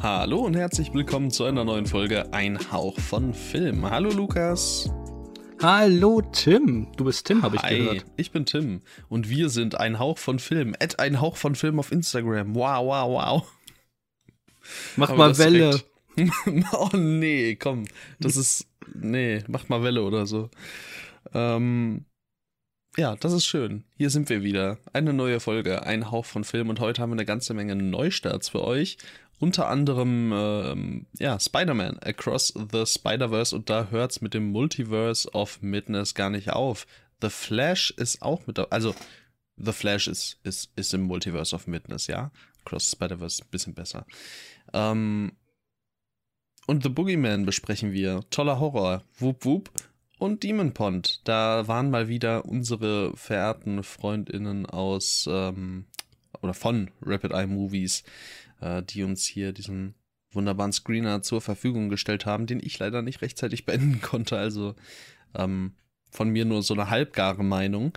Hallo und herzlich willkommen zu einer neuen Folge Ein Hauch von Film. Hallo Lukas. Hallo Tim. Du bist Tim, habe ich Hi, gehört. ich bin Tim und wir sind Ein Hauch von Film. Add Ein Hauch von Film auf Instagram. Wow, wow, wow. Mach Aber mal Welle. oh nee, komm. Das ist. Nee, mach mal Welle oder so. Ähm, ja, das ist schön. Hier sind wir wieder. Eine neue Folge, ein Hauch von Film. Und heute haben wir eine ganze Menge Neustarts für euch. Unter anderem, ähm, ja, Spider-Man Across the Spider-Verse. Und da hört's mit dem Multiverse of Madness gar nicht auf. The Flash ist auch mit da. Also, The Flash ist, ist, ist im Multiverse of Madness, ja. Across the Spider-Verse ein bisschen besser. Ähm, und The Boogeyman besprechen wir. Toller Horror. Wup Wup. Und Demon Pond. Da waren mal wieder unsere verehrten FreundInnen aus ähm, oder von Rapid Eye Movies, äh, die uns hier diesen wunderbaren Screener zur Verfügung gestellt haben, den ich leider nicht rechtzeitig beenden konnte. Also ähm, von mir nur so eine halbgare Meinung.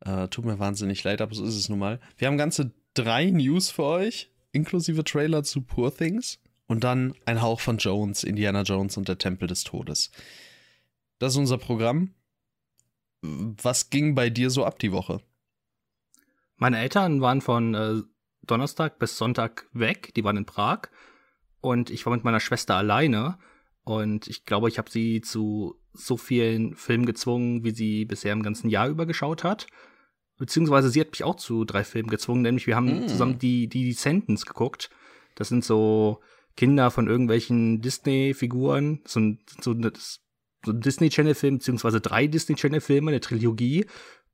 Äh, tut mir wahnsinnig leid, aber so ist es nun mal. Wir haben ganze drei News für euch, inklusive Trailer zu Poor Things und dann ein Hauch von Jones, Indiana Jones und der Tempel des Todes. Das ist unser Programm. Was ging bei dir so ab die Woche? Meine Eltern waren von äh, Donnerstag bis Sonntag weg. Die waren in Prag. Und ich war mit meiner Schwester alleine. Und ich glaube, ich habe sie zu so vielen Filmen gezwungen, wie sie bisher im ganzen Jahr über geschaut hat. Beziehungsweise sie hat mich auch zu drei Filmen gezwungen, nämlich wir haben Mm. zusammen die, die Descendants geguckt. Das sind so Kinder von irgendwelchen Disney-Figuren. So ein, so ein, so ein Disney-Channel-Film, beziehungsweise drei Disney-Channel-Filme, eine Trilogie.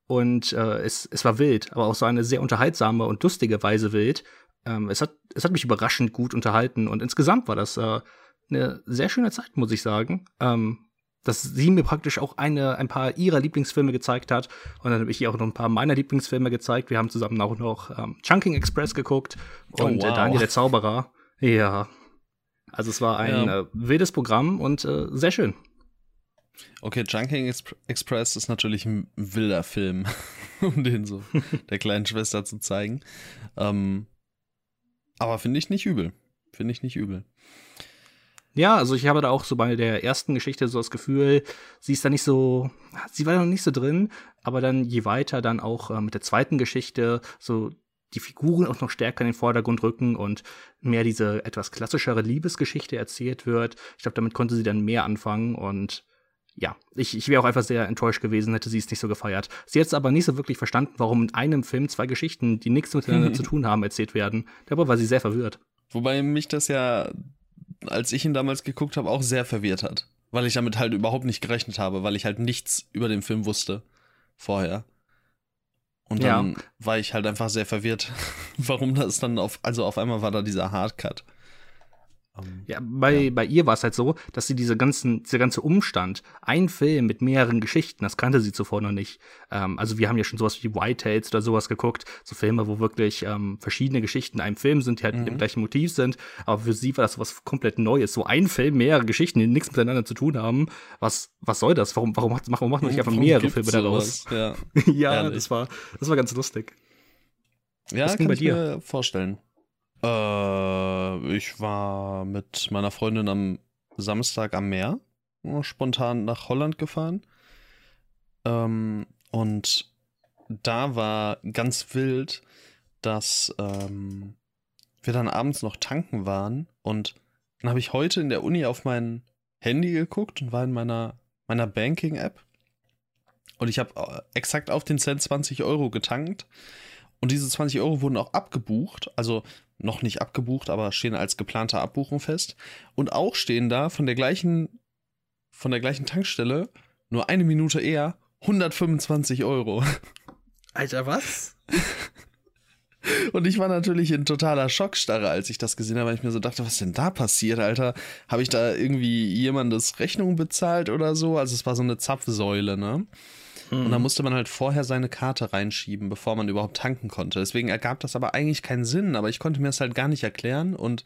Und äh, es, es war wild, aber auch so eine sehr unterhaltsame und lustige Weise wild. Ähm, es, hat, es hat mich überraschend gut unterhalten und insgesamt war das äh, eine sehr schöne Zeit, muss ich sagen. Ähm, dass sie mir praktisch auch eine, ein paar ihrer Lieblingsfilme gezeigt hat. Und dann habe ich ihr auch noch ein paar meiner Lieblingsfilme gezeigt. Wir haben zusammen auch noch ähm, Chunking Express geguckt Oh, und wow. äh, Daniel der Zauberer. Ja. Also es war ein Ja. äh, wildes Programm und äh, sehr schön. Okay, Junking Exp Express ist natürlich ein wilder Film, um den so der kleinen Schwester zu zeigen. Ähm, aber finde ich nicht übel. Finde ich nicht übel. Ja, also ich habe da auch so bei der ersten Geschichte so das Gefühl, sie ist da nicht so, sie war noch nicht so drin, aber dann je weiter dann auch äh, mit der zweiten Geschichte so die Figuren auch noch stärker in den Vordergrund rücken und mehr diese etwas klassischere Liebesgeschichte erzählt wird. Ich glaube, damit konnte sie dann mehr anfangen und ja, ich, ich wäre auch einfach sehr enttäuscht gewesen, hätte sie es nicht so gefeiert. Sie hat es aber nicht so wirklich verstanden, warum in einem Film zwei Geschichten, die nichts miteinander zu tun haben, erzählt werden. Dabei war sie sehr verwirrt. Wobei mich das ja, als ich ihn damals geguckt habe, auch sehr verwirrt hat. Weil ich damit halt überhaupt nicht gerechnet habe, weil ich halt nichts über den Film wusste vorher. Und Ja. dann war ich halt einfach sehr verwirrt, warum das dann auf, also auf einmal war da dieser Hardcut. Ähm, Ja, bei, bei ihr war es halt so, dass sie diese ganzen, dieser ganze Umstand, ein Film mit mehreren Geschichten, das kannte sie zuvor noch nicht. Ähm, also wir haben ja schon sowas wie White Tales oder sowas geguckt, so Filme, wo wirklich ähm, verschiedene Geschichten in einem Film sind, die halt mit dem Mhm. gleichen Motiv sind. Aber für sie war das sowas komplett Neues. So ein Film, mehrere Geschichten, die nichts miteinander zu tun haben. Was, was soll das? Warum, warum macht, warum macht man nicht einfach mehrere Filme daraus? Ja. ja, Ehrlich. das war, das war ganz lustig. Ja, Was ging kann ich dir? mir vorstellen. Äh, ich war mit meiner Freundin am Samstag am Meer, spontan nach Holland gefahren. Ähm, und da war ganz wild, dass ähm, wir dann abends noch tanken waren. Und dann habe ich heute in der Uni auf mein Handy geguckt und war in meiner, meiner Banking-App. Und ich habe äh, exakt auf den Cent 20 Euro getankt und diese 20 Euro wurden auch abgebucht, also noch nicht abgebucht, aber stehen als geplante Abbuchung fest. Und auch stehen da von der gleichen, von der gleichen Tankstelle, nur eine Minute eher, 125 Euro. Alter, was? Und ich war natürlich in totaler Schockstarre, als ich das gesehen habe, weil ich mir so dachte, was denn da passiert, Alter? Habe ich da irgendwie jemandes Rechnung bezahlt oder so? Also es war so eine Zapfsäule, ne? Und da musste man halt vorher seine Karte reinschieben, bevor man überhaupt tanken konnte. Deswegen ergab das aber eigentlich keinen Sinn, aber ich konnte mir das halt gar nicht erklären. Und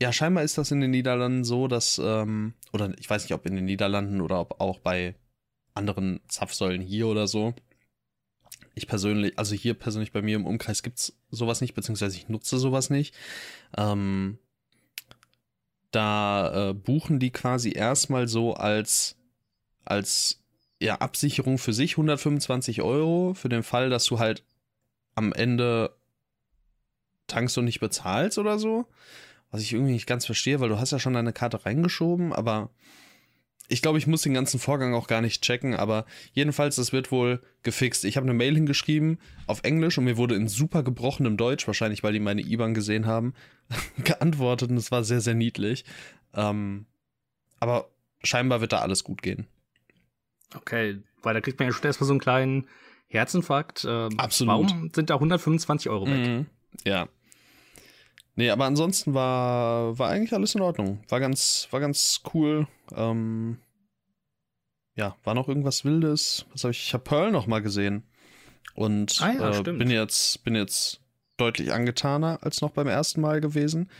ja, scheinbar ist das in den Niederlanden so, dass, ähm, oder ich weiß nicht, ob in den Niederlanden oder ob auch bei anderen Zapfsäulen hier oder so. Ich persönlich, also hier persönlich bei mir im Umkreis gibt's sowas nicht, beziehungsweise ich nutze sowas nicht. Ähm, da äh, buchen die quasi erstmal so als, als ja, Absicherung für sich 125 Euro für den Fall, dass du halt am Ende tankst und nicht bezahlst oder so. Was ich irgendwie nicht ganz verstehe, weil du hast ja schon deine Karte reingeschoben, aber ich glaube, ich muss den ganzen Vorgang auch gar nicht checken, aber jedenfalls, das wird wohl gefixt. Ich habe eine Mail hingeschrieben auf Englisch und mir wurde in super gebrochenem Deutsch, wahrscheinlich weil die meine IBAN gesehen haben, geantwortet und es war sehr, sehr niedlich. Ähm, aber scheinbar wird da alles gut gehen. Okay, weil da kriegt man ja schon erstmal so einen kleinen Herzinfarkt. Ähm, Absolut. Warum sind da 125 Euro weg? Mhm. Ja. Nee, aber ansonsten war, war eigentlich alles in Ordnung. War ganz, war ganz cool. Ähm, ja, war noch irgendwas Wildes. Was hab ich? Ich habe Pearl noch mal gesehen. Und Ah ja, äh, bin jetzt, bin jetzt deutlich angetaner als noch beim ersten Mal gewesen.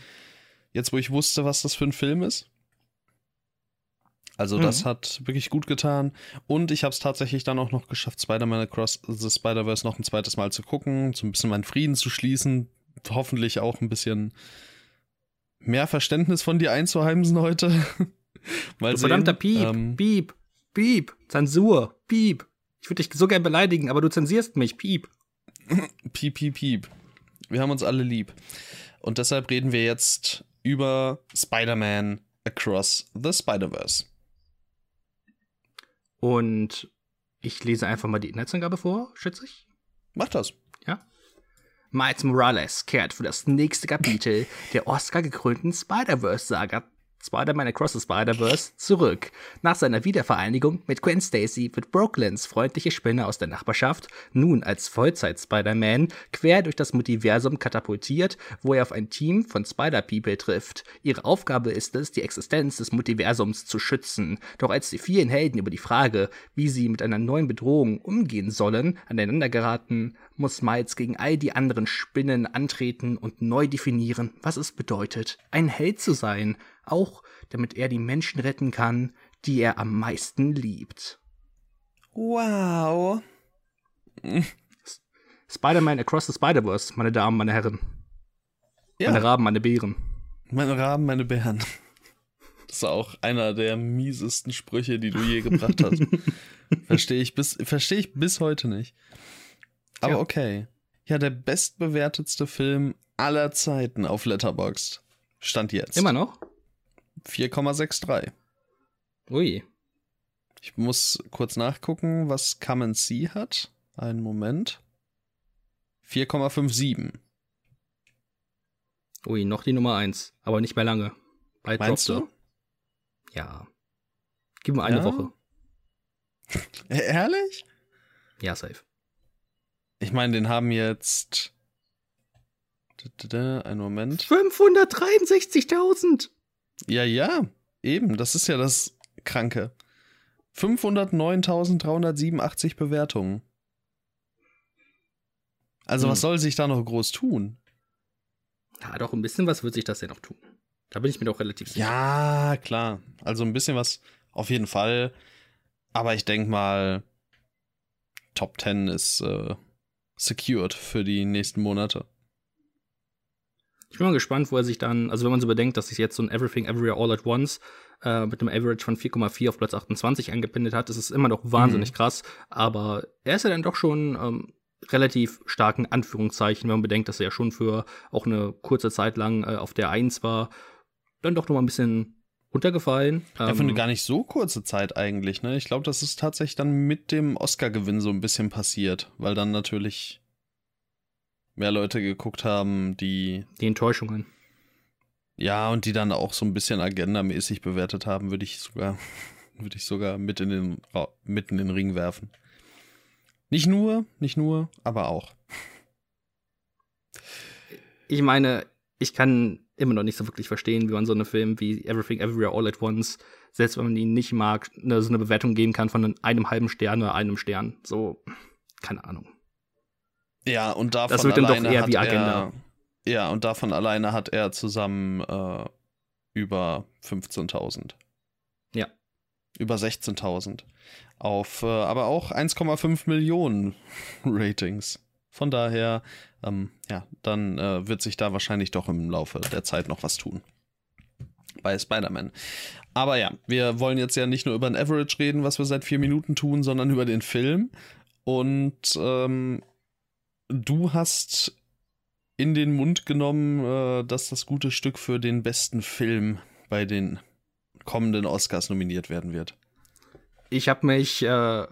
Jetzt, wo ich wusste, was das für ein Film ist. Also, das Mhm. hat wirklich gut getan. Und ich habe es tatsächlich dann auch noch geschafft, Spider-Man Across the Spider-Verse noch ein zweites Mal zu gucken, so ein bisschen meinen Frieden zu schließen. Hoffentlich auch ein bisschen mehr Verständnis von dir einzuheimsen heute. Mal Du sehen. verdammter Piep, Ähm, Piep, Piep, Zensur, Piep. Ich würde dich so gern beleidigen, aber du zensierst mich, Piep. Piep, piep, piep. Wir haben uns alle lieb. Und deshalb reden wir jetzt über Spider-Man Across the Spider-Verse. Und ich lese einfach mal die Inhaltsangabe vor, schätze ich. Mach das. Miles Morales kehrt für das nächste Kapitel der Oscar-gekrönten Spider-Verse-Saga Spider-Man Across the Spider-Verse zurück. Nach seiner Wiedervereinigung mit Gwen Stacy wird Brooklyns freundliche Spinne aus der Nachbarschaft nun als Vollzeit-Spider-Man quer durch das Multiversum katapultiert, wo er auf ein Team von Spider-People trifft. Ihre Aufgabe ist es, die Existenz des Multiversums zu schützen. Doch als die vielen Helden über die Frage, wie sie mit einer neuen Bedrohung umgehen sollen, aneinander geraten, muss Miles gegen all die anderen Spinnen antreten und neu definieren, was es bedeutet, ein Held zu sein, auch damit er die Menschen retten kann, die er am meisten liebt. Wow. Spider-Man Across the Spider-Verse, meine Damen, meine Herren. Ja, Meine Raben, meine Beeren. meine Raben, meine Bären. Das ist auch einer der miesesten Sprüche, die du je gebracht hast. Verstehe ich bis, verstehe ich bis heute nicht. Aber Ja. okay. Ja, der bestbewertetste Film aller Zeiten auf Letterboxd. Stand jetzt. Immer noch? 4,63. Ui. Ich muss kurz nachgucken, was Come and See hat. Einen Moment. 4,57. Ui, noch die Nummer eins, aber nicht mehr lange. Bald Meinst du? Ja. Gib mir eine Ja? Woche. Ehrlich? Ja, safe. Ich meine, den haben jetzt. Einen Moment. 563.000! Ja, ja, eben. Das ist ja das Kranke. 509.387 Bewertungen. Also, Hm. was soll sich da noch groß tun? Ja, doch, ein bisschen was wird sich das ja noch tun. Da bin ich mir doch relativ sicher. Ja, klar. Also, ein bisschen was auf jeden Fall. Aber ich denke mal, Top 10 ist äh, secured für die nächsten Monate. Ich bin mal gespannt, wo er sich dann, also wenn man so bedenkt, dass sich jetzt so ein Everything Everywhere All at Once äh, mit einem Average von 4,4 auf Platz 28 angepindet hat, ist es immer noch wahnsinnig krass. Aber er ist ja dann doch schon ähm, relativ starken Anführungszeichen, wenn man bedenkt, dass er ja schon für auch eine kurze Zeit lang äh, auf der 1 war, dann doch noch mal ein bisschen runtergefallen. Ja, für eine Ähm, gar nicht so kurze Zeit eigentlich, ne? Ich glaube, das ist tatsächlich dann mit dem Oscar-Gewinn so ein bisschen passiert, weil dann natürlich mehr Leute geguckt haben, die, die Enttäuschungen. ja, und die dann auch so ein bisschen agendamäßig bewertet haben, würde ich sogar, würde ich sogar mit in den, mit in den Ring werfen. Nicht nur, nicht nur, aber auch. Ich meine, ich kann immer noch nicht so wirklich verstehen, wie man so einen Film wie Everything Everywhere All at Once, selbst wenn man ihn nicht mag, eine, so eine Bewertung geben kann von einem halben Stern oder einem Stern. So, keine Ahnung. Ja, und davon Das wird dann doch alleine eher hat wie Agenda. Er, ja, und davon alleine hat er zusammen äh, über 15.000. Ja. Über 16.000. Auf, äh, aber auch 1,5 Millionen Ratings. Von daher, ähm, ja, dann äh, wird sich da wahrscheinlich doch im Laufe der Zeit noch was tun. bei Spider-Man. Aber ja, wir wollen jetzt ja nicht nur über ein Average reden, was wir seit vier Minuten tun, sondern über den Film. Und ähm, du hast in den Mund genommen, äh, dass das gute Stück für den besten Film bei den kommenden Oscars nominiert werden wird. Ich habe mich, äh,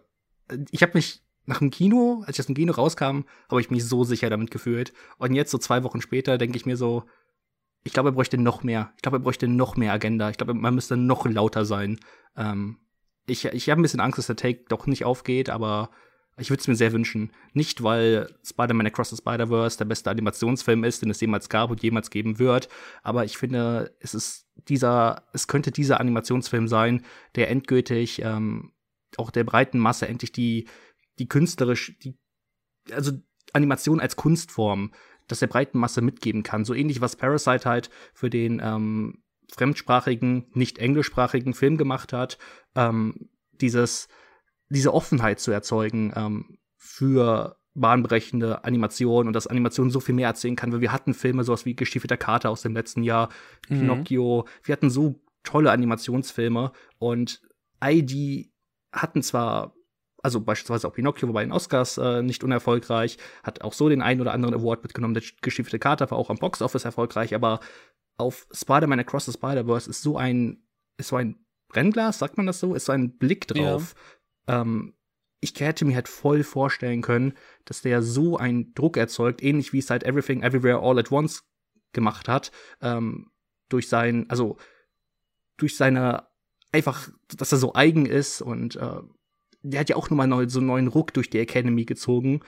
ich habe mich nach dem Kino, als ich aus dem Kino rauskam, habe ich mich so sicher damit gefühlt. Und jetzt so zwei Wochen später denke ich mir so, ich glaube, er bräuchte noch mehr. Ich glaube, er bräuchte noch mehr Agenda. Ich glaube, man müsste noch lauter sein. Ähm, ich ich habe ein bisschen Angst, dass der Take doch nicht aufgeht, aber ich würde es mir sehr wünschen. Nicht, weil Spider-Man Across the Spider-Verse der beste Animationsfilm ist, den es jemals gab und jemals geben wird. Aber ich finde, es ist dieser, es könnte dieser Animationsfilm sein, der endgültig ähm, auch der breiten Masse endlich die, die künstlerisch, die, also Animation als Kunstform, dass der breiten Masse mitgeben kann. So ähnlich, was Parasite halt für den ähm, fremdsprachigen, nicht englischsprachigen Film gemacht hat. Ähm, dieses, diese Offenheit zu erzeugen ähm, für bahnbrechende Animation und dass Animation so viel mehr erzählen kann, weil wir hatten Filme, sowas wie Gestiefelter Kater aus dem letzten Jahr, mhm. Pinocchio, wir hatten so tolle Animationsfilme und die hatten zwar, also beispielsweise auch Pinocchio war bei den Oscars äh, nicht unerfolgreich, hat auch so den einen oder anderen Award mitgenommen, der Gestiefelte Kater war auch am Boxoffice erfolgreich, aber auf Spider-Man Across the Spider-Verse ist so ein, ist so ein Brennglas, sagt man das so, ist so ein Blick drauf, ja ähm, ich hätte mir halt voll vorstellen können, dass der so einen Druck erzeugt, ähnlich wie es halt Everything Everywhere All at Once gemacht hat, ähm, durch sein, also durch seine einfach, dass er so eigen ist und äh, der hat ja auch nochmal neu, so einen neuen Ruck durch die Academy gezogen,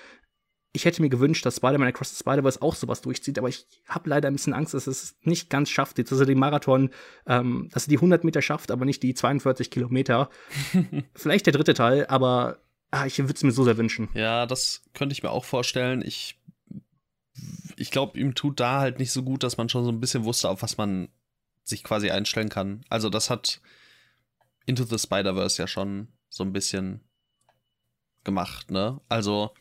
ich hätte mir gewünscht, dass Spider-Man Across the Spider-Verse auch sowas durchzieht, aber ich habe leider ein bisschen Angst, dass es nicht ganz schafft. Jetzt, dass er den Marathon, ähm, dass er die 100 Meter schafft, aber nicht die 42 Kilometer. Vielleicht der dritte Teil, aber ah, ich würde es mir so sehr wünschen. Ja, das könnte ich mir auch vorstellen. Ich, ich glaube, ihm tut da halt nicht so gut, dass man schon so ein bisschen wusste, auf was man sich quasi einstellen kann. Also, das hat Into the Spider-Verse ja schon so ein bisschen gemacht, ne? Also,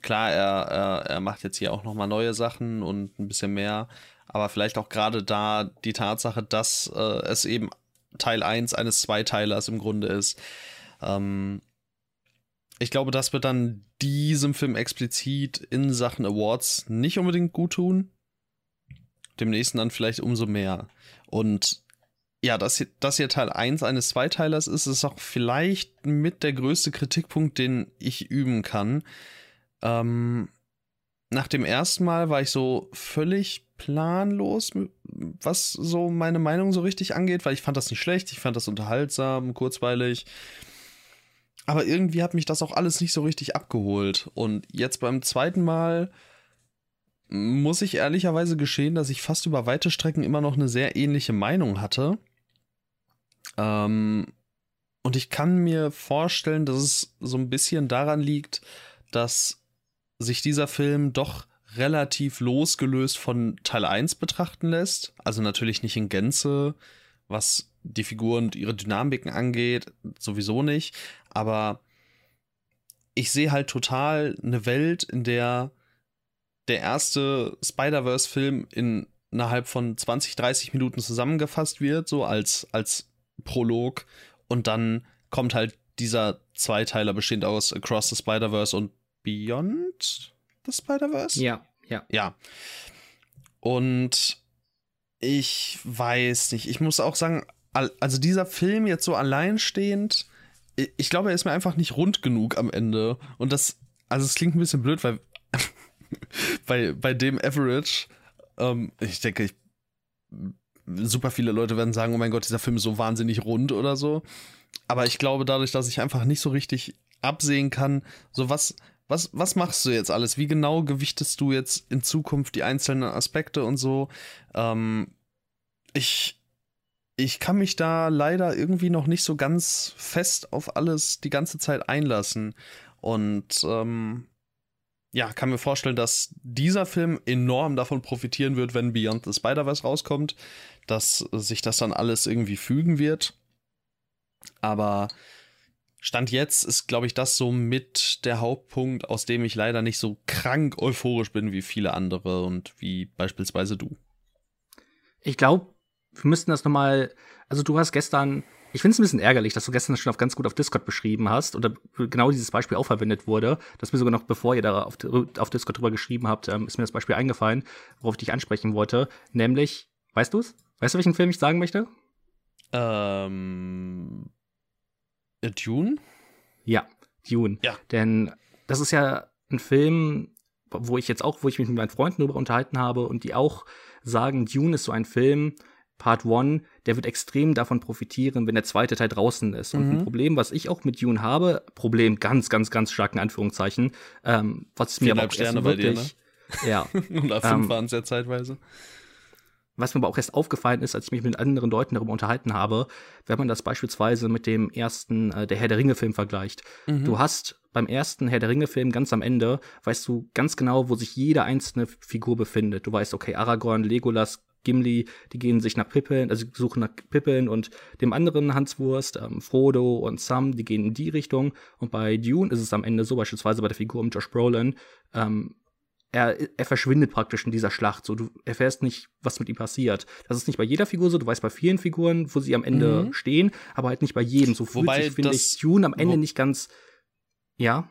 klar, er, er, er macht jetzt hier auch nochmal neue Sachen und ein bisschen mehr, aber vielleicht auch gerade da die Tatsache, dass äh, es eben Teil 1 eines Zweiteilers im Grunde ist. Ähm, ich glaube, das wird dann diesem Film explizit in Sachen Awards nicht unbedingt gut tun. Dem nächsten dann vielleicht umso mehr. Und ja, dass hier, dass hier Teil 1 eines Zweiteilers ist, ist auch vielleicht mit der größte Kritikpunkt, den ich üben kann. Ähm, nach dem ersten Mal war ich so völlig planlos, was so meine Meinung so richtig angeht, weil ich fand das nicht schlecht, ich fand das unterhaltsam, kurzweilig. Aber irgendwie hat mich das auch alles nicht so richtig abgeholt. Und jetzt beim zweiten Mal muss ich ehrlicherweise geschehen, dass ich fast über weite Strecken immer noch eine sehr ähnliche Meinung hatte. Ähm, und ich kann mir vorstellen, dass es so ein bisschen daran liegt, dass sich dieser Film doch relativ losgelöst von Teil 1 betrachten lässt. Also natürlich nicht in Gänze, was die Figuren und ihre Dynamiken angeht, sowieso nicht. Aber ich sehe halt total eine Welt, in der der erste Spider-Verse-Film innerhalb von 20, 30 Minuten zusammengefasst wird, so als, als Prolog. Und dann kommt halt dieser Zweiteiler bestehend aus Across the Spider-Verse und Beyond the Spider-Verse? Ja, ja. Ja. Und ich weiß nicht, ich muss auch sagen, also dieser Film jetzt so alleinstehend, ich glaube, er ist mir einfach nicht rund genug am Ende. Und das, also es klingt ein bisschen blöd, weil bei, bei dem Average, ähm, ich denke, ich, super viele Leute werden sagen, oh mein Gott, dieser Film ist so wahnsinnig rund oder so. Aber ich glaube, dadurch, dass ich einfach nicht so richtig absehen kann, so was, was, was machst du jetzt alles? Wie genau gewichtest du jetzt in Zukunft die einzelnen Aspekte und so? Ähm, ich, ich kann mich da leider irgendwie noch nicht so ganz fest auf alles die ganze Zeit einlassen. Und ähm, ja, kann mir vorstellen, dass dieser Film enorm davon profitieren wird, wenn Beyond the Spider-Verse rauskommt, dass sich das dann alles irgendwie fügen wird. Aber Stand jetzt ist, glaube ich, das so mit der Hauptpunkt, aus dem ich leider nicht so krank euphorisch bin wie viele andere und wie beispielsweise du. Ich glaube, wir müssten das nochmal, also du hast gestern, ich finde es ein bisschen ärgerlich, dass du gestern schon auf ganz gut auf Discord beschrieben hast oder genau dieses Beispiel auch verwendet wurde. Das mir sogar noch, bevor ihr da auf, auf Discord drüber geschrieben habt, ähm, ist mir das Beispiel eingefallen, worauf ich dich ansprechen wollte. Nämlich, weißt du es? Weißt du, welchen Film ich sagen möchte? Ähm. Äh, Dune? Ja, Dune. Ja. Denn das ist ja ein Film, wo ich jetzt auch, wo ich mich mit meinen Freunden darüber unterhalten habe und die auch sagen, Dune ist so ein Film, Part 1, der wird extrem davon profitieren, wenn der zweite Teil draußen ist. Und ein Mhm. Problem, was ich auch mit Dune habe, Problem ganz, ganz, ganz starken Anführungszeichen, ähm, was mir aber auch erst Sterne bei dir, ne? wirklich, ja, Oder fünf Ähm, waren es ja zeitweise. was mir aber auch erst aufgefallen ist, als ich mich mit anderen Leuten darüber unterhalten habe, wenn man das beispielsweise mit dem ersten äh, der Herr der Ringe Film vergleicht. Mhm. Du hast beim ersten Herr der Ringe Film ganz am Ende, weißt du ganz genau, wo sich jede einzelne Figur befindet. Du weißt, okay, Aragorn, Legolas, Gimli, die gehen sich nach Pippin, also suchen nach Pippin und dem anderen Hanswurst, ähm, Frodo und Sam, die gehen in die Richtung. Und bei Dune ist es am Ende so, beispielsweise bei der Figur um Josh Brolin, ähm, er, er verschwindet praktisch in dieser Schlacht. So, du erfährst nicht, was mit ihm passiert. Das ist nicht bei jeder Figur so. Du weißt bei vielen Figuren, wo sie am Ende Mhm. stehen, aber halt nicht bei jedem. So fühlt Wobei sich, finde ich, Dune am Ende nicht ganz. Ja.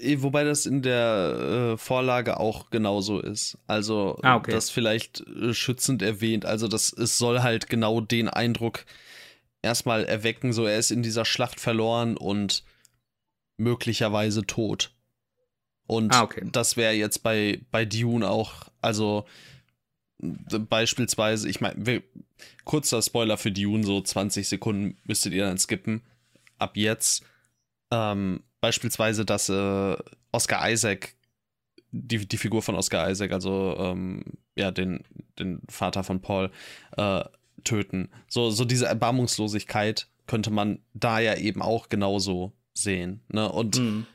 Eh, Wobei das in der äh, Vorlage auch genauso ist. Also Ah, okay. das vielleicht äh, schützend erwähnt. Also das es soll halt genau den Eindruck erstmal erwecken, so er ist in dieser Schlacht verloren und möglicherweise tot. Und Ah, okay. das wäre jetzt bei, bei Dune auch, also beispielsweise, ich meine, kurzer Spoiler für Dune, so 20 Sekunden müsstet ihr dann skippen. Ab jetzt. Ähm, beispielsweise, dass äh, Oscar Isaac, die, die Figur von Oscar Isaac, also ähm, ja, den, den Vater von Paul, äh, töten. So, so diese Erbarmungslosigkeit könnte man da ja eben auch genauso sehen. Ne? Und Mhm.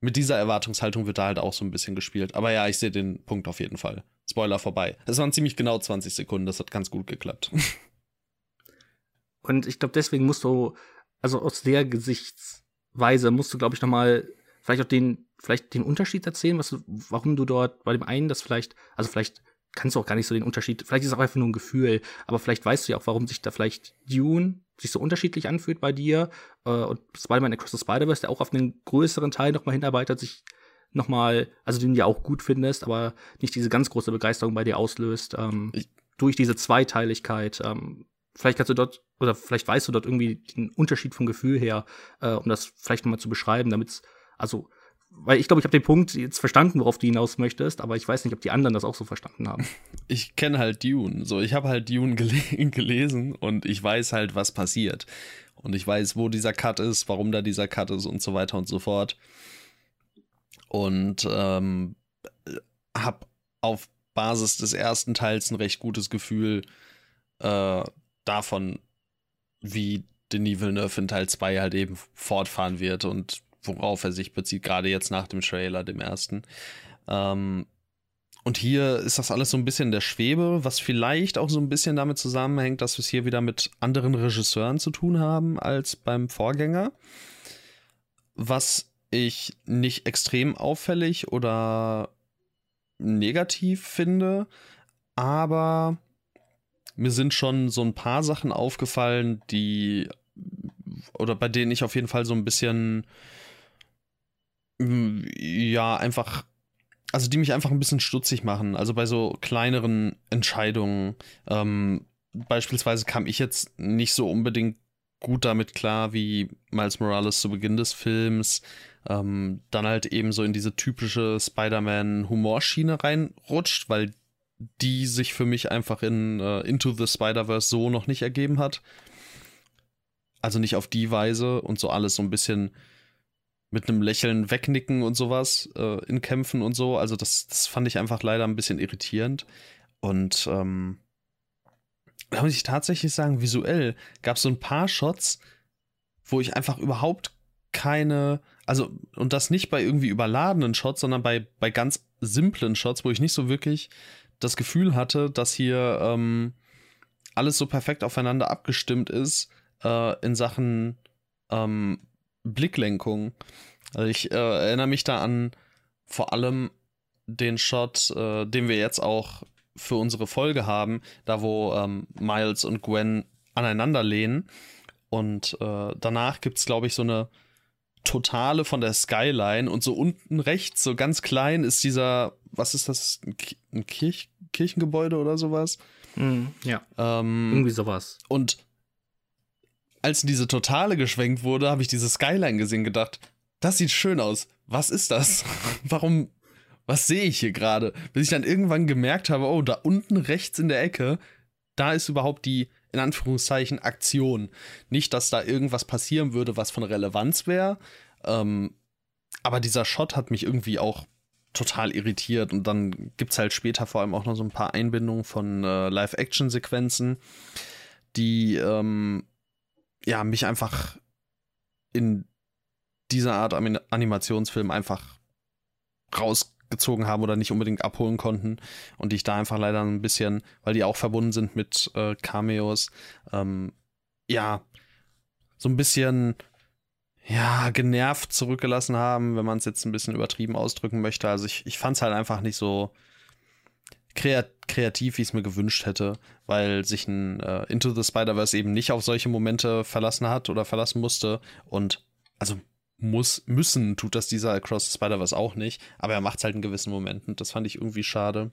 mit dieser Erwartungshaltung wird da halt auch so ein bisschen gespielt. Aber ja, ich sehe den Punkt auf jeden Fall. Spoiler vorbei. Es waren ziemlich genau 20 Sekunden, das hat ganz gut geklappt. Und ich glaube, deswegen musst du, also aus der Gesichtsweise musst du, glaube ich, noch mal vielleicht auch den, vielleicht den Unterschied erzählen, was du, warum du dort bei dem einen das vielleicht, also vielleicht kannst du auch gar nicht so den Unterschied, vielleicht ist es auch einfach nur ein Gefühl, aber vielleicht weißt du ja auch, warum sich da vielleicht Dune sich so unterschiedlich anfühlt bei dir äh, und Spider-Man Across the Spider-Verse, der auch auf einen größeren Teil noch mal hinarbeitet, sich noch mal, also den du ja auch gut findest, aber nicht diese ganz große Begeisterung bei dir auslöst, ähm, Ich- durch diese Zweiteiligkeit. Ähm, vielleicht kannst du dort, oder vielleicht weißt du dort irgendwie den Unterschied vom Gefühl her, äh, um das vielleicht noch mal zu beschreiben, damit also weil ich glaube, ich habe den Punkt jetzt verstanden, worauf du hinaus möchtest, aber ich weiß nicht, ob die anderen das auch so verstanden haben. Ich kenne halt Dune. So, ich habe halt Dune gele gelesen und ich weiß halt, was passiert. Und ich weiß, wo dieser Cut ist, warum da dieser Cut ist und so weiter und so fort. Und ähm, habe auf Basis des ersten Teils ein recht gutes Gefühl äh, davon, wie Denis Villeneuve in Teil 2 halt eben fortfahren wird und worauf er sich bezieht, gerade jetzt nach dem Trailer, dem ersten. Ähm, und hier ist das alles so ein bisschen der Schwebe, was vielleicht auch so ein bisschen damit zusammenhängt, dass wir es hier wieder mit anderen Regisseuren zu tun haben als beim Vorgänger. Was ich nicht extrem auffällig oder negativ finde, aber mir sind schon so ein paar Sachen aufgefallen, die oder bei denen ich auf jeden Fall so ein bisschen mm, ja einfach also die mich einfach ein bisschen stutzig machen. Also bei so kleineren Entscheidungen. Ähm, beispielsweise kam ich jetzt nicht so unbedingt gut damit klar, wie Miles Morales zu Beginn des Films ähm, dann halt eben so in diese typische Spider-Man-Humorschiene reinrutscht, weil die sich für mich einfach in äh, Into the Spider-Verse so noch nicht ergeben hat. Also nicht auf die Weise und so alles so ein bisschen mit einem Lächeln wegnicken und sowas äh, in Kämpfen und so. Also das, das fand ich einfach leider ein bisschen irritierend. Und ähm, da muss ich tatsächlich sagen, visuell gab es so ein paar Shots, wo ich einfach überhaupt keine, also und das nicht bei irgendwie überladenen Shots, sondern bei, bei ganz simplen Shots, wo ich nicht so wirklich das Gefühl hatte, dass hier ähm, alles so perfekt aufeinander abgestimmt ist äh, in Sachen ähm, Blicklenkung. Also ich äh, erinnere mich da an vor allem den Shot, äh, den wir jetzt auch für unsere Folge haben, da wo ähm, Miles und Gwen aneinander lehnen. Und äh, danach gibt es, glaube ich, so eine Totale von der Skyline und so unten rechts, so ganz klein, ist dieser, was ist das, ein Kirch Kirchengebäude oder sowas? Mm, ja. Ähm, Irgendwie sowas. Und als diese Totale geschwenkt wurde, habe ich diese Skyline gesehen, gedacht, das sieht schön aus. Was ist das? Warum, was sehe ich hier gerade? Bis ich dann irgendwann gemerkt habe, oh, da unten rechts in der Ecke, da ist überhaupt die, in Anführungszeichen, Aktion. Nicht, dass da irgendwas passieren würde, was von Relevanz wäre. Ähm, aber dieser Shot hat mich irgendwie auch total irritiert. Und dann gibt es halt später vor allem auch noch so ein paar Einbindungen von äh, Live-Action-Sequenzen, die ähm, ja mich einfach in dieser Art Animationsfilm einfach rausgezogen haben oder nicht unbedingt abholen konnten und die ich da einfach leider ein bisschen, weil die auch verbunden sind mit äh, Cameos, ähm, ja, so ein bisschen ja, genervt zurückgelassen haben, wenn man es jetzt ein bisschen übertrieben ausdrücken möchte. Also ich, ich fand es halt einfach nicht so kreativ, wie ich es mir gewünscht hätte, weil sich ein äh, Into the Spider-Verse eben nicht auf solche Momente verlassen hat oder verlassen musste. Und also muss, müssen tut das dieser Across the Spider-Verse auch nicht, aber er macht es halt in gewissen Momenten. Das fand ich irgendwie schade.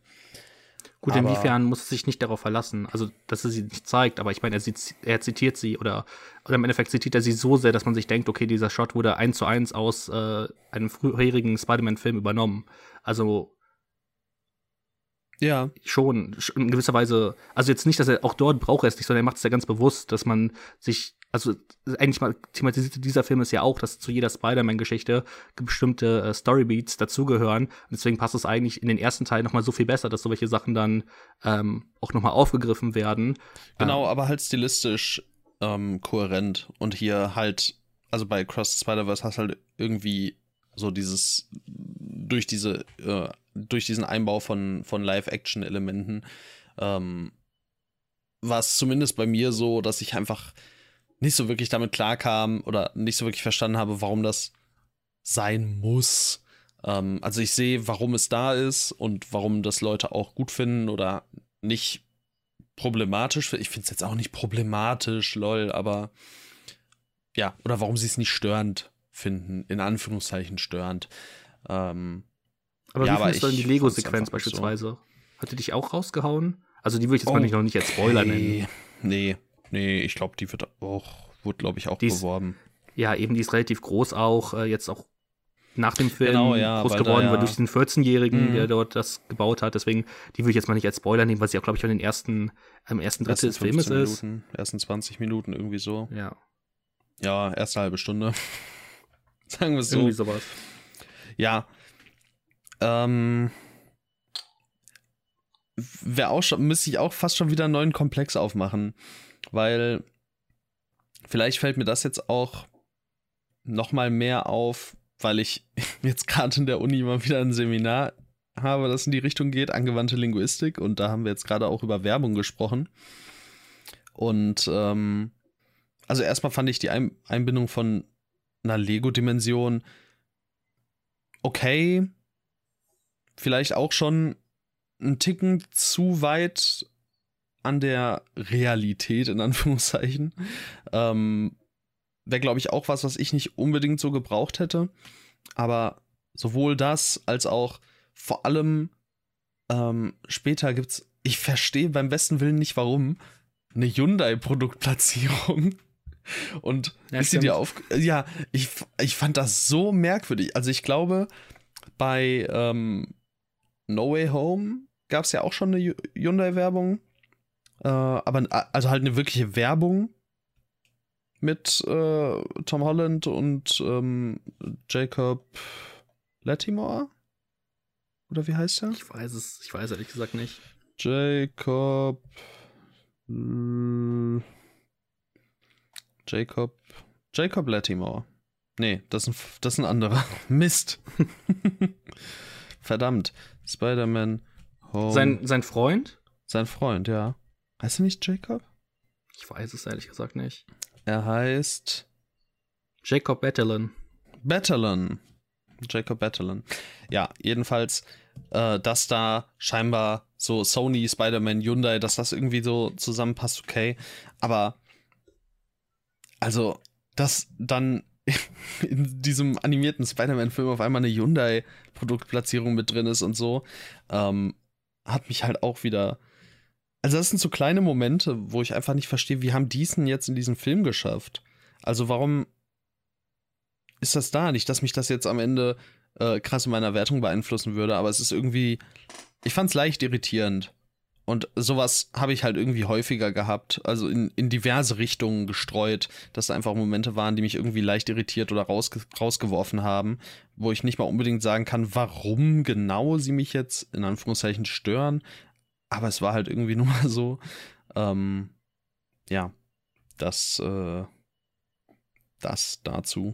Gut, aber inwiefern muss es sich nicht darauf verlassen? Also, dass er sie nicht zeigt, aber ich meine, er, er, zitiert sie oder, oder im Endeffekt zitiert er sie so sehr, dass man sich denkt, okay, dieser Shot wurde eins zu eins aus äh, einem früherigen Spider-Man-Film übernommen. Also, ja. Schon, in gewisser Weise, also jetzt nicht, dass er auch dort braucht er es nicht, sondern er macht es ja ganz bewusst, dass man sich, also eigentlich mal thematisiert dieser Film ist ja auch, dass zu jeder Spider-Man-Geschichte bestimmte äh, Storybeats dazugehören. Und deswegen passt es eigentlich in den ersten Teil nochmal so viel besser, dass solche Sachen dann ähm, auch nochmal aufgegriffen werden. Genau, ähm, aber halt stilistisch ähm, kohärent. Und hier halt, also bei Cross Spider-Verse hast halt irgendwie so dieses durch diese äh, durch diesen Einbau von, von Live-Action-Elementen, ähm, war es zumindest bei mir so, dass ich einfach nicht so wirklich damit klarkam oder nicht so wirklich verstanden habe, warum das sein muss. Ähm, also ich sehe, warum es da ist und warum das Leute auch gut finden oder nicht problematisch. Ich finde es jetzt auch nicht problematisch, lol, aber ja, oder warum sie es nicht störend finden, in Anführungszeichen störend. Ähm, aber ja, wie findest du denn die Lego-Sequenz beispielsweise? So. Hat die dich auch rausgehauen? Also die würde ich jetzt oh, mal nicht noch nicht als Spoiler nennen. Nee, nee, ich glaube, die wird auch, wird glaube ich auch die beworben. ja, eben, die ist relativ groß auch, äh, jetzt auch nach dem Film genau, ja, groß geworden, da, ja. weil durch den 14-Jährigen, mhm. der dort das gebaut hat. Deswegen, die würde ich jetzt mal nicht als Spoiler nehmen, weil sie auch, glaube ich, von den ersten, am ersten Drittel des Filmes Minuten, ist. Ersten 20 Minuten irgendwie so. Ja. Ja, erste halbe Stunde. Sagen wir es so. Irgendwie sowas. Ja, ähm, wäre auch schon, müsste ich auch fast schon wieder einen neuen Komplex aufmachen. Weil vielleicht fällt mir das jetzt auch noch mal mehr auf, weil ich jetzt gerade in der Uni mal wieder ein Seminar habe, das in die Richtung geht, angewandte Linguistik. Und da haben wir jetzt gerade auch über Werbung gesprochen. Und ähm, also erstmal fand ich die Ein Einbindung von einer Lego-Dimension okay, vielleicht auch schon einen Ticken zu weit an der Realität, in Anführungszeichen. Ähm, Wäre, glaube ich, auch was, was ich nicht unbedingt so gebraucht hätte. Aber sowohl das als auch vor allem ähm, später gibt es, ich verstehe beim besten Willen nicht warum, eine Hyundai-Produktplatzierung. Und ja, ist dir auf. Ja, ich, ich fand das so merkwürdig. Also ich glaube, bei ähm, No Way Home gab es ja auch schon eine Hyundai-Werbung. Äh, aber also halt eine wirkliche Werbung mit äh, Tom Holland und ähm, Jacob Latimore? Oder wie heißt er? Ich weiß es, ich weiß ehrlich gesagt nicht. Jacob. Jacob. Jacob Latimore. Nee, das ist ein, das ist ein anderer. Mist. Verdammt. Spider-Man Home. Sein, sein Freund? Sein Freund, ja. Heißt er nicht Jacob? Ich weiß es ehrlich gesagt nicht. Er heißt Jacob Batalon. Batalon. Jacob Batalon. Ja, jedenfalls äh, dass da scheinbar so Sony, Spider-Man, Hyundai, dass das irgendwie so zusammenpasst, okay. Aber also, dass dann in diesem animierten Spider-Man-Film auf einmal eine Hyundai-Produktplatzierung mit drin ist und so, ähm, hat mich halt auch wieder. Also, das sind so kleine Momente, wo ich einfach nicht verstehe, wie haben die es denn jetzt in diesem Film geschafft? Also, warum ist das da? Nicht, dass mich das jetzt am Ende äh, krass in meiner Wertung beeinflussen würde, aber es ist irgendwie. Ich fand es leicht irritierend. Und sowas habe ich halt irgendwie häufiger gehabt, also in, in diverse Richtungen gestreut, dass da einfach Momente waren, die mich irgendwie leicht irritiert oder rausge rausgeworfen haben, wo ich nicht mal unbedingt sagen kann, warum genau sie mich jetzt in Anführungszeichen stören. Aber es war halt irgendwie nur mal so. Ähm, ja, das, äh, das dazu.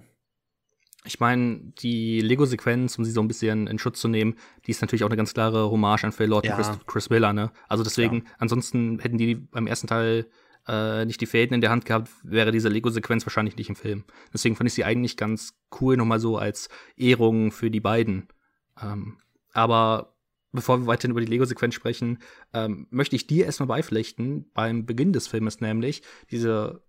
Ich meine, die Lego-Sequenz, um sie so ein bisschen in Schutz zu nehmen, die ist natürlich auch eine ganz klare Hommage an Phil Lord ja. und Chris, Chris, Miller, ne? Also deswegen, ja. ansonsten hätten die beim ersten Teil äh, nicht die Fäden in der Hand gehabt, wäre diese Lego-Sequenz wahrscheinlich nicht im Film. Deswegen fand ich sie eigentlich ganz cool, nochmal so als Ehrung für die beiden. Ähm, aber bevor wir weiterhin über die Lego-Sequenz sprechen, ähm, möchte ich dir erstmal beipflichten, beim Beginn des Filmes nämlich, diese,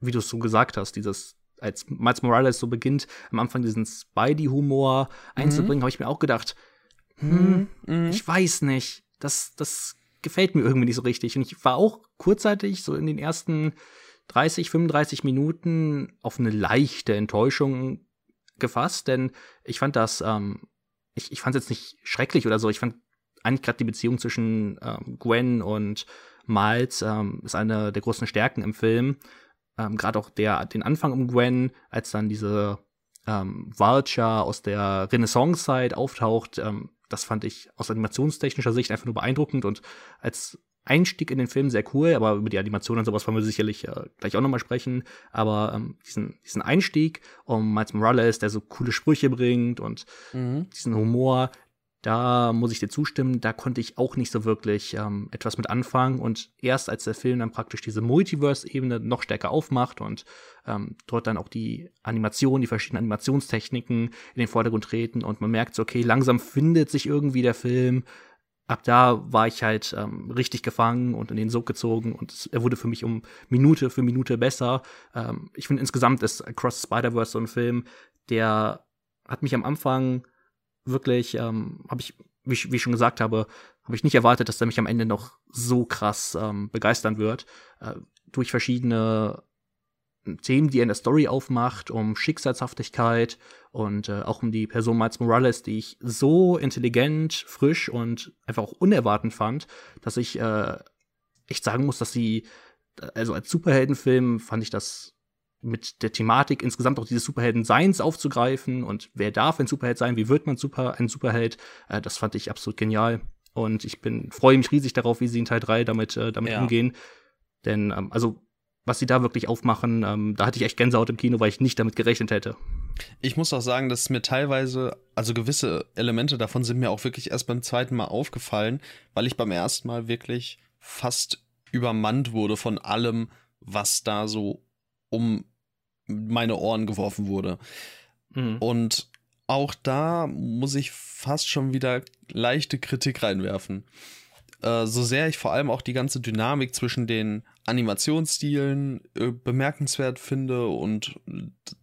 wie du es so gesagt hast, dieses als Miles Morales so beginnt, am Anfang diesen Spidey-Humor einzubringen, mhm. habe ich mir auch gedacht, hm, mhm. ich weiß nicht, das, das gefällt mir irgendwie nicht so richtig. Und ich war auch kurzzeitig, so in den ersten 30, 35 Minuten, auf eine leichte Enttäuschung gefasst, denn ich fand das, ähm, ich, ich fand es jetzt nicht schrecklich oder so. Ich fand eigentlich gerade die Beziehung zwischen ähm, Gwen und Miles ähm, ist eine der großen Stärken im Film ähm, gerade auch der, den Anfang um Gwen, als dann diese ähm, Vulture aus der Renaissance-Zeit auftaucht, ähm, das fand ich aus animationstechnischer Sicht einfach nur beeindruckend und als Einstieg in den Film sehr cool, aber über die Animation und sowas wollen wir sicherlich äh, gleich auch nochmal sprechen. Aber ähm, diesen, diesen Einstieg um Miles Morales, der so coole Sprüche bringt und mhm. diesen Humor, da muss ich dir zustimmen, da konnte ich auch nicht so wirklich ähm, etwas mit anfangen. Und erst als der Film dann praktisch diese Multiverse-Ebene noch stärker aufmacht und ähm, dort dann auch die Animation, die verschiedenen Animationstechniken in den Vordergrund treten und man merkt so, okay, langsam findet sich irgendwie der Film. Ab da war ich halt ähm, richtig gefangen und in den Sog gezogen und es, er wurde für mich um Minute für Minute besser. Ähm, ich finde insgesamt ist Across Spider-Verse so ein Film, der hat mich am Anfang wirklich, ähm, habe ich, wie, wie ich schon gesagt habe, habe ich nicht erwartet, dass er mich am Ende noch so krass ähm, begeistern wird. Äh, durch verschiedene Themen, die er in der Story aufmacht, um Schicksalshaftigkeit und äh, auch um die Person Miles Morales, die ich so intelligent, frisch und einfach auch unerwartend fand, dass ich äh, echt sagen muss, dass sie, also als Superheldenfilm fand ich das mit der Thematik insgesamt auch dieses Superhelden-Seins aufzugreifen und wer darf ein Superheld sein, wie wird man super, ein Superheld, äh, das fand ich absolut genial. Und ich bin, freue mich riesig darauf, wie sie in Teil 3 damit, äh, damit ja. umgehen. Denn, ähm, also, was sie da wirklich aufmachen, ähm, da hatte ich echt Gänsehaut im Kino, weil ich nicht damit gerechnet hätte. Ich muss auch sagen, dass mir teilweise, also gewisse Elemente davon sind mir auch wirklich erst beim zweiten Mal aufgefallen, weil ich beim ersten Mal wirklich fast übermannt wurde von allem, was da so um meine Ohren geworfen wurde. Mhm. Und auch da muss ich fast schon wieder leichte Kritik reinwerfen. Äh, so sehr ich vor allem auch die ganze Dynamik zwischen den Animationsstilen äh, bemerkenswert finde und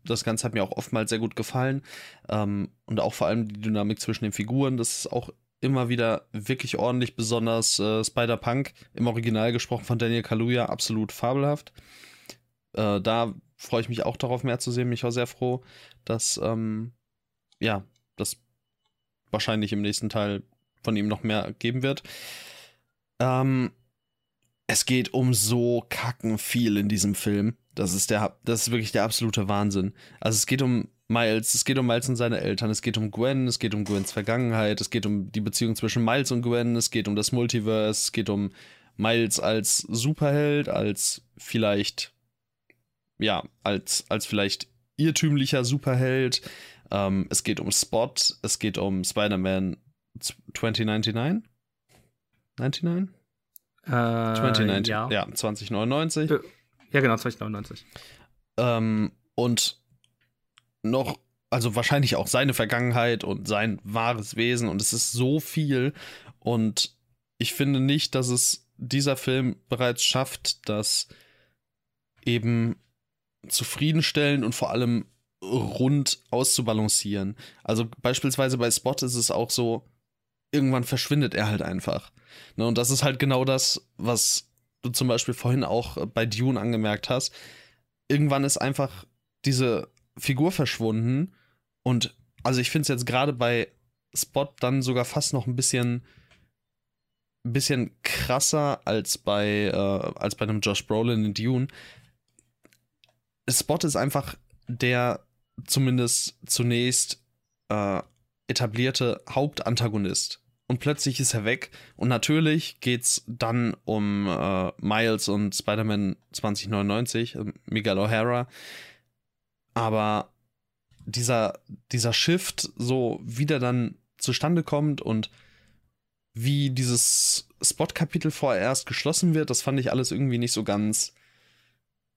das Ganze hat mir auch oftmals sehr gut gefallen. Ähm, und auch vor allem die Dynamik zwischen den Figuren, das ist auch immer wieder wirklich ordentlich, besonders äh, Spider-Punk im Original gesprochen von Daniel Kaluuya, absolut fabelhaft. Äh, da freue ich mich auch darauf, mehr zu sehen. Mich war sehr froh, dass, ähm, ja, das wahrscheinlich im nächsten Teil von ihm noch mehr geben wird. Ähm, es geht um so kacken viel in diesem Film. Das ist der, das ist wirklich der absolute Wahnsinn. Also es geht um Miles, es geht um Miles und seine Eltern, es geht um Gwen, es geht um Gwens Vergangenheit, es geht um die Beziehung zwischen Miles und Gwen, es geht um das Multiverse, es geht um Miles als Superheld, als vielleicht ja, als, als vielleicht irrtümlicher Superheld. Ähm, es geht um Spot, es geht um Spider-Man 2099? 99? Äh, 2099, ja. ja, 2099. Äh, ja, genau, 2099. Ähm, und noch also wahrscheinlich auch seine Vergangenheit und sein wahres Wesen und es ist so viel und ich finde nicht, dass es dieser Film bereits schafft, das eben zufriedenstellen und vor allem rund auszubalancieren. Also beispielsweise bei Spot ist es auch so, irgendwann verschwindet er halt einfach. Ne, und das ist halt genau das, was du zum Beispiel vorhin auch bei Dune angemerkt hast. Irgendwann ist einfach diese Figur verschwunden und also ich finde es jetzt gerade bei Spot dann sogar fast noch ein bisschen bisschen krasser als bei äh, als bei einem Josh Brolin in Dune. Spot ist einfach der zumindest zunächst äh, etablierte Hauptantagonist. Und plötzlich ist er weg. Und natürlich geht's dann um äh, Miles und Spider-Man 2099, äh, Miguel O'Hara. Aber dieser, dieser Shift so wieder dann zustande kommt und wie dieses Spot-Kapitel vorerst geschlossen wird, das fand ich alles irgendwie nicht so ganz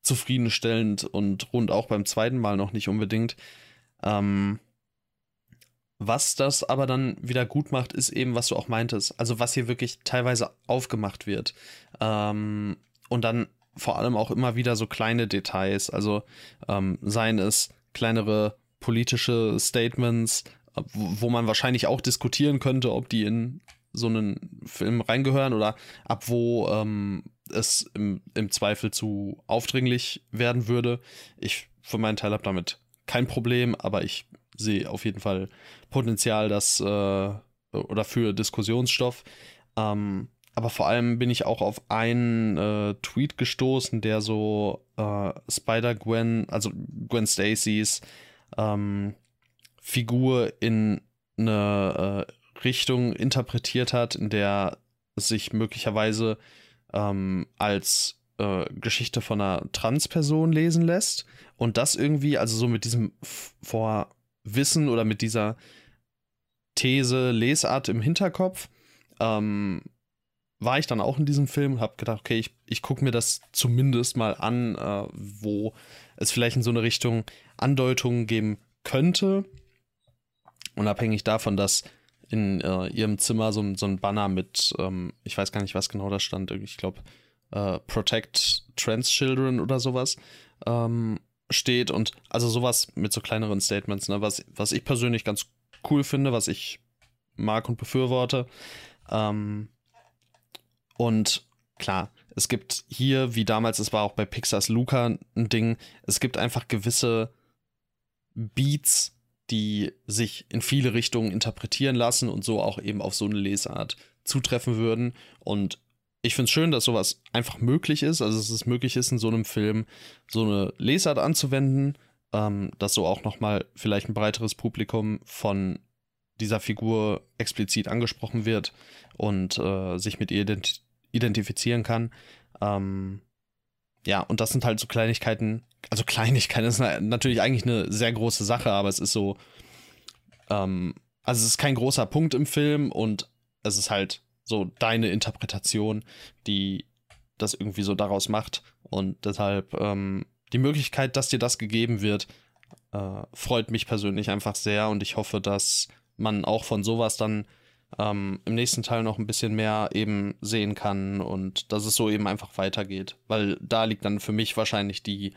zufriedenstellend und rund auch beim zweiten Mal noch nicht unbedingt. Ähm, was das aber dann wieder gut macht, ist eben, was du auch meintest. Also was hier wirklich teilweise aufgemacht wird. Ähm, und dann vor allem auch immer wieder so kleine Details. Also ähm, seien es kleinere politische Statements, wo, man wahrscheinlich auch diskutieren könnte, ob die in so einen Film reingehören oder ab wo ähm, es im, im Zweifel zu aufdringlich werden würde. Ich für meinen Teil habe damit kein Problem, aber ich sehe auf jeden Fall Potenzial, das äh, oder für Diskussionsstoff. Ähm, aber vor allem bin ich auch auf einen äh, Tweet gestoßen, der so äh, Spider-Gwen, also Gwen Stacys ähm, Figur in eine äh, Richtung interpretiert hat, in der sich möglicherweise ähm, als äh, Geschichte von einer Transperson lesen lässt und das irgendwie, also so mit diesem Vorwissen oder mit dieser These, Lesart im Hinterkopf, ähm, war ich dann auch in diesem Film und habe gedacht, okay, ich, ich gucke mir das zumindest mal an, äh, wo es vielleicht in so eine Richtung Andeutungen geben könnte. Unabhängig davon, dass in äh, ihrem Zimmer so, so ein Banner mit, ähm, ich weiß gar nicht, was genau da stand, ich glaube, äh, Protect Trans Children oder sowas ähm, steht und also sowas mit so kleineren Statements, ne, was, was ich persönlich ganz cool finde, was ich mag und befürworte. Ähm, und klar, es gibt hier, wie damals, es war auch bei Pixars Luca ein Ding, es gibt einfach gewisse Beats, die sich in viele Richtungen interpretieren lassen und so auch eben auf so eine Lesart zutreffen würden. Und ich finde es schön, dass sowas einfach möglich ist, also dass es möglich ist, in so einem Film so eine Lesart anzuwenden, ähm, dass so auch nochmal vielleicht ein breiteres Publikum von dieser Figur explizit angesprochen wird und äh, sich mit ihr ident identifizieren kann. Ähm, ja, und das sind halt so Kleinigkeiten, also Kleinigkeiten, das ist natürlich eigentlich eine sehr große Sache, aber es ist so, ähm, also es ist kein großer Punkt im Film und es ist halt so deine Interpretation, die das irgendwie so daraus macht und deshalb ähm, die Möglichkeit, dass dir das gegeben wird, äh, freut mich persönlich einfach sehr und ich hoffe, dass man auch von sowas dann ähm, im nächsten Teil noch ein bisschen mehr eben sehen kann und dass es so eben einfach weitergeht. Weil da liegt dann für mich wahrscheinlich die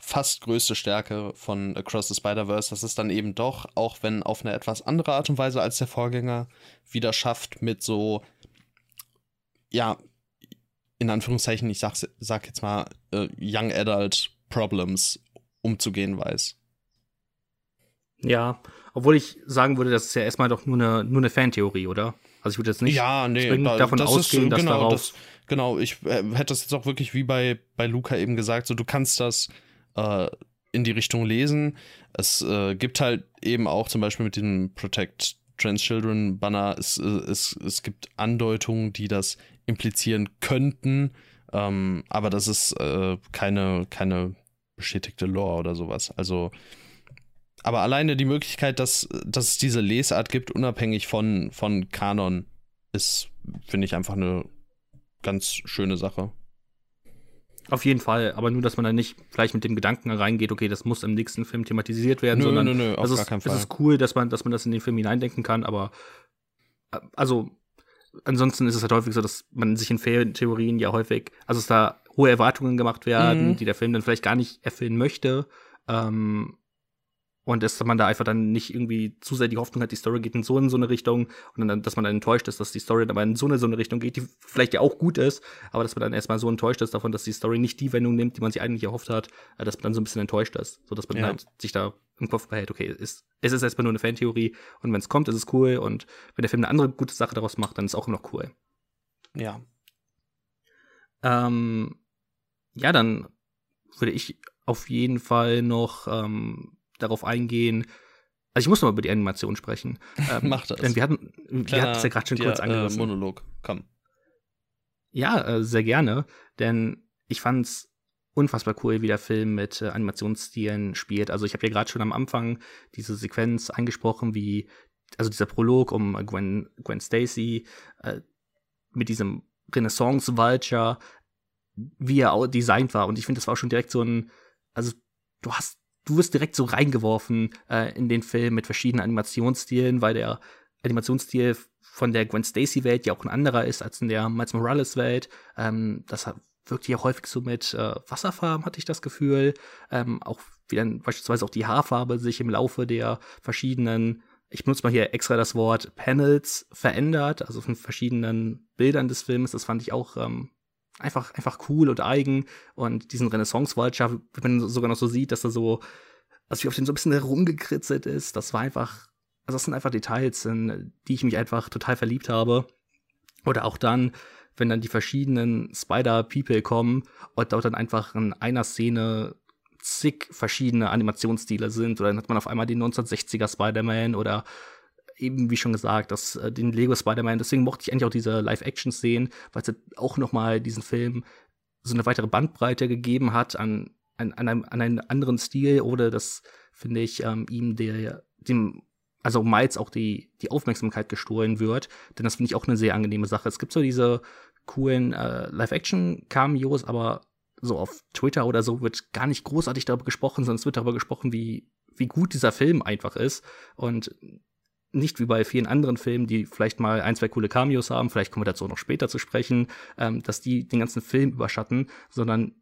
fast größte Stärke von Across the Spider-Verse, dass es dann eben doch, auch wenn auf eine etwas andere Art und Weise als der Vorgänger, wieder schafft, mit so, ja, in Anführungszeichen, ich sag, sag jetzt mal, äh, Young Adult Problems umzugehen weiß. Ja, obwohl ich sagen würde, das ist ja erstmal doch nur eine, nur eine Fantheorie, oder? Also ich würde jetzt nicht ja, nee, da, davon ausgehen, ist, dass genau, darauf... Das, genau, ich äh, hätte das jetzt auch wirklich wie bei, bei Luca eben gesagt, so du kannst das äh, in die Richtung lesen. Es äh, gibt halt eben auch zum Beispiel mit dem Protect Trans Children Banner, es, äh, es, es gibt Andeutungen, die das implizieren könnten, ähm, aber das ist äh, keine, keine bestätigte Lore oder sowas. Also aber alleine die Möglichkeit, dass, dass es diese Lesart gibt, unabhängig von, von Kanon, ist, finde ich, einfach eine ganz schöne Sache. Auf jeden Fall, aber nur, dass man dann nicht vielleicht mit dem Gedanken reingeht, okay, das muss im nächsten Film thematisiert werden, Nö, sondern nö, nö, auf es, gar ist, keinen es Fall. ist cool, dass man, dass man das in den Film hineindenken kann, aber äh, also ansonsten ist es halt häufig so, dass man sich in Theorien ja häufig, also dass da hohe Erwartungen gemacht werden, Mhm. die der Film dann vielleicht gar nicht erfüllen möchte. Ähm, und dass man da einfach dann nicht irgendwie zu sehr die Hoffnung hat, die Story geht in so in so eine Richtung und dann, dass man dann enttäuscht ist, dass die Story dann aber in so eine so eine Richtung geht, die vielleicht ja auch gut ist, aber dass man dann erstmal so enttäuscht ist davon, dass die Story nicht die Wendung nimmt, die man sich eigentlich erhofft hat, äh, dass man dann so ein bisschen enttäuscht ist, so dass man Ja. halt sich da im Kopf behält, okay, es, es ist erstmal nur eine Fantheorie und wenn es kommt, ist es cool und wenn der Film eine andere gute Sache daraus macht, dann ist es auch immer noch cool. Ja. Ähm, ja, dann würde ich auf jeden Fall noch ähm, darauf eingehen. Also ich muss noch mal über die Animation sprechen. Ähm, Mach das. Denn wir hatten, wir hatten es ja gerade schon kurz angerissen. Äh, Monolog, komm. Ja, äh, sehr gerne, denn ich fand's unfassbar cool, wie der Film mit äh, Animationsstilen spielt. Also ich habe ja gerade schon am Anfang diese Sequenz eingesprochen, wie also dieser Prolog um äh, Gwen, Gwen Stacy äh, mit diesem Renaissance Vulture, wie er auch designt war. Und ich finde, das war auch schon direkt so ein, also du hast, du wirst direkt so reingeworfen äh, in den Film mit verschiedenen Animationsstilen, weil der Animationsstil von der Gwen Stacy Welt ja auch ein anderer ist als in der Miles Morales Welt. Ähm, das wirkt hier häufig so mit äh, Wasserfarben, hatte ich das Gefühl. Ähm, auch wie dann beispielsweise auch die Haarfarbe sich im Laufe der verschiedenen, ich benutze mal hier extra das Wort Panels verändert, also von verschiedenen Bildern des Films. Das fand ich auch ähm, einfach, einfach cool und eigen. Und diesen Renaissance-Vulture, wenn man sogar noch so sieht, dass er so, also wie auf den so ein bisschen herumgekritzelt ist, das war einfach, also das sind einfach Details, in die ich mich einfach total verliebt habe. Oder auch dann, wenn dann die verschiedenen Spider-People kommen und dort dann einfach in einer Szene zig verschiedene Animationsstile sind. Oder dann hat man auf einmal den 1960er Spider-Man oder eben, wie schon gesagt, das, äh, den Lego Spider-Man. Deswegen mochte ich eigentlich auch diese Live-Action-Szenen, weil es halt auch noch mal diesen Film so eine weitere Bandbreite gegeben hat an, an, an, einem, an einen anderen Stil. Oder das, finde ich, ähm, ihm der, dem also Miles auch die, die Aufmerksamkeit gestohlen wird. Denn das finde ich auch eine sehr angenehme Sache. Es gibt so diese coolen äh, Live-Action-Cameos, aber so auf Twitter oder so wird gar nicht großartig darüber gesprochen, sondern es wird darüber gesprochen, wie, wie gut dieser Film einfach ist. Und nicht wie bei vielen anderen Filmen, die vielleicht mal ein, zwei coole Cameos haben, vielleicht kommen wir dazu noch später zu sprechen, ähm, dass die den ganzen Film überschatten, sondern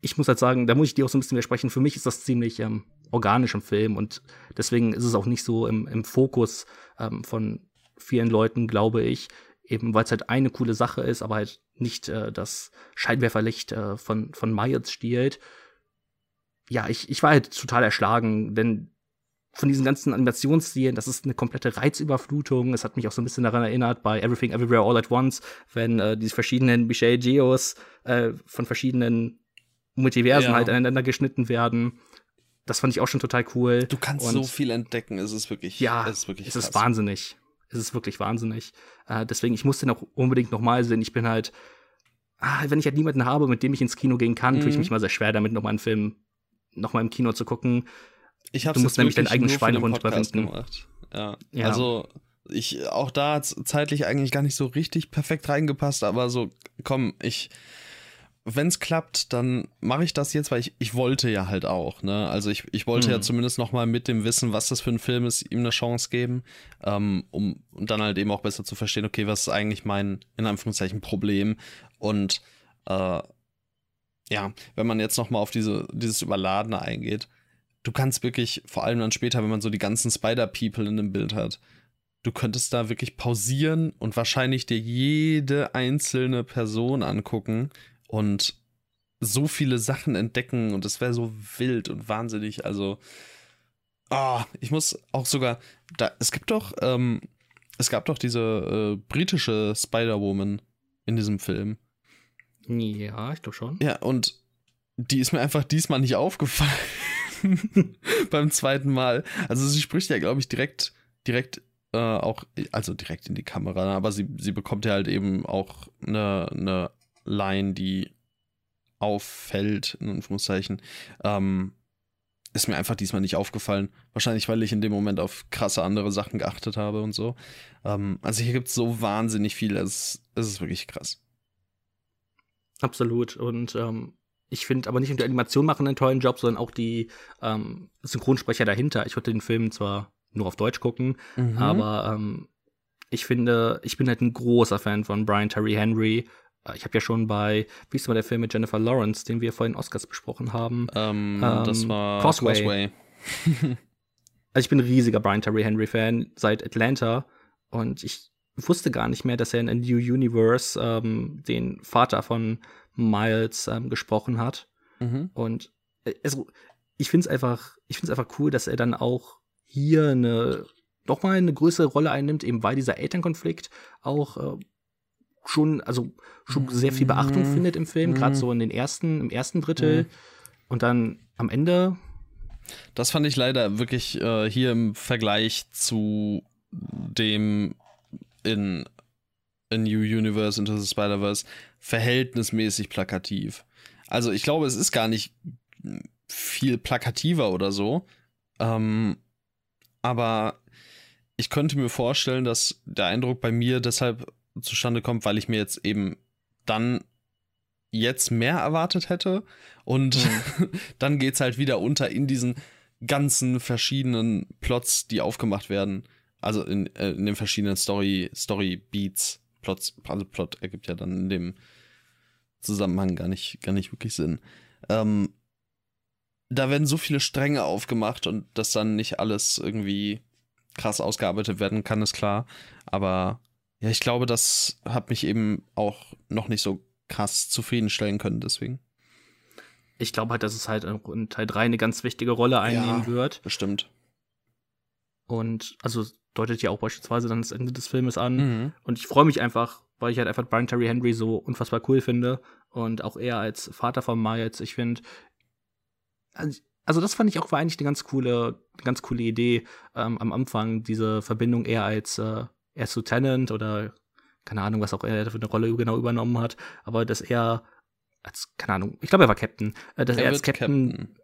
ich muss halt sagen, da muss ich dir auch so ein bisschen widersprechen. Für mich ist das ziemlich ähm, organisch im Film und deswegen ist es auch nicht so im, im Fokus ähm, von vielen Leuten, glaube ich, eben weil es halt eine coole Sache ist, aber halt nicht äh, das Scheinwerferlicht äh, von, von Myers stiehlt. Ja, ich, ich war halt total erschlagen, denn von diesen ganzen Animationsstilen, das ist eine komplette Reizüberflutung. Es hat mich auch so ein bisschen daran erinnert bei Everything Everywhere All at Once, wenn äh, die verschiedenen Michel Geos äh, von verschiedenen Multiversen Ja. halt aneinander geschnitten werden. Das fand ich auch schon total cool. Du kannst Und- so viel entdecken, es ist wirklich, ja, es ist wirklich es ist wahnsinnig. Es ist wirklich wahnsinnig. Äh, deswegen, ich muss den auch unbedingt nochmal sehen. Ich bin halt, ah, wenn ich halt niemanden habe, mit dem ich ins Kino gehen kann, tue ich Mhm. mich mal sehr schwer damit, nochmal einen Film nochmal im Kino zu gucken. Ich hab's Du musst nämlich deinen eigenen Schweinehund überwinden. gemacht. Ja. Ja. Also ich auch da hat's zeitlich eigentlich gar nicht so richtig perfekt reingepasst, aber so komm, ich wenn's klappt, dann mache ich das jetzt, weil ich, ich wollte ja halt auch, ne? Also ich, ich wollte ja Mhm. zumindest noch mal mit dem Wissen, was das für ein Film ist, ihm eine Chance geben, ähm, um und dann halt eben auch besser zu verstehen, okay, was ist eigentlich mein in Anführungszeichen Problem und äh, ja, wenn man jetzt noch mal auf diese dieses Überladene eingeht, du kannst wirklich, vor allem dann später, wenn man so die ganzen Spider-People in dem Bild hat, du könntest da wirklich pausieren und wahrscheinlich dir jede einzelne Person angucken und so viele Sachen entdecken und es wäre so wild und wahnsinnig. Also, ah, ich muss auch sogar, da, es gibt doch, ähm, es gab doch diese äh, britische Spider-Woman in diesem Film. Ja, ich glaube schon. Ja, und die ist mir einfach diesmal nicht aufgefallen. Beim zweiten Mal. Also sie spricht ja, glaube ich, direkt, direkt äh, auch, also direkt in die Kamera, ne? aber sie, sie bekommt ja halt eben auch eine, eine Line, die auffällt, in Anführungszeichen. Ähm, ist mir einfach diesmal nicht aufgefallen. Wahrscheinlich, weil ich in dem Moment auf krasse andere Sachen geachtet habe und so. Ähm, also hier gibt es so wahnsinnig viel. Es, es ist wirklich krass. Absolut. Und ähm, ich finde aber nicht nur die Animation machen einen tollen Job, sondern auch die ähm, Synchronsprecher dahinter. Ich würde den Film zwar nur auf Deutsch gucken, mhm. aber ähm, ich finde, ich bin halt ein großer Fan von Brian Terry Henry. Äh, ich habe ja schon bei, wie ist mal der Film mit Jennifer Lawrence, den wir vorhin Oscars besprochen haben? Ähm, ähm, das war Crossway. Crossway. also ich bin ein riesiger Brian Terry Henry Fan seit Atlanta und ich wusste gar nicht mehr, dass er in A New Universe ähm, den Vater von Miles ähm, gesprochen hat. Mhm. Und äh, also, ich finde es einfach, ich finde es einfach cool, dass er dann auch hier eine doch mal eine größere Rolle einnimmt, eben weil dieser Elternkonflikt auch äh, schon, also schon sehr viel Beachtung mhm. findet im Film, gerade mhm. so in den ersten, im ersten Drittel mhm. und dann am Ende. Das fand ich leider wirklich äh, hier im Vergleich zu dem in A New Universe Into the Spider-Verse verhältnismäßig plakativ. Also ich glaube, es ist gar nicht viel plakativer oder so. Ähm, aber ich könnte mir vorstellen, dass der Eindruck bei mir deshalb zustande kommt, weil ich mir jetzt eben dann jetzt mehr erwartet hätte. Und mhm. dann geht es halt wieder unter in diesen ganzen verschiedenen Plots, die aufgemacht werden. Also in, äh, in den verschiedenen Story, Story Beats. Plots, also Plot ergibt ja dann in dem Zusammenhang gar nicht, gar nicht wirklich Sinn. Ähm, da werden so viele Stränge aufgemacht und das dann nicht alles irgendwie krass ausgearbeitet werden kann, ist klar. Aber ja, ich glaube, das hat mich eben auch noch nicht so krass zufriedenstellen können, deswegen. Ich glaube halt, dass es halt in Teil 3 eine ganz wichtige Rolle einnehmen ja, wird. Bestimmt. Und also deutet ja auch beispielsweise dann das Ende des Filmes an. Mhm. Und ich freue mich einfach, weil ich halt einfach Brian Terry Henry so unfassbar cool finde. Und auch er als Vater von Miles. Ich finde, also, also das fand ich auch war eigentlich eine ganz coole, ganz coole Idee ähm, am Anfang, diese Verbindung eher als, äh, er ist Lieutenant oder keine Ahnung, was auch er für eine Rolle genau übernommen hat, aber dass er als, keine Ahnung, ich glaube, er war Captain, äh, dass er, er als Captain, Captain,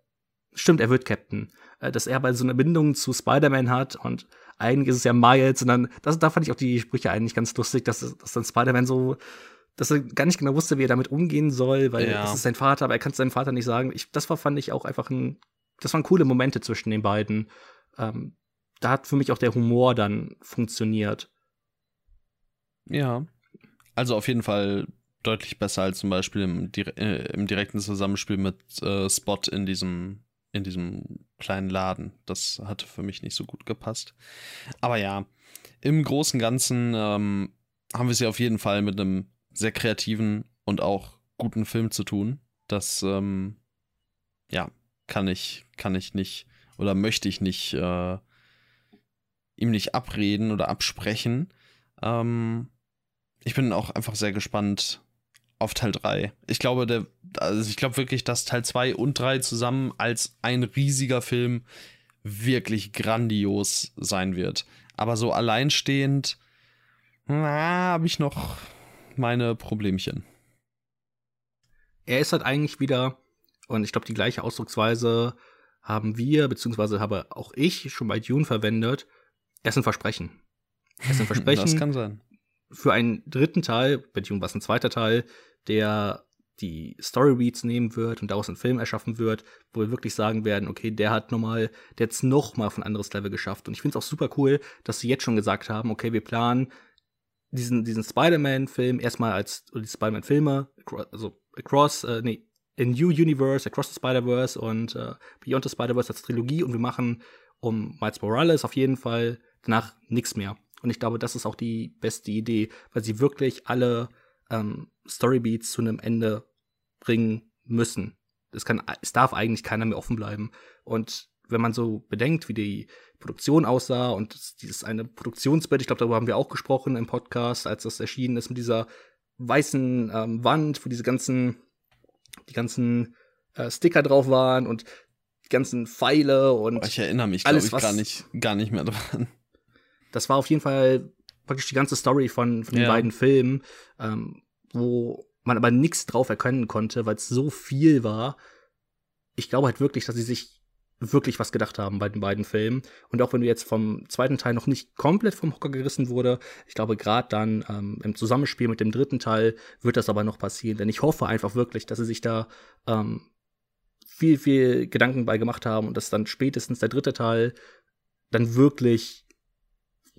stimmt, er wird Captain, äh, dass er bei so eine Bindung zu Spider-Man hat und eigentlich ist es ja Miles und dann, das, da fand ich auch die Sprüche eigentlich ganz lustig, dass, dass dann Spider-Man so, dass er gar nicht genau wusste, wie er damit umgehen soll, weil ja. es ist sein Vater, aber er kann es seinem Vater nicht sagen. Ich, das war, fand ich auch einfach ein, das waren coole Momente zwischen den beiden. Ähm, da hat für mich auch der Humor dann funktioniert. Ja. Also auf jeden Fall deutlich besser als zum Beispiel im, äh, im direkten Zusammenspiel mit äh, Spot in diesem in diesem kleinen Laden. Das hatte für mich nicht so gut gepasst. Aber ja, im Großen und Ganzen ähm, haben wir es ja auf jeden Fall mit einem sehr kreativen und auch guten Film zu tun. Das, ähm, ja, kann ich, kann ich nicht oder möchte ich nicht äh, ihm nicht abreden oder absprechen. Ähm, ich bin auch einfach sehr gespannt, auf Teil 3. Ich glaube, der, also ich glaube wirklich, dass Teil 2 und 3 zusammen als ein riesiger Film wirklich grandios sein wird. Aber so alleinstehend, habe ich noch meine Problemchen. Er ist halt eigentlich wieder, und ich glaube, die gleiche Ausdrucksweise haben wir, beziehungsweise habe auch ich schon bei Dune verwendet. Er ist ein Versprechen. Er ist ein Versprechen. das kann sein. Für einen dritten Teil, bei Dune war es ein zweiter Teil, der die Storybeats nehmen wird und daraus einen Film erschaffen wird, wo wir wirklich sagen werden, okay, der hat nochmal, der hat's noch mal von anderes Level geschafft. Und ich finde es auch super cool, dass sie jetzt schon gesagt haben, okay, wir planen diesen, diesen Spider-Man-Film erstmal als, oder die Spider-Man-Filme, also Across, äh, nee, in New Universe, Across the Spider-Verse und äh, Beyond the Spider-Verse als Trilogie und wir machen um Miles Morales auf jeden Fall danach nichts mehr. Und ich glaube, das ist auch die beste Idee, weil sie wirklich alle ähm, Storybeats zu einem Ende bringen müssen. Es, kann, es darf eigentlich keiner mehr offen bleiben. Und wenn man so bedenkt, wie die Produktion aussah und dieses eine Produktionsbild, ich glaube, darüber haben wir auch gesprochen im Podcast, als das erschienen ist mit dieser weißen ähm, Wand, wo diese ganzen, die ganzen äh, Sticker drauf waren und die ganzen Pfeile und. ich erinnere mich, glaube ich, gar nicht, gar nicht mehr dran. Das war auf jeden Fall praktisch die ganze Story von, von den ja. beiden Filmen, ähm, wo man aber nichts drauf erkennen konnte, weil es so viel war. Ich glaube halt wirklich, dass sie sich wirklich was gedacht haben bei den beiden Filmen. Und auch wenn du jetzt vom zweiten Teil noch nicht komplett vom Hocker gerissen wurde, ich glaube, gerade dann ähm, im Zusammenspiel mit dem dritten Teil wird das aber noch passieren. Denn ich hoffe einfach wirklich, dass sie sich da ähm, viel, viel Gedanken bei gemacht haben und dass dann spätestens der dritte Teil dann wirklich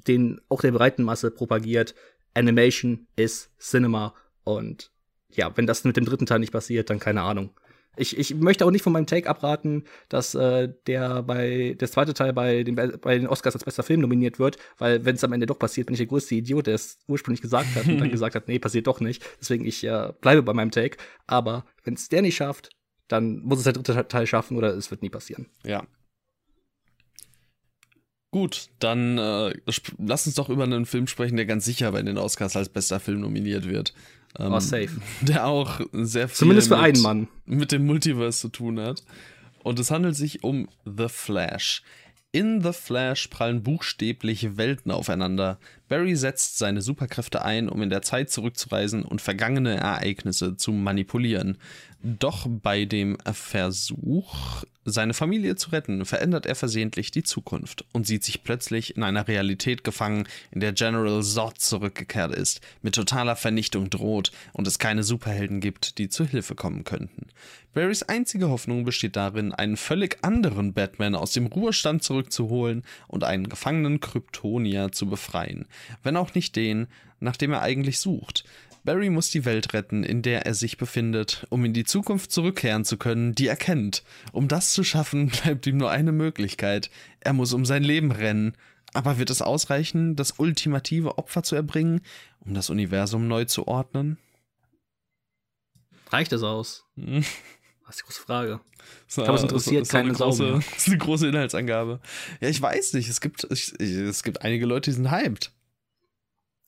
den auch der breiten Masse propagiert. Animation ist Cinema und ja, wenn das mit dem dritten Teil nicht passiert, dann keine Ahnung. Ich, ich möchte auch nicht von meinem Take abraten, dass äh, der bei der zweite Teil bei den, bei den Oscars als bester Film nominiert wird, weil wenn es am Ende doch passiert, bin ich der größte Idiot, der es ursprünglich gesagt hat und dann gesagt hat, nee, passiert doch nicht. Deswegen ich äh, bleibe bei meinem Take. Aber wenn es der nicht schafft, dann muss es der dritte Teil schaffen oder es wird nie passieren. Ja. Gut, dann äh, lass uns doch über einen Film sprechen, der ganz sicher bei den Oscars als bester Film nominiert wird. Ähm, oh, safe. Der auch sehr viel Zumindest für mit, einen Mann. mit dem Multiverse zu tun hat. Und es handelt sich um The Flash. In The Flash prallen buchstäblich Welten aufeinander. Barry setzt seine Superkräfte ein, um in der Zeit zurückzureisen und vergangene Ereignisse zu manipulieren. Doch bei dem Versuch, seine Familie zu retten, verändert er versehentlich die Zukunft und sieht sich plötzlich in einer Realität gefangen, in der General Zod zurückgekehrt ist, mit totaler Vernichtung droht und es keine Superhelden gibt, die zu Hilfe kommen könnten. Barrys einzige Hoffnung besteht darin, einen völlig anderen Batman aus dem Ruhestand zurückzuholen und einen gefangenen Kryptonier zu befreien wenn auch nicht den, nach dem er eigentlich sucht. Barry muss die Welt retten, in der er sich befindet, um in die Zukunft zurückkehren zu können, die er kennt. Um das zu schaffen, bleibt ihm nur eine Möglichkeit. Er muss um sein Leben rennen. Aber wird es ausreichen, das ultimative Opfer zu erbringen, um das Universum neu zu ordnen? Reicht es aus? Hm. Das ist die große Frage. Ich glaube, es interessiert so, keine große, Das ist eine große Inhaltsangabe. Ja, ich weiß nicht. Es gibt, ich, es gibt einige Leute, die sind hyped.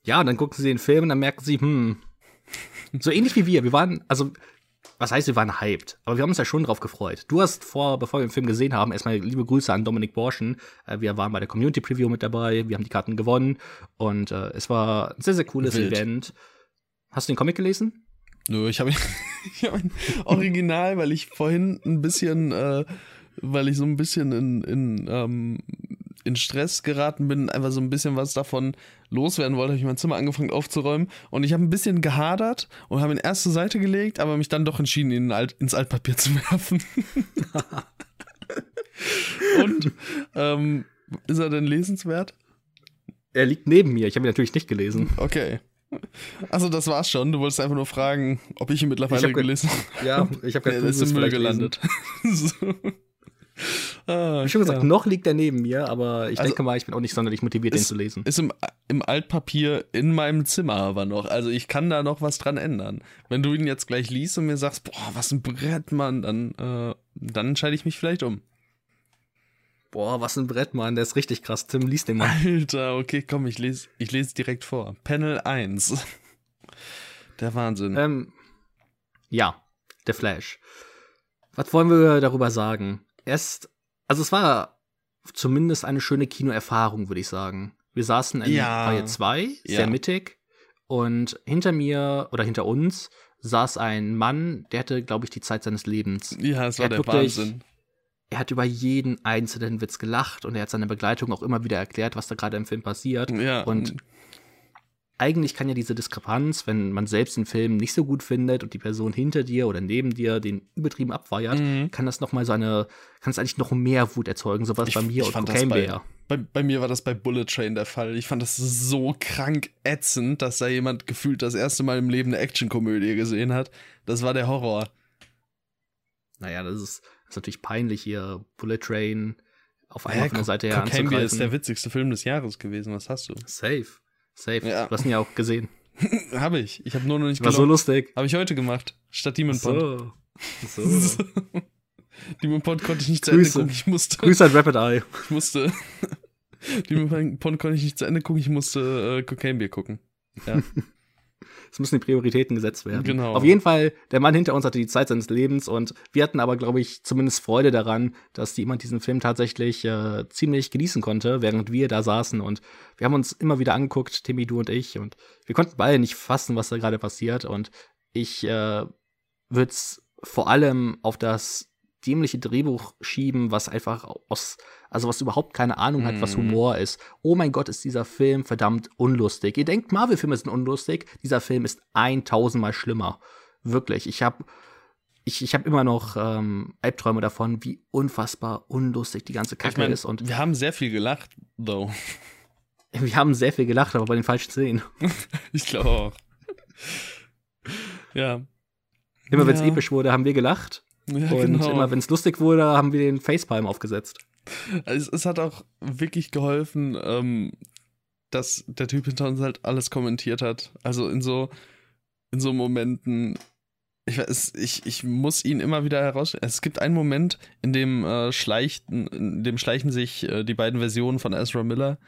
Ja, und dann gucken sie den Film und dann merken sie, hm, so ähnlich wie wir. Wir waren, also, was heißt, wir waren hyped, aber wir haben uns ja schon drauf gefreut. Du hast vor, bevor wir den Film gesehen haben, erstmal liebe Grüße an Dominik Borschen. Äh, wir waren bei der Community Preview mit dabei, wir haben die Karten gewonnen und äh, es war ein sehr, sehr cooles Wild. Event. Hast du den Comic gelesen? Nö, ich habe ich hab ein Original, weil ich vorhin ein bisschen, äh, weil ich so ein bisschen in, in ähm, in Stress geraten bin, einfach so ein bisschen was davon loswerden wollte, habe ich mein Zimmer angefangen aufzuräumen und ich habe ein bisschen gehadert und habe ihn erst zur Seite gelegt, aber mich dann doch entschieden, ihn Alt, ins Altpapier zu werfen. und ähm, ist er denn lesenswert? Er liegt neben mir. Ich habe ihn natürlich nicht gelesen. Okay. Also das war's schon. Du wolltest einfach nur fragen, ob ich ihn mittlerweile ich gelesen habe. Ja, ich habe gerade ist im Müll gelandet. so. Ah, Wie schon gesagt, ja. noch liegt er neben mir, aber ich also, denke mal, ich bin auch nicht sonderlich motiviert, ist, den zu lesen. Ist im, im Altpapier in meinem Zimmer aber noch. Also ich kann da noch was dran ändern. Wenn du ihn jetzt gleich liest und mir sagst, boah, was ein Brett, Mann, dann, äh, dann entscheide ich mich vielleicht um. Boah, was ein Brett, Mann, der ist richtig krass. Tim, liest den mal. Alter, okay, komm, ich lese ich lese direkt vor. Panel 1. Der Wahnsinn. Ähm, ja, der Flash. Was wollen wir darüber sagen? Erst also es war zumindest eine schöne Kinoerfahrung, würde ich sagen. Wir saßen in ja. Reihe 2, sehr ja. mittig. Und hinter mir oder hinter uns saß ein Mann, der hatte, glaube ich, die Zeit seines Lebens. Ja, es war der wirklich, Wahnsinn. Er hat über jeden einzelnen Witz gelacht und er hat seine Begleitung auch immer wieder erklärt, was da gerade im Film passiert. Ja. Und eigentlich kann ja diese Diskrepanz, wenn man selbst den Film nicht so gut findet und die Person hinter dir oder neben dir den übertrieben abfeiert, mhm. kann das noch mal so eine, kann es eigentlich noch mehr Wut erzeugen, sowas ich, bei mir und Cocaine bei, bei, bei, mir war das bei Bullet Train der Fall. Ich fand das so krank ätzend, dass da jemand gefühlt das erste Mal im Leben eine Actionkomödie gesehen hat. Das war der Horror. Naja, das ist, das ist natürlich peinlich hier. Bullet Train auf einmal ja, von der Seite her Cocaine anzugreifen. ist der witzigste Film des Jahres gewesen. Was hast du? Safe. Safe. Ja. Du hast ihn ja auch gesehen. habe ich. Ich habe nur noch nicht War gelockt. so lustig. Habe ich heute gemacht. Statt Demon Pond. So. so. Demon Pond konnte ich nicht zu Ende gucken. Ich musste. Grüße an Rapid Eye. Ich musste. Demon Pond konnte ich nicht zu Ende gucken. Ich musste äh, Cocaine Beer gucken. Ja. Es müssen die Prioritäten gesetzt werden. Genau. Auf jeden Fall, der Mann hinter uns hatte die Zeit seines Lebens und wir hatten aber, glaube ich, zumindest Freude daran, dass jemand diesen Film tatsächlich äh, ziemlich genießen konnte, während wir da saßen und wir haben uns immer wieder angeguckt, Timmy, du und ich, und wir konnten beide nicht fassen, was da gerade passiert und ich äh, würde es vor allem auf das dämliche Drehbuch schieben, was einfach aus, also was überhaupt keine Ahnung hat, was mhm. Humor ist. Oh mein Gott, ist dieser Film verdammt unlustig. Ihr denkt, Marvel-Filme sind unlustig. Dieser Film ist 1000 Mal schlimmer. Wirklich. Ich habe ich, ich habe immer noch ähm, Albträume davon, wie unfassbar unlustig die ganze Kacke ich mein, ist. Und wir haben sehr viel gelacht, though. Wir haben sehr viel gelacht, aber bei den falschen Szenen. ich glaube auch. ja. Immer wenn es episch wurde, haben wir gelacht. Ja, und genau. immer wenn es lustig wurde, haben wir den Facepalm aufgesetzt. Es, es hat auch wirklich geholfen, ähm, dass der Typ hinter uns halt alles kommentiert hat. Also in so, in so Momenten, ich, weiß, ich, ich muss ihn immer wieder herausstellen. Es gibt einen Moment, in dem, äh, schleichten, in dem schleichen sich äh, die beiden Versionen von Ezra Miller,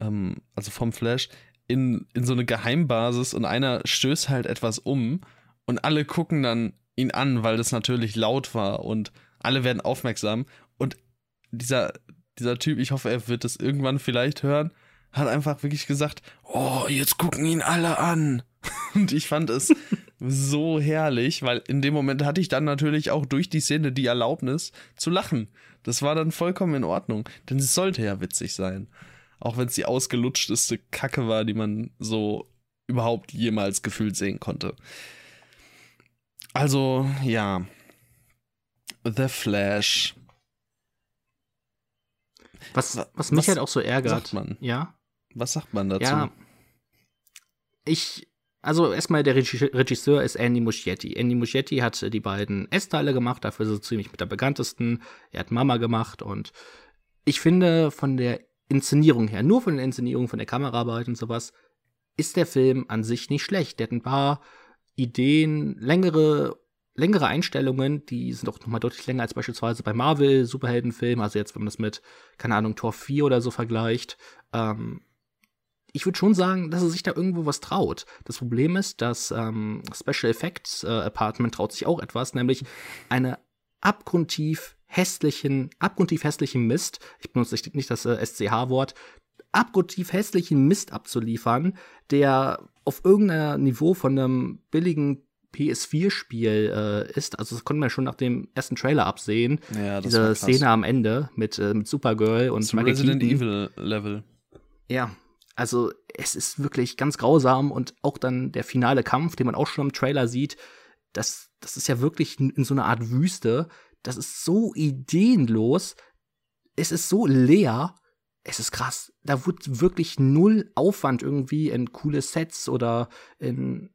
ähm, also vom Flash, in, in so eine Geheimbasis und einer stößt halt etwas um und alle gucken dann ihn an, weil das natürlich laut war und alle werden aufmerksam und dieser, dieser Typ, ich hoffe, er wird das irgendwann vielleicht hören, hat einfach wirklich gesagt, oh, jetzt gucken ihn alle an. Und ich fand es so herrlich, weil in dem Moment hatte ich dann natürlich auch durch die Szene die Erlaubnis zu lachen. Das war dann vollkommen in Ordnung, denn es sollte ja witzig sein. Auch wenn es die ausgelutschteste Kacke war, die man so überhaupt jemals gefühlt sehen konnte. Also, ja. The Flash. Was, was mich was halt auch so ärgert. Sagt man? Ja. Was sagt man dazu? Ja. Ich also erstmal der Regisseur ist Andy Muschietti. Andy Muschietti hat die beiden S-Teile gemacht, dafür ist er ziemlich mit der bekanntesten. Er hat Mama gemacht und ich finde von der Inszenierung her, nur von der Inszenierung, von der Kameraarbeit und sowas, ist der Film an sich nicht schlecht. Der hat ein paar Ideen, längere längere Einstellungen, die sind auch nochmal deutlich länger als beispielsweise bei Marvel Superheldenfilmen, also jetzt wenn man das mit keine Ahnung Tor 4 oder so vergleicht, ähm, ich würde schon sagen, dass er sich da irgendwo was traut. Das Problem ist, dass ähm, Special Effects äh, Apartment traut sich auch etwas, nämlich eine abgrundtief hässlichen, abgrundtief hässlichen Mist, ich benutze nicht das äh, SCH-Wort, abgrundtief hässlichen Mist abzuliefern, der auf irgendeinem Niveau von einem billigen PS4-Spiel äh, ist. Also das konnte man schon nach dem ersten Trailer absehen. Ja, Diese Szene am Ende mit, äh, mit Supergirl und Michael Resident. Evil Level. Ja, also es ist wirklich ganz grausam und auch dann der finale Kampf, den man auch schon im Trailer sieht, das, das ist ja wirklich in so einer Art Wüste. Das ist so ideenlos. Es ist so leer. Es ist krass. Da wird wirklich null Aufwand irgendwie in coole Sets oder in,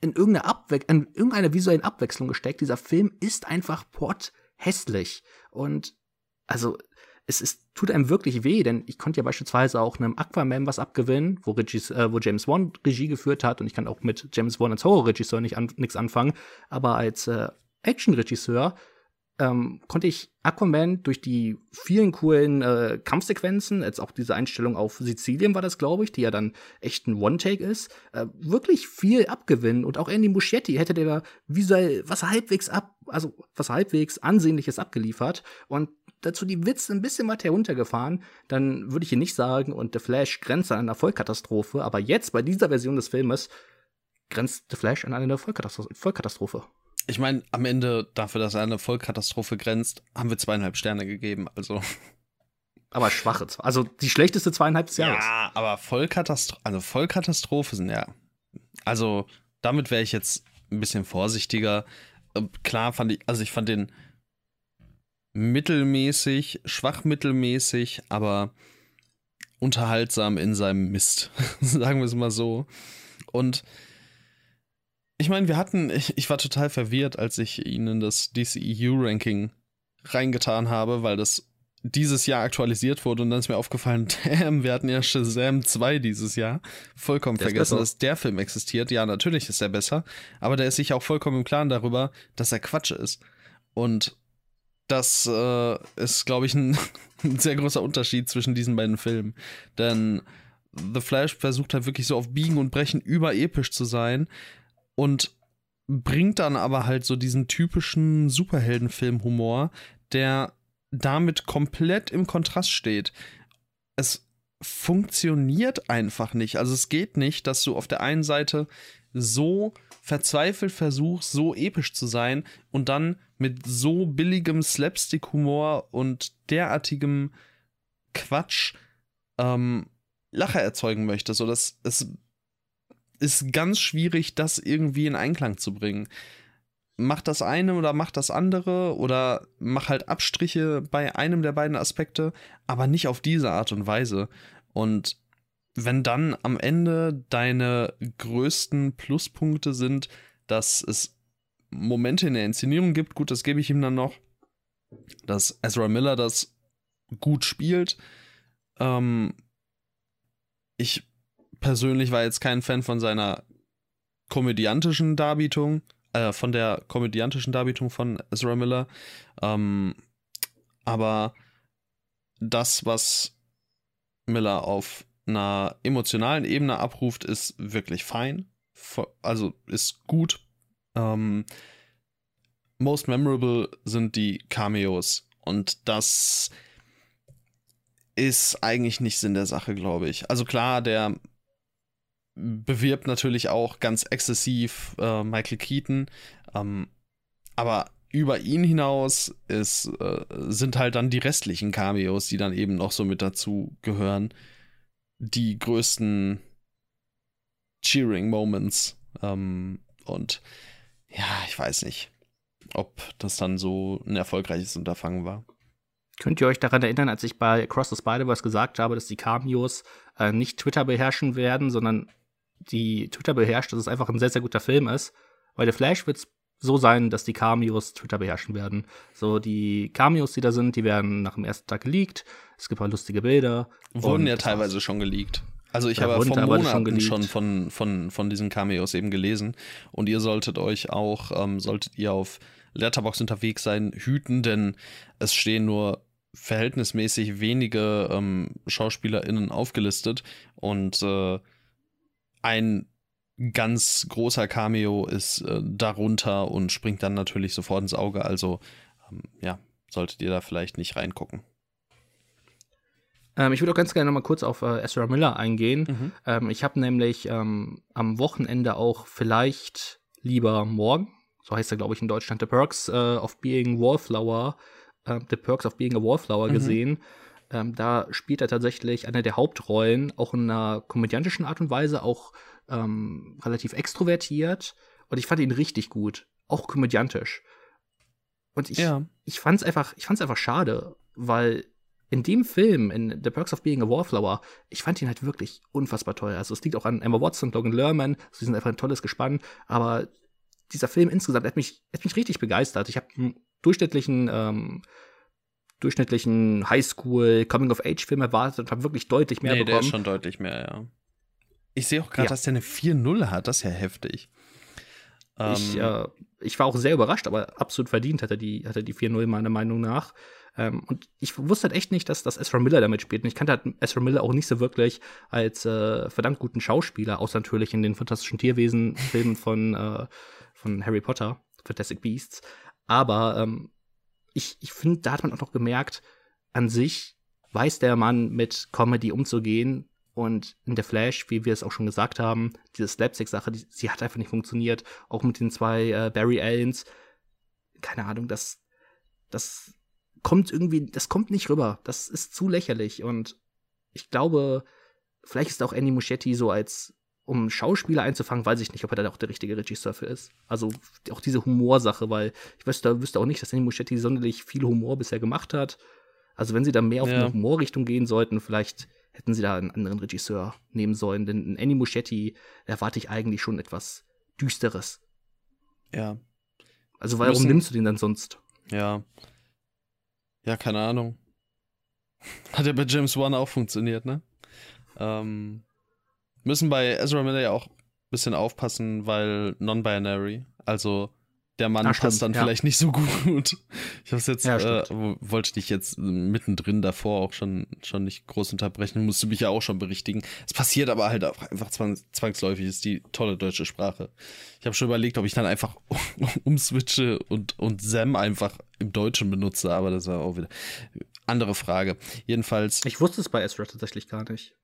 in irgendeine, Abwe in irgendeine visuellen Abwechslung gesteckt. Dieser Film ist einfach port hässlich. Und also es ist, tut einem wirklich weh, denn ich konnte ja beispielsweise auch einem Aquaman was abgewinnen, wo, Regis, äh, wo James Wan Regie geführt hat und ich kann auch mit James Wan als Horrorregisseur nicht an, nichts anfangen, aber als äh, Actionregisseur ähm, konnte ich Aquaman durch die vielen coolen äh, Kampfsequenzen, jetzt auch diese Einstellung auf Sizilien war das, glaube ich, die ja dann echt ein One-Take ist, äh, wirklich viel abgewinnen. Und auch Andy Muschietti hätte der visuell was halbwegs ab, also was halbwegs Ansehnliches abgeliefert. Und dazu die Witze ein bisschen weiter heruntergefahren, dann würde ich hier nicht sagen, und The Flash grenzt an einer Vollkatastrophe, aber jetzt bei dieser Version des Filmes grenzt The Flash an eine Vollkatastrophe. Ich meine, am Ende, dafür, dass er eine Vollkatastrophe grenzt, haben wir zweieinhalb Sterne gegeben, also. Aber schwache, also die schlechteste zweieinhalb des Jahres. Ja, aber Vollkatastrophe, also Vollkatastrophe sind ja. Also, damit wäre ich jetzt ein bisschen vorsichtiger. Äh, klar fand ich, also ich fand den, mittelmäßig, schwach mittelmäßig, aber unterhaltsam in seinem Mist. Sagen wir es mal so. Und ich meine, wir hatten, ich, ich, war total verwirrt, als ich ihnen das DCEU-Ranking reingetan habe, weil das dieses Jahr aktualisiert wurde und dann ist mir aufgefallen, damn, wir hatten ja Shazam 2 dieses Jahr. Vollkommen der vergessen, dass der Film existiert. Ja, natürlich ist er besser, aber der ist sich auch vollkommen im Klaren darüber, dass er Quatsch ist. Und das äh, ist, glaube ich, ein, ein, sehr großer Unterschied zwischen diesen beiden Filmen. Denn The Flash versucht halt wirklich so auf Biegen und Brechen überepisch zu sein und bringt dann aber halt so diesen typischen Superheldenfilm-Humor, der damit komplett im Kontrast steht. Es funktioniert einfach nicht. Also es geht nicht, dass du auf der einen Seite so verzweifelt versuchst, so episch zu sein und dann mit so billigem Slapstick-Humor und derartigem Quatsch ähm, Lacher erzeugen möchtest. So, das, es ist ganz schwierig, das irgendwie in Einklang zu bringen. Mach das eine oder mach das andere oder mach halt Abstriche bei einem der beiden Aspekte, aber nicht auf diese Art und Weise. Und wenn dann am Ende deine größten Pluspunkte sind, dass es Momente in der Inszenierung gibt, gut, das gebe ich ihm dann noch, dass Ezra Miller das gut spielt. Ähm, ich persönlich war jetzt kein Fan von seiner komödiantischen Darbietung, äh, von der komödiantischen Darbietung von Ezra Miller. Ähm, aber das, was Miller auf einer emotionalen Ebene abruft, ist wirklich fein. Also ist gut. Ähm, most memorable sind die Cameos. Und das ist eigentlich nicht Sinn der Sache, glaube ich. Also klar, der bewirbt natürlich auch ganz exzessiv äh, Michael Keaton. Ähm, aber über ihn hinaus ist, äh, sind halt dann die restlichen Cameos, die dann eben noch so mit dazu gehören, die größten Cheering Moments. Ähm, und ja, ich weiß nicht, ob das dann so ein erfolgreiches Unterfangen war. Könnt ihr euch daran erinnern, als ich bei Across the Spider-Verse gesagt habe, dass die Cameos äh, nicht Twitter beherrschen werden, sondern die Twitter beherrscht, dass es einfach ein sehr, sehr guter Film ist. Bei The Flash wird es so sein, dass die Cameos Twitter beherrschen werden. So, die Cameos, die da sind, die werden nach dem ersten Tag geleakt. Es gibt auch lustige Bilder. Wurden ja teilweise schon geleakt. Also ich ja, habe vor Monaten schon, schon, von, von, von diesen Cameos eben gelesen. Und ihr solltet euch auch, ähm, solltet ihr auf Letterbox unterwegs sein, hüten, denn es stehen nur verhältnismäßig wenige ähm, SchauspielerInnen aufgelistet. Und äh, ein ganz großer Cameo ist äh, darunter und springt dann natürlich sofort ins Auge. Also ähm, ja, solltet ihr da vielleicht nicht reingucken. Ähm, ich würde auch ganz gerne noch mal kurz auf äh, Ezra Miller eingehen. Mhm. Ähm, ich habe nämlich ähm, am Wochenende auch vielleicht lieber morgen, so heißt er glaube ich in Deutschland, The Perks äh, of Being Wallflower, äh, The Perks of Being a Wallflower mhm. gesehen. Ähm, da spielt er tatsächlich eine der Hauptrollen, auch in einer komödiantischen Art und Weise, auch ähm, relativ extrovertiert. Und ich fand ihn richtig gut, auch komödiantisch. Und ich, ja. ich fand's einfach, ich fand's einfach schade, weil in dem Film, in The Perks of Being a Wallflower, ich fand ihn halt wirklich unfassbar toll. Also es liegt auch an Emma Watson, Logan Lerman, sie sind einfach ein tolles Gespann, aber dieser Film insgesamt hat mich, hat mich richtig begeistert. Ich habe einen durchschnittlichen ähm, durchschnittlichen Highschool Coming of Age Film erwartet und habe wirklich deutlich mehr nee, bekommen. Der ist schon deutlich mehr, ja. Ich sehe auch gerade, ja. dass der eine 4-0 hat, das ist ja heftig. Ich, ähm, äh, ich war auch sehr überrascht, aber absolut verdient hat er die, hat er die 4-0 meiner Meinung nach. Ähm, und ich wusste halt echt nicht, dass, dass Ezra Miller damit spielt. Und ich kannte halt Ezra Miller auch nicht so wirklich als äh, verdammt guten Schauspieler, außer natürlich in den fantastischen Tierwesen-Filmen von, äh, von Harry Potter, Fantastic Beasts. Aber ähm, ich, ich finde, da hat man auch noch gemerkt, an sich weiß der Mann mit Comedy umzugehen. Und in der Flash, wie wir es auch schon gesagt haben, diese Slapstick-Sache, die, sie hat einfach nicht funktioniert. Auch mit den zwei äh, Barry Allens. Keine Ahnung, das, das kommt irgendwie, das kommt nicht rüber. Das ist zu lächerlich. Und ich glaube, vielleicht ist auch Andy Muschetti so als um Schauspieler einzufangen, weiß ich nicht, ob er da auch der richtige Regisseur für ist. Also auch diese Humorsache, weil ich wüsste, wüsste auch nicht, dass Andy Muschetti sonderlich viel Humor bisher gemacht hat. Also wenn sie da mehr auf ja. eine Humorrichtung gehen sollten, vielleicht hätten sie da einen anderen Regisseur nehmen sollen. Denn in Andy Muschetti erwarte ich eigentlich schon etwas Düsteres. Ja. Also warum müssen, nimmst du den dann sonst? Ja. Ja, keine Ahnung. Hat ja bei James Wan auch funktioniert, ne? Ähm, müssen bei Ezra Miller ja auch ein bisschen aufpassen, weil non-binary, also der Mann Ach, passt dann ja. vielleicht nicht so gut. Ich hab's jetzt, ja, äh, wollte dich jetzt mittendrin davor auch schon, schon nicht groß unterbrechen, musste mich ja auch schon berichtigen. Es passiert aber halt auch einfach zwangsläufig, ist die tolle deutsche Sprache. Ich habe schon überlegt, ob ich dann einfach umswitche und, und Sam einfach im Deutschen benutze, aber das war auch wieder. andere Frage. Jedenfalls. Ich wusste es bei Ezra tatsächlich gar nicht.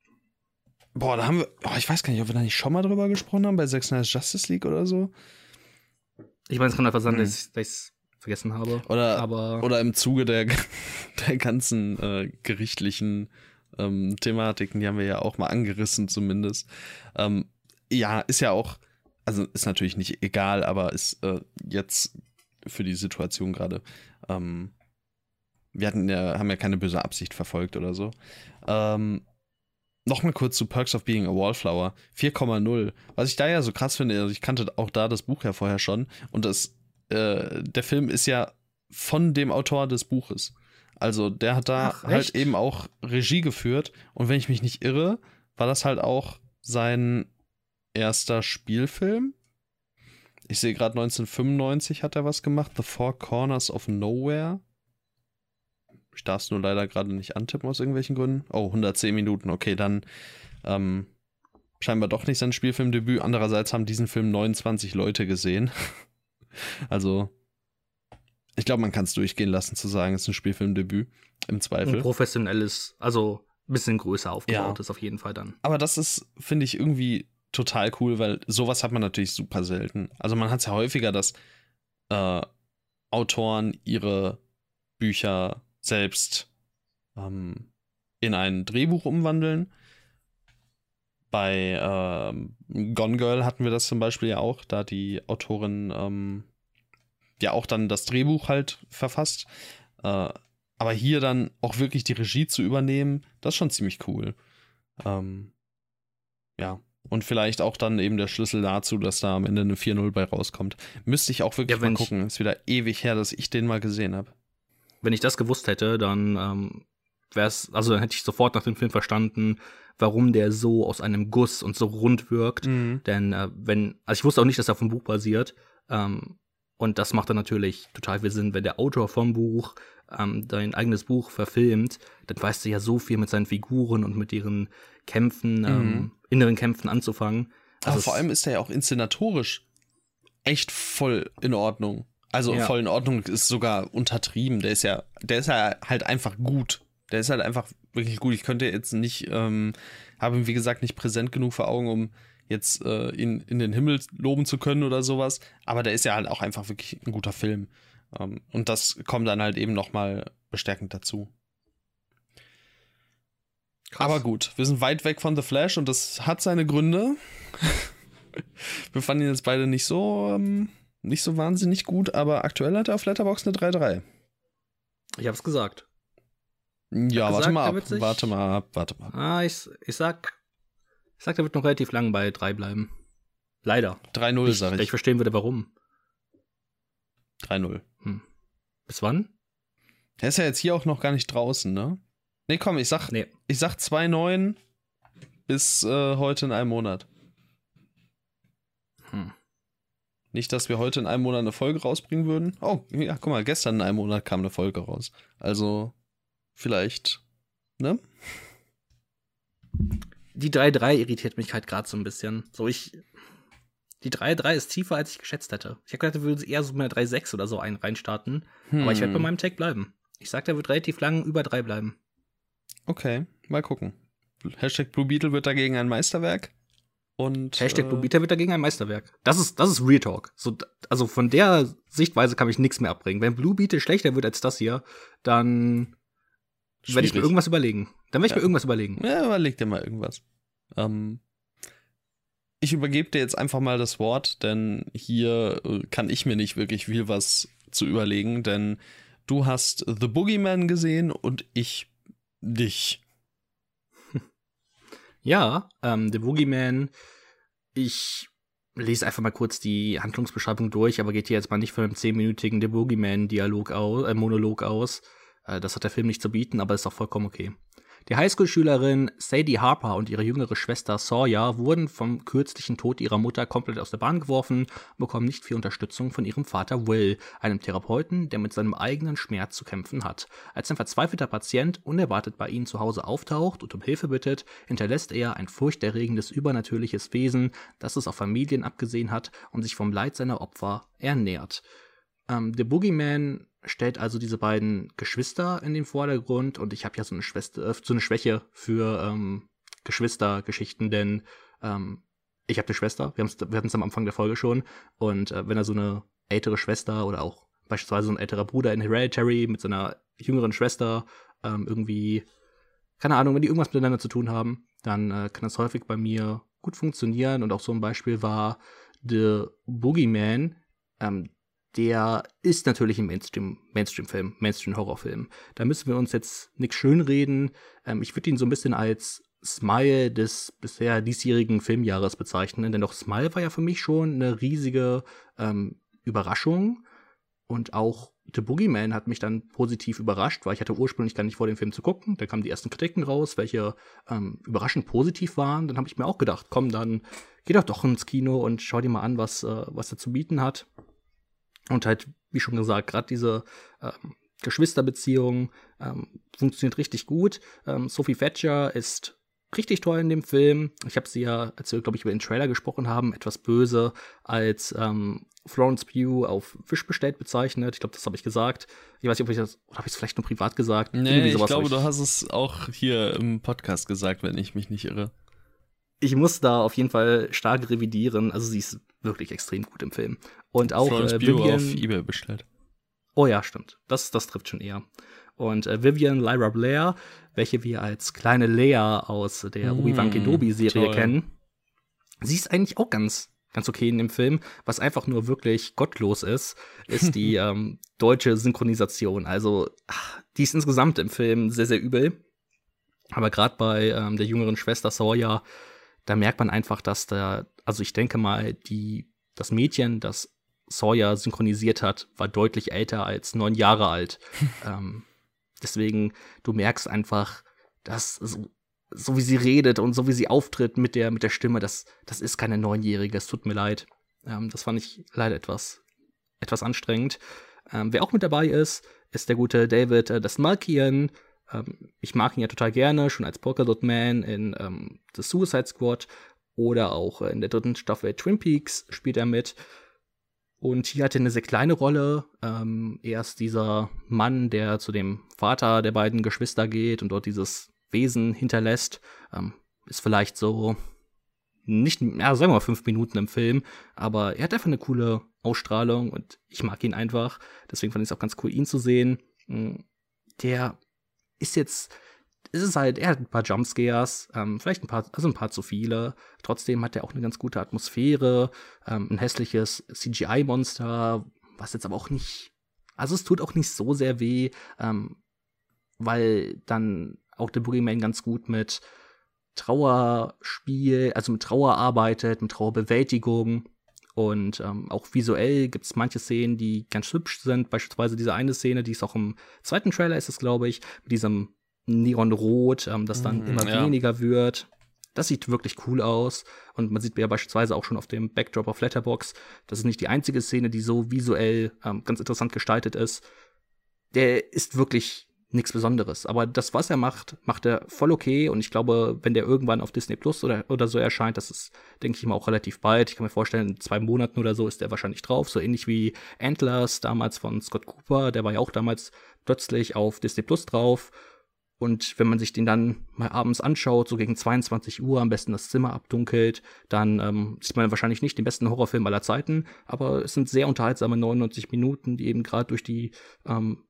Boah, da haben wir. Oh, ich weiß gar nicht, ob wir da nicht schon mal drüber gesprochen haben bei Zack Snyder's Justice League oder so. Ich meine, es kann einfach sein, Hm. dass ich es vergessen habe. Oder, aber oder im Zuge der, der ganzen äh, gerichtlichen ähm, Thematiken, die haben wir ja auch mal angerissen, zumindest. Ähm, ja, ist ja auch, also ist natürlich nicht egal, aber ist äh, jetzt für die Situation gerade. Ähm, wir hatten ja, haben ja keine böse Absicht verfolgt oder so. Ähm, Nochmal kurz zu Perks of Being a Wallflower. 4,0. Was ich da ja so krass finde, also ich kannte auch da das Buch ja vorher schon. Und das, äh, der Film ist ja von dem Autor des Buches. Also der hat da Ach, halt eben auch Regie geführt. Und wenn ich mich nicht irre, war das halt auch sein erster Spielfilm. Ich sehe gerade 1995 hat er was gemacht. The Four Corners of Nowhere. Ich darf es nur leider gerade nicht antippen aus irgendwelchen Gründen. Oh, 110 Minuten. Okay, dann ähm, scheinbar doch nicht sein Spielfilmdebüt. Andererseits haben diesen Film 29 Leute gesehen. also, ich glaube, man kann es durchgehen lassen, zu sagen, es ist ein Spielfilmdebüt. Im ein Zweifel. professionelles, also ein bisschen größer aufgebaut Ja. ist auf jeden Fall dann. Aber das ist, finde ich, irgendwie total cool, weil sowas hat man natürlich super selten. Also man hat es ja häufiger, dass äh, Autoren ihre Bücher selbst ähm, in ein Drehbuch umwandeln. Bei ähm, Gone Girl hatten wir das zum Beispiel ja auch, da die Autorin ähm, ja auch dann das Drehbuch halt verfasst. Äh, aber hier dann auch wirklich die Regie zu übernehmen, das ist schon ziemlich cool. Ähm, ja. Und vielleicht auch dann eben der Schlüssel dazu, dass da am Ende eine 4-0 bei rauskommt. Müsste ich auch wirklich Ja, mal gucken. Ist wieder ewig her, dass ich den mal gesehen habe. Wenn ich das gewusst hätte, dann ähm, wäre es, also dann hätte ich sofort nach dem Film verstanden, warum der so aus einem Guss und so rund wirkt. Mhm. Denn äh, wenn, also ich wusste auch nicht, dass er vom Buch basiert. Ähm, und das macht dann natürlich total viel Sinn, wenn der Autor vom Buch ähm, dein eigenes Buch verfilmt, dann weißt du ja so viel mit seinen Figuren und mit ihren Kämpfen, ähm, inneren Kämpfen anzufangen. Aber es- vor allem ist er ja auch inszenatorisch echt voll in Ordnung. Also Ja. voll in Ordnung ist sogar untertrieben. Der ist ja, der ist ja halt einfach gut. Der ist halt einfach wirklich gut. Ich könnte jetzt nicht, ähm, habe ihn wie gesagt nicht präsent genug vor Augen, um jetzt äh, ihn in den Himmel loben zu können oder sowas. Aber der ist ja halt auch einfach wirklich ein guter Film. Ähm, und das kommt dann halt eben nochmal bestärkend dazu. Krass. Aber gut, wir sind weit weg von The Flash und das hat seine Gründe. wir fanden ihn jetzt beide nicht so, ähm, nicht so wahnsinnig gut, aber aktuell hat er auf Letterboxd eine 3-3. Ich hab's gesagt. Ja, Hat warte gesagt, mal ab, sich- warte mal ab, warte mal. Ah, ich, ich sag, ich sag, der wird noch relativ lang bei drei bleiben. Leider. 3-0, Ich, sag ich ich. verstehen würde, warum. 3-0. Bis wann? Der ist ja jetzt hier auch noch gar nicht draußen, ne? Nee, komm, ich sag, Nee. ich sag 2-9 bis äh, heute in einem Monat. Hm. Nicht, dass wir heute in einem Monat eine Folge rausbringen würden. Oh, ja, guck mal, gestern in einem Monat kam eine Folge raus. Also, vielleicht, ne? Die 3-3 irritiert mich halt gerade so ein bisschen. So, ich. Die 3-3 ist tiefer, als ich geschätzt hätte. Ich habe gedacht, wir würden eher so mit einer 3-6 oder so ein reinstarten. Aber ich werde bei Hm, meinem Take bleiben. Ich sag, der wird relativ lang über 3 bleiben. Okay, mal gucken. Hashtag Blue Beetle wird dagegen ein Meisterwerk. Und. Hashtag äh, wird dagegen ein Meisterwerk. Das ist, das ist Real Talk. So, also von der Sichtweise kann ich nichts mehr abbringen. Wenn Blue Beetle schlechter wird als das hier, dann werde ich mir irgendwas überlegen. Dann werde ich Ja. mir irgendwas überlegen. Ja, überleg dir mal irgendwas. Ähm, ich übergebe dir jetzt einfach mal das Wort, denn hier äh, kann ich mir nicht wirklich viel was zu überlegen, denn du hast The Boogeyman gesehen und ich dich. Ja, ähm, The Boogeyman, ich lese einfach mal kurz die Handlungsbeschreibung durch, aber geht hier jetzt mal nicht von einem zehnminütigen The Boogeyman-Dialog aus, äh, Monolog aus. Äh, das hat der Film nicht zu bieten, aber ist auch vollkommen okay. Die Highschool-Schülerin Sadie Harper und ihre jüngere Schwester Sawyer wurden vom kürzlichen Tod ihrer Mutter komplett aus der Bahn geworfen und bekommen nicht viel Unterstützung von ihrem Vater Will, einem Therapeuten, der mit seinem eigenen Schmerz zu kämpfen hat. Als ein verzweifelter Patient unerwartet bei ihnen zu Hause auftaucht und um Hilfe bittet, hinterlässt er ein furchterregendes übernatürliches Wesen, das es auf Familien abgesehen hat und sich vom Leid seiner Opfer ernährt. Ähm, The Boogeyman stellt also diese beiden Geschwister in den Vordergrund und ich habe ja so eine Schwester, äh, so eine Schwäche für ähm, Geschwistergeschichten, denn ähm, ich habe eine Schwester, wir, hatten es am Anfang der Folge schon, und äh, wenn er so eine ältere Schwester oder auch beispielsweise so ein älterer Bruder in Hereditary mit seiner jüngeren Schwester ähm, irgendwie, keine Ahnung, wenn die irgendwas miteinander zu tun haben, dann äh, kann das häufig bei mir gut funktionieren. Und auch so ein Beispiel war The Boogeyman. Ähm, der ist natürlich ein Mainstream, Mainstream-Film, Mainstream-Horrorfilm. Da müssen wir uns jetzt nichts schönreden. Ähm, ich würde ihn so ein bisschen als Smile des bisher diesjährigen Filmjahres bezeichnen, denn auch Smile war ja für mich schon eine riesige ähm, Überraschung. Und auch The Boogeyman hat mich dann positiv überrascht, weil ich hatte ursprünglich gar nicht vor, den Film zu gucken. Da kamen die ersten Kritiken raus, welche ähm, überraschend positiv waren. Dann habe ich mir auch gedacht, komm, dann geh doch doch ins Kino und schau dir mal an, was, äh, was er zu bieten hat. Und halt, wie schon gesagt, gerade diese ähm, Geschwisterbeziehung ähm, funktioniert richtig gut. Ähm, Sophie Fetcher ist richtig toll in dem Film. Ich habe sie ja, als wir, glaube ich, über den Trailer gesprochen haben, etwas böse als ähm, Florence Pugh auf Fisch bestellt bezeichnet. Ich glaube, das habe ich gesagt. Ich weiß nicht, ob ich das, oder habe ich es vielleicht nur privat gesagt? Nee, ich glaube, du hast es auch hier im Podcast gesagt, wenn ich mich nicht irre. Ich muss da auf jeden Fall stark revidieren. Also sie ist wirklich extrem gut im Film. Und auch Florence äh, Vivian, auf Ebay bestellt. Oh ja, stimmt. Das, das trifft schon eher. Und äh, Vivian Lyra Blair, welche wir als kleine Lea aus der Mm, Obi-Wan Kenobi-Serie kennen, sie ist eigentlich auch ganz, ganz okay in dem Film. Was einfach nur wirklich gottlos ist, ist die ähm, deutsche Synchronisation. Also, ach, die ist insgesamt im Film sehr, sehr übel. Aber gerade bei ähm, der jüngeren Schwester Sawyer, da merkt man einfach, dass da, also ich denke mal, die, das Mädchen, das Sawyer synchronisiert hat, war deutlich älter als neun Jahre alt. ähm, deswegen, du merkst einfach, dass so, so wie sie redet und so wie sie auftritt mit der, mit der Stimme, das, das ist keine Neunjährige, es tut mir leid. Ähm, das fand ich leider etwas, etwas anstrengend. Ähm, wer auch mit dabei ist, ist der gute David äh, Dasmalkian. Ähm, ich mag ihn ja total gerne, schon als Polka Dot Man in ähm, The Suicide Squad oder auch in der dritten Staffel Twin Peaks spielt er mit. Und hier hat er eine sehr kleine Rolle. Ähm, er ist dieser Mann, der zu dem Vater der beiden Geschwister geht und dort dieses Wesen hinterlässt. Ähm, ist vielleicht so nicht, ja, sagen wir mal fünf Minuten im Film, aber er hat einfach eine coole Ausstrahlung und ich mag ihn einfach. Deswegen fand ich es auch ganz cool, ihn zu sehen. Mm, Der ist jetzt, ist es halt, er hat ein paar Jumpscares, ähm, vielleicht ein paar, also ein paar zu viele. Trotzdem hat er auch eine ganz gute Atmosphäre, ähm, ein hässliches CGI-Monster, was jetzt aber auch nicht, also es tut auch nicht so sehr weh, ähm, weil dann auch der Boogeyman ganz gut mit Trauerspiel, also mit Trauer arbeitet, mit Trauerbewältigung. Und ähm, auch visuell gibt es manche Szenen, die ganz hübsch sind. Beispielsweise diese eine Szene, die ist auch im zweiten Trailer, ist es, glaube ich, mit diesem Neonrot, ähm, das dann Mhm, immer ja. weniger wird. Das sieht wirklich cool aus. Und man sieht ja beispielsweise auch schon auf dem Backdrop auf Letterbox, das ist nicht die einzige Szene, die so visuell ähm, ganz interessant gestaltet ist. Der ist wirklich nichts Besonderes. Aber das, was er macht, macht er voll okay. Und ich glaube, wenn der irgendwann auf Disney Plus oder, oder so erscheint, das ist, denke ich mal, auch relativ bald. Ich kann mir vorstellen, in zwei Monaten oder so ist der wahrscheinlich drauf. So ähnlich wie Antlers damals von Scott Cooper. Der war ja auch damals plötzlich auf Disney Plus drauf. Und wenn man sich den dann mal abends anschaut, so gegen 22 Uhr, am besten das Zimmer abdunkelt, dann ähm, sieht man wahrscheinlich nicht den besten Horrorfilm aller Zeiten, aber es sind sehr unterhaltsame 99 Minuten, die eben gerade durch die ähm,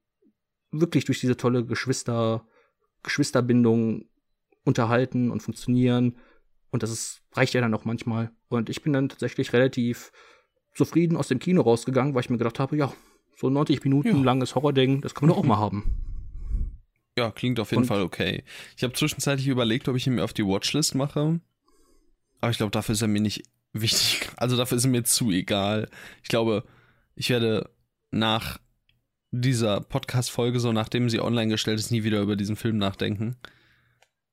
wirklich durch diese tolle Geschwister, Geschwisterbindung unterhalten und funktionieren. Und das ist, reicht ja dann auch manchmal. Und ich bin dann tatsächlich relativ zufrieden aus dem Kino rausgegangen, weil ich mir gedacht habe, ja, so 90 Minuten Ja. langes Horror-Ding, das kann man doch auch mal haben. Ja, klingt auf jeden Und- Fall okay. Ich habe zwischenzeitlich überlegt, ob ich ihn mir auf die Watchlist mache. Aber ich glaube, dafür ist er mir nicht wichtig. Also dafür ist er mir zu egal. Ich glaube, ich werde nach dieser Podcast-Folge, so nachdem sie online gestellt ist, nie wieder über diesen Film nachdenken.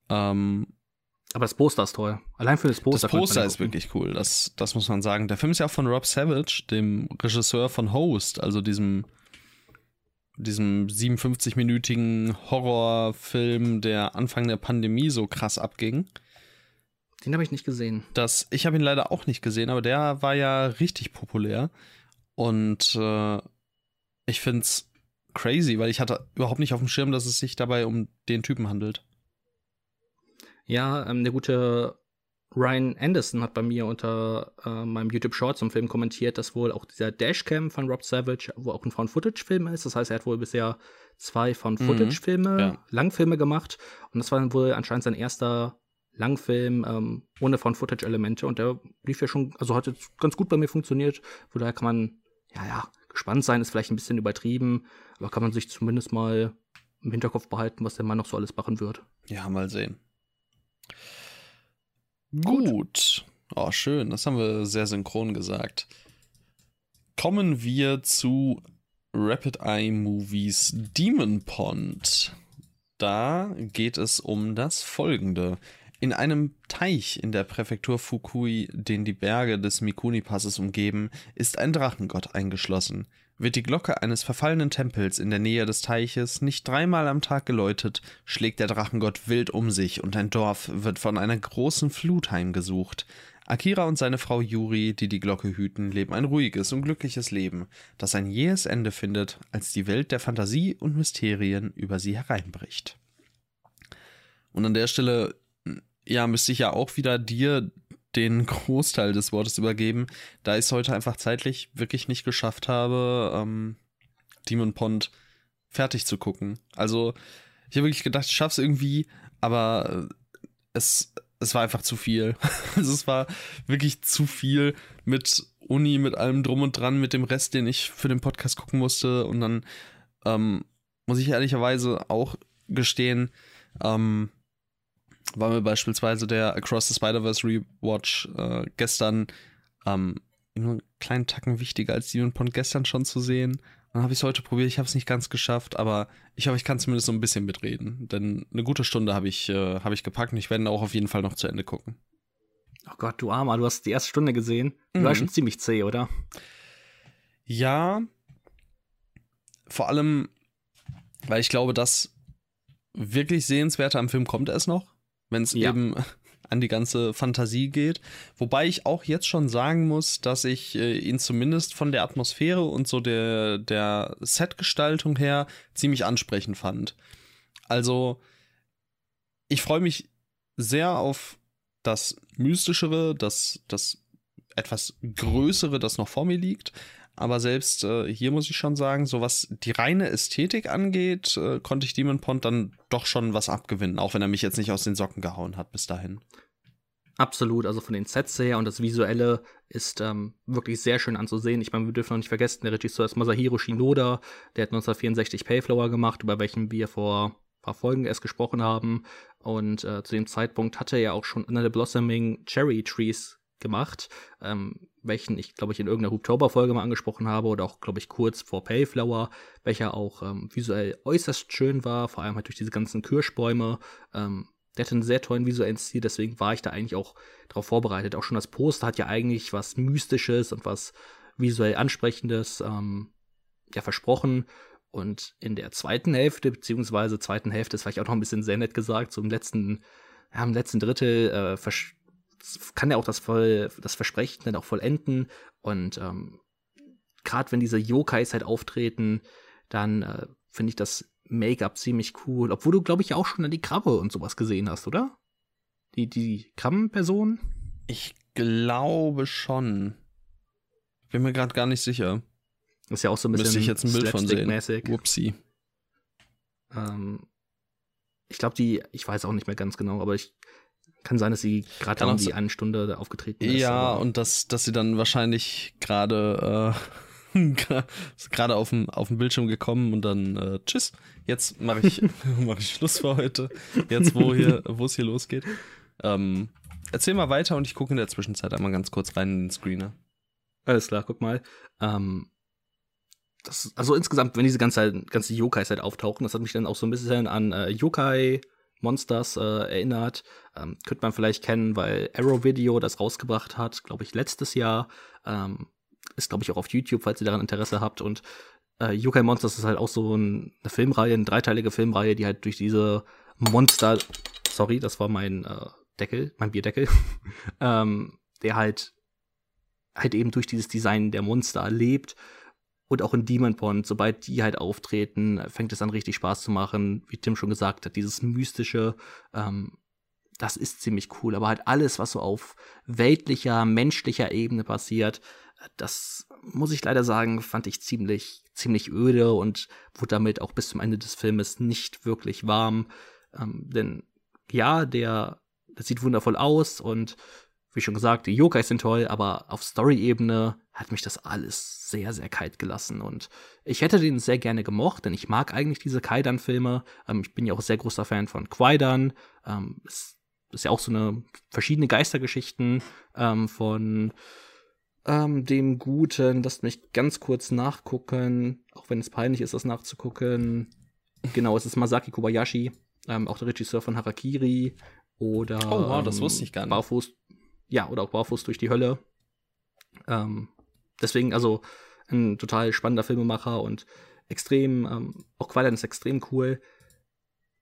Ähm, Aber das Poster ist toll. Allein für das Poster. das Poster ist gucken. wirklich cool, das, das muss man sagen. Der Film ist ja auch von Rob Savage, dem Regisseur von Host, also diesem, diesem 57-minütigen Horrorfilm, der Anfang der Pandemie so krass abging. Den habe ich nicht gesehen. Das, ich habe ihn leider auch nicht gesehen, aber der war ja richtig populär. Und äh, ich finde es crazy, weil ich hatte überhaupt nicht auf dem Schirm, dass es sich dabei um den Typen handelt. Ja, ähm, der gute Ryan Anderson hat bei mir unter äh, meinem YouTube Short zum Film kommentiert, dass wohl auch dieser Dashcam von Rob Savage, wo auch ein Found-Footage-Film ist. Das heißt, er hat wohl bisher zwei Found-Footage-Filme, mhm, ja. Langfilme gemacht. Und das war dann wohl anscheinend sein erster Langfilm ähm, ohne Found-Footage-Elemente. Und der lief ja schon, also hat jetzt ganz gut bei mir funktioniert. Von daher kann man, ja, ja, gespannt sein, ist vielleicht ein bisschen übertrieben, aber kann man sich zumindest mal im Hinterkopf behalten, was der Mann noch so alles machen wird. Ja, mal sehen. Gut. Oh, schön. Das haben wir sehr synchron gesagt. Kommen wir zu Rapid Eye Movies Demon Pond. Da geht es um das folgende. In einem Teich in der Präfektur Fukui, den die Berge des Mikuni-Passes umgeben, ist ein Drachengott eingeschlossen. Wird die Glocke eines verfallenen Tempels in der Nähe des Teiches nicht dreimal am Tag geläutet, schlägt der Drachengott wild um sich und ein Dorf wird von einer großen Flut heimgesucht. Akira und seine Frau Yuri, die die Glocke hüten, leben ein ruhiges und glückliches Leben, das ein jähes Ende findet, als die Welt der Fantasie und Mysterien über sie hereinbricht. Und an der Stelle, ja, müsste ich ja auch wieder dir den Großteil des Wortes übergeben, da ich es heute einfach zeitlich wirklich nicht geschafft habe, ähm, Demon Pond fertig zu gucken. Also, ich habe wirklich gedacht, ich schaff's irgendwie, aber es, es war einfach zu viel. also, es war wirklich zu viel mit Uni, mit allem drum und dran, mit dem Rest, den ich für den Podcast gucken musste. Und dann ähm, muss ich ehrlicherweise auch gestehen, ähm, war mir beispielsweise der Across the Spider-Verse Rewatch äh, gestern ähm, nur einen kleinen Tacken wichtiger als Demon Pond gestern schon zu sehen. Dann habe ich es heute probiert, ich habe es nicht ganz geschafft, aber ich hoffe, ich kann zumindest so ein bisschen mitreden. Denn eine gute Stunde habe ich, äh, hab ich gepackt und ich werde auch auf jeden Fall noch zu Ende gucken. Oh Gott, du Armer, du hast die erste Stunde gesehen. Du mhm. war schon ziemlich zäh, oder? Ja. Vor allem, weil ich glaube, das wirklich Sehenswerte am Film kommt erst noch wenn es ja. eben an die ganze Fantasie geht. Wobei ich auch jetzt schon sagen muss, dass ich äh, ihn zumindest von der Atmosphäre und so der, der Setgestaltung her ziemlich ansprechend fand. Also, ich freue mich sehr auf das Mystischere, das, das etwas Größere, das noch vor mir liegt. Aber selbst äh, hier muss ich schon sagen, so was die reine Ästhetik angeht, äh, konnte ich Demon Pond dann doch schon was abgewinnen, auch wenn er mich jetzt nicht aus den Socken gehauen hat bis dahin. Absolut, also von den Sets her und das Visuelle ist ähm, wirklich sehr schön anzusehen. Ich meine, wir dürfen noch nicht vergessen, der Regisseur ist Masahiro Shinoda, der hat 1964 Payflower gemacht, über welchen wir vor ein paar Folgen erst gesprochen haben. Und äh, zu dem Zeitpunkt hatte er ja auch schon Under the Blossoming Cherry Trees gemacht. Ähm, welchen ich, glaube ich, in irgendeiner Hooptober-Folge mal angesprochen habe oder auch, glaube ich, kurz vor Payflower, welcher auch ähm, visuell äußerst schön war, vor allem halt durch diese ganzen Kirschbäume. Ähm, der hatte einen sehr tollen visuellen Stil, deswegen war ich da eigentlich auch darauf vorbereitet. Auch schon das Poster hat ja eigentlich was Mystisches und was visuell Ansprechendes ähm, ja versprochen. Und in der zweiten Hälfte, beziehungsweise zweiten Hälfte ist vielleicht auch noch ein bisschen sehr nett gesagt, so im letzten, ja, im letzten Drittel äh, kann ja auch das voll, das Versprechen dann auch vollenden. Und ähm, gerade wenn diese Yokais halt auftreten, dann äh, finde ich das Make-up ziemlich cool. Obwohl du, glaube ich, auch schon die Krabbe und sowas gesehen hast, oder? Die, die Krabbenperson? Ich glaube schon. Bin mir gerade gar nicht sicher. ist ja auch so ein bisschen Müsste ich jetzt ein Bild von sehen. Whoopsie. Ähm, ich glaube, die, ich weiß auch nicht mehr ganz genau, aber ich kann sein, dass sie gerade um die eine Stunde aufgetreten ist. Ja, und dass, dass sie dann wahrscheinlich gerade äh, gerade auf dem auf dem Bildschirm gekommen und dann äh, tschüss. Jetzt mache ich mache ich Schluss für heute. Jetzt wo hier wo es hier losgeht. Ähm, erzähl mal weiter und ich gucke in der Zwischenzeit einmal ganz kurz rein in den Screener. Alles klar, guck mal. Ähm, das, also insgesamt, wenn diese ganze ganze Yokai halt auftauchen, das hat mich dann auch so ein bisschen an äh, Yokai Monsters äh, erinnert. Ähm, könnte man vielleicht kennen, weil Arrow Video das rausgebracht hat, glaube ich, letztes Jahr. Ähm, ist, glaube ich, auch auf YouTube, falls ihr daran Interesse habt. Und äh, Yokai Monsters ist halt auch so ein, eine Filmreihe, eine dreiteilige Filmreihe, die halt durch diese Monster, sorry, das war mein äh, Deckel, mein Bierdeckel, ähm, der halt halt eben durch dieses Design der Monster lebt Und auch in Demon Pond, sobald die halt auftreten, fängt es an richtig Spaß zu machen. Wie Tim schon gesagt hat, dieses mystische, ähm, das ist ziemlich cool. Aber halt alles, was so auf weltlicher, menschlicher Ebene passiert, das muss ich leider sagen, fand ich ziemlich, ziemlich öde und wurde damit auch bis zum Ende des Filmes nicht wirklich warm. Ähm, denn ja, der, das sieht wundervoll aus und wie schon gesagt, die Yokai sind toll, aber auf Story-Ebene hat mich das alles sehr, sehr kalt gelassen. Und ich hätte den sehr gerne gemocht, denn ich mag eigentlich diese Kaidan-Filme. Ähm, ich bin ja auch sehr großer Fan von Kwaidan. Ähm, es ist ja auch so eine verschiedene Geistergeschichten ähm, von ähm, dem Guten. Lasst mich ganz kurz nachgucken, auch wenn es peinlich ist, das nachzugucken. Genau, es ist Masaki Kobayashi, ähm, auch der Regisseur von Harakiri oder oh, wow, das wusste ich gar nicht. Barfuß, ja, oder auch Barfuß durch die Hölle. Ähm, deswegen, also ein total spannender Filmemacher und extrem, ähm, auch Qualan ist extrem cool.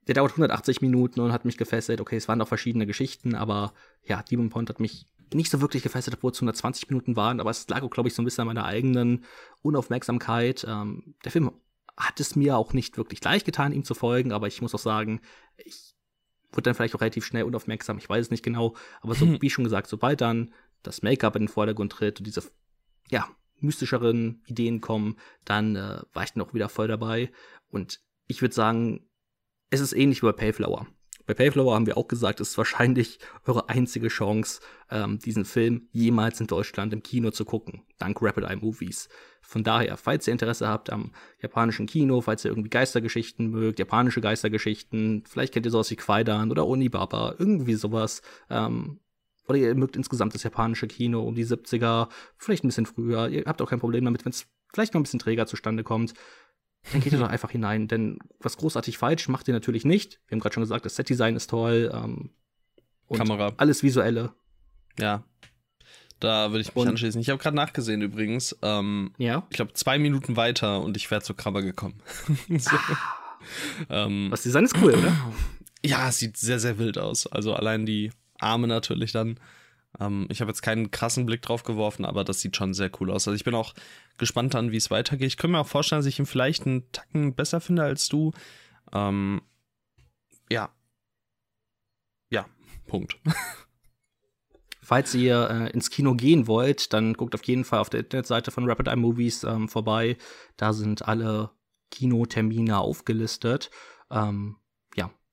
Der dauert 180 Minuten und hat mich gefesselt. Okay, es waren auch verschiedene Geschichten, aber ja, Demon Pond hat mich nicht so wirklich gefesselt, obwohl es 120 Minuten waren, aber es lag auch, glaube ich, so ein bisschen an meiner eigenen Unaufmerksamkeit. Ähm, der Film hat es mir auch nicht wirklich leicht getan, ihm zu folgen, aber ich muss auch sagen, ich wurde dann vielleicht auch relativ schnell unaufmerksam, ich weiß es nicht genau, aber so, hm. wie schon gesagt, sobald dann das Make-up in den Vordergrund tritt und diese, ja, mystischeren Ideen kommen, dann äh, war ich dann auch wieder voll dabei. Und ich würde sagen, es ist ähnlich wie bei Payflower. Bei Payflower haben wir auch gesagt, es ist wahrscheinlich eure einzige Chance, ähm, diesen Film jemals in Deutschland im Kino zu gucken, dank Rapid Eye Movies. Von daher, falls ihr Interesse habt am japanischen Kino, falls ihr irgendwie Geistergeschichten mögt, japanische Geistergeschichten, vielleicht kennt ihr sowas wie Kwaidan oder Onibaba, irgendwie sowas, ähm, oder ihr mögt insgesamt das japanische Kino um die 70er, vielleicht ein bisschen früher, ihr habt auch kein Problem damit, wenn es vielleicht noch ein bisschen träger zustande kommt, dann geht ihr doch einfach hinein, denn was großartig falsch macht ihr natürlich nicht. Wir haben gerade schon gesagt, das Setdesign ist toll. Ähm, Kamera. Alles Visuelle. Ja. Da würde ich mich und, anschließen. Ich habe gerade nachgesehen übrigens. Ähm, ja. Ich glaube, zwei Minuten weiter und ich wäre zur Krabber gekommen. so. ähm, Was Design ist cool, oder? Ja, es sieht sehr, sehr wild aus. Also allein die Arme natürlich dann. Ähm, ich habe jetzt keinen krassen Blick drauf geworfen, aber das sieht schon sehr cool aus. Also ich bin auch gespannt dann, wie es weitergeht. Ich könnte mir auch vorstellen, dass ich ihn vielleicht einen Tacken besser finde als du. Ähm, ja. Ja, Punkt. Falls ihr äh, ins Kino gehen wollt, dann guckt auf jeden Fall auf der Internetseite von Rapid Eye Movies ähm, vorbei. Da sind alle Kinotermine aufgelistet. Ähm,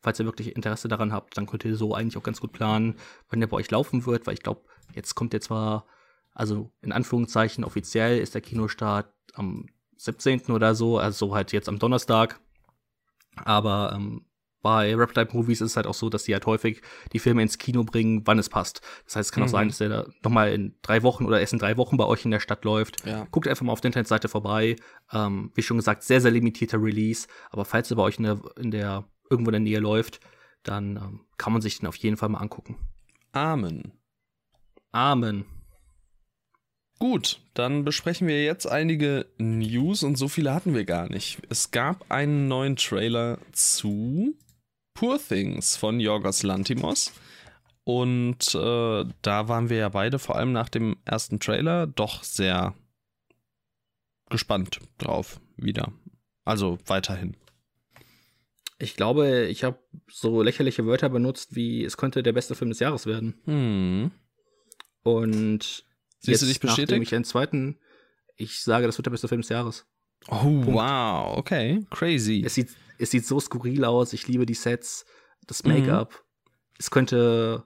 falls ihr wirklich Interesse daran habt, dann könnt ihr so eigentlich auch ganz gut planen, wann der bei euch laufen wird, weil ich glaube, jetzt kommt jetzt zwar also in Anführungszeichen offiziell ist der Kinostart am 17. oder so, also halt jetzt am Donnerstag. Aber ähm, bei Eye Movies ist es halt auch so, dass die halt häufig die Filme ins Kino bringen, wann es passt. Das heißt, es kann mhm. auch sein, dass der da nochmal in drei Wochen oder erst in drei Wochen bei euch in der Stadt läuft. Ja. Guckt einfach mal auf der Internetseite vorbei. Ähm, wie schon gesagt, sehr, sehr limitierter Release. Aber falls er bei euch in der, in der irgendwo in der Nähe läuft, dann ähm, kann man sich den auf jeden Fall mal angucken. Amen. Amen. Gut, dann besprechen wir jetzt einige News und so viele hatten wir gar nicht. Es gab einen neuen Trailer zu Poor Things von Yorgos Lantimos. Und äh, da waren wir ja beide, vor allem nach dem ersten Trailer, doch sehr gespannt drauf wieder. Also weiterhin. Ich glaube, ich habe so lächerliche Wörter benutzt, wie es könnte der beste Film des Jahres werden. Hm. Und Siehst du dich bestätigt? Nachdem ich einen zweiten, ich sage, das wird der beste Film des Jahres. Oh, Punkt. wow, okay, crazy. Es sieht, es sieht so skurril aus, ich liebe die Sets, das Make-up. Mhm. Es könnte,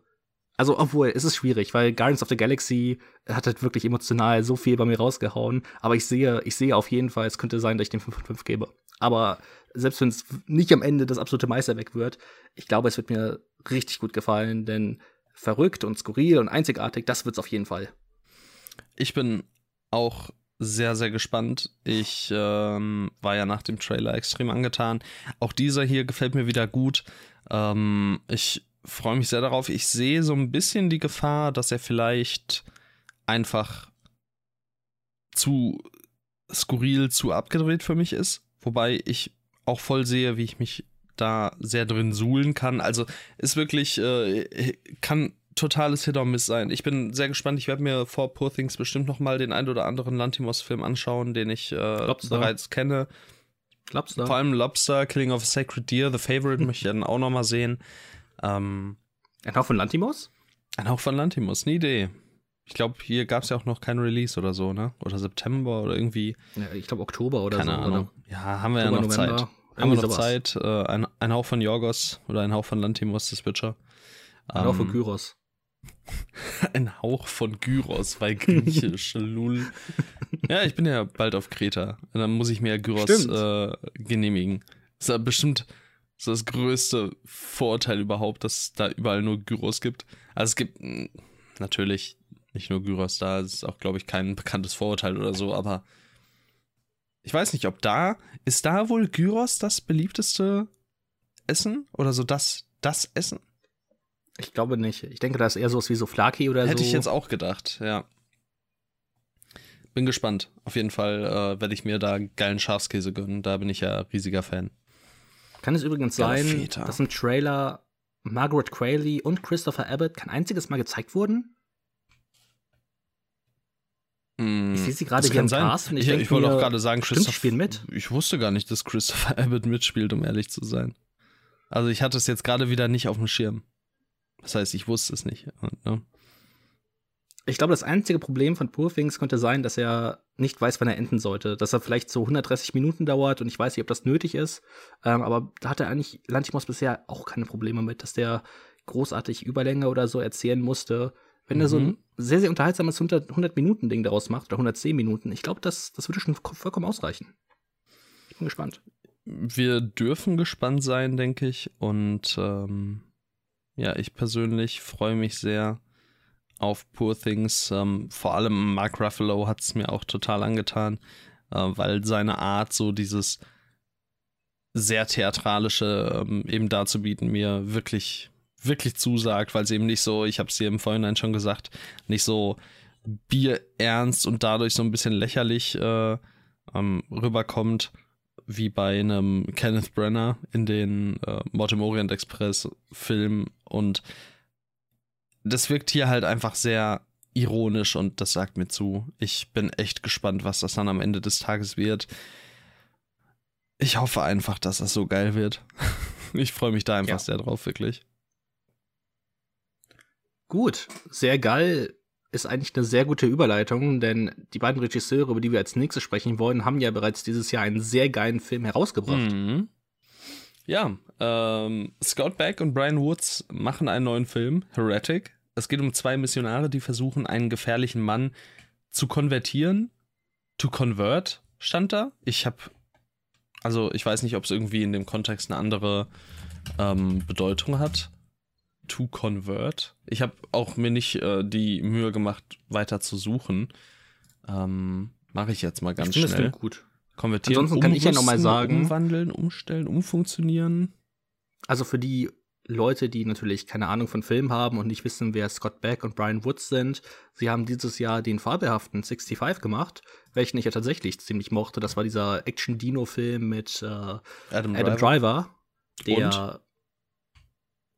also obwohl, es ist schwierig, weil Guardians of the Galaxy hat halt wirklich emotional so viel bei mir rausgehauen, aber ich sehe, ich sehe auf jeden Fall, es könnte sein, dass ich den 5 von 5 gebe. Aber selbst wenn es nicht am Ende das absolute Meisterwerk wird, ich glaube, es wird mir richtig gut gefallen, denn verrückt und skurril und einzigartig, das wird's auf jeden Fall. Ich bin auch sehr, sehr gespannt. Ich ähm, war ja nach dem Trailer extrem angetan. Auch dieser hier gefällt mir wieder gut. Ähm, ich freue mich sehr darauf. Ich sehe so ein bisschen die Gefahr, dass er vielleicht einfach zu skurril, zu abgedreht für mich ist. Wobei ich auch voll sehe, wie ich mich da sehr drin suhlen kann. Also ist wirklich, äh, kann totales Hit or Miss sein. Ich bin sehr gespannt. Ich werde mir vor Poor Things bestimmt noch mal den ein oder anderen Lantimos-Film anschauen, den ich äh, bereits kenne. Lobster. Vor allem Lobster, Killing of a Sacred Deer, The Favorite möchte ich dann auch noch mal sehen. Ähm, ein Hauch von Lantimos? Ein Hauch von Lantimos, nie Idee. Ich glaube, hier gab es ja auch noch kein Release oder so, ne? Oder September oder irgendwie. Ja, ich glaube Oktober oder keine so. Ahnung. Oder? Ja, haben wir Oktober, ja noch November. Zeit. Haben wir noch sowas. Zeit. Äh, ein, ein Hauch von Jorgos oder ein Hauch von Lantimos, das Witcher. Ein Hauch von ähm, Gyros. ein Hauch von Gyros, weil griechisch, lul. Ja, ich bin ja bald auf Kreta. Und dann muss ich mir ja Gyros äh, genehmigen. Ist ja bestimmt so das größte Vorurteil überhaupt, dass es da überall nur Gyros gibt. Also es gibt hm, natürlich nicht nur Gyros da, es ist auch, glaube ich, kein bekanntes Vorurteil oder so, aber ich weiß nicht, ob da, ist da wohl Gyros das beliebteste Essen? Oder so das, das Essen? Ich glaube nicht. Ich denke, da ist eher sowas wie Souflaki oder Hätte so. Hätte ich jetzt auch gedacht, ja. Bin gespannt. Auf jeden Fall äh, werde ich mir da geilen Schafskäse gönnen. Da bin ich ja riesiger Fan. Kann es übrigens sein, dass im Trailer Margaret Qualley und Christopher Abbott kein einziges Mal gezeigt wurden? Ich sehe sie gerade hier im sein. Cast. ich, ich, ich wollte auch gerade sagen, Christopher spielt mit. Ich wusste gar nicht, dass Christopher Abbott mitspielt, um ehrlich zu sein. Also ich hatte es jetzt gerade wieder nicht auf dem Schirm. Das heißt, ich wusste es nicht. Ne? Ich glaube, das einzige Problem von Poor Things könnte sein, dass er nicht weiß, wann er enden sollte. Dass er vielleicht so 130 Minuten dauert und ich weiß nicht, ob das nötig ist. Ähm, aber da hat er eigentlich Lantimos bisher auch keine Probleme mit, dass der großartig Überlänge oder so erzählen musste. Wenn mhm. er so ein mhm. sehr, sehr unterhaltsames 100-Minuten-Ding daraus macht, oder 110 Minuten, ich glaube, das, das würde schon vollkommen ausreichen. Ich bin gespannt. Wir dürfen gespannt sein, denke ich. Und ähm, ja, ich persönlich freue mich sehr auf Poor Things. Ähm, vor allem Mark Ruffalo hat es mir auch total angetan, äh, weil seine Art, so dieses sehr theatralische ähm, eben darzubieten, mir wirklich, wirklich zusagt, weil es eben nicht so, ich habe es dir im Vorhinein schon gesagt, nicht so bierernst und dadurch so ein bisschen lächerlich äh, ähm, rüberkommt, wie bei einem Kenneth Brenner in den äh, Mord im Orient Express Film und das wirkt hier halt einfach sehr ironisch und das sagt mir zu. Ich bin echt gespannt, was das dann am Ende des Tages wird. Ich hoffe einfach, dass das so geil wird. ich freue mich da einfach ja. sehr drauf, wirklich. Gut, sehr geil ist eigentlich eine sehr gute Überleitung, denn die beiden Regisseure, über die wir als nächstes sprechen wollen, haben ja bereits dieses Jahr einen sehr geilen Film herausgebracht. Mhm. Ja, ähm, Scott Beck und Brian Woods machen einen neuen Film, Heretic. Es geht um zwei Missionare, die versuchen, einen gefährlichen Mann zu konvertieren. To convert stand da. Ich habe, also ich weiß nicht, ob es irgendwie in dem Kontext eine andere ähm, Bedeutung hat to convert. Ich habe auch mir nicht äh, die Mühe gemacht, weiter zu suchen. Ähm, Mache ich jetzt mal ganz ich schnell. Das gut. Konvertieren. Ansonsten kann ich ja noch mal sagen. Umwandeln, umstellen, umfunktionieren. Also für die Leute, die natürlich keine Ahnung von Film haben und nicht wissen, wer Scott Beck und Brian Woods sind, sie haben dieses Jahr den fabelhaften 65 gemacht, welchen ich ja tatsächlich ziemlich mochte. Das war dieser Action-Dino-Film mit äh, Adam, Adam, Driver, Driver der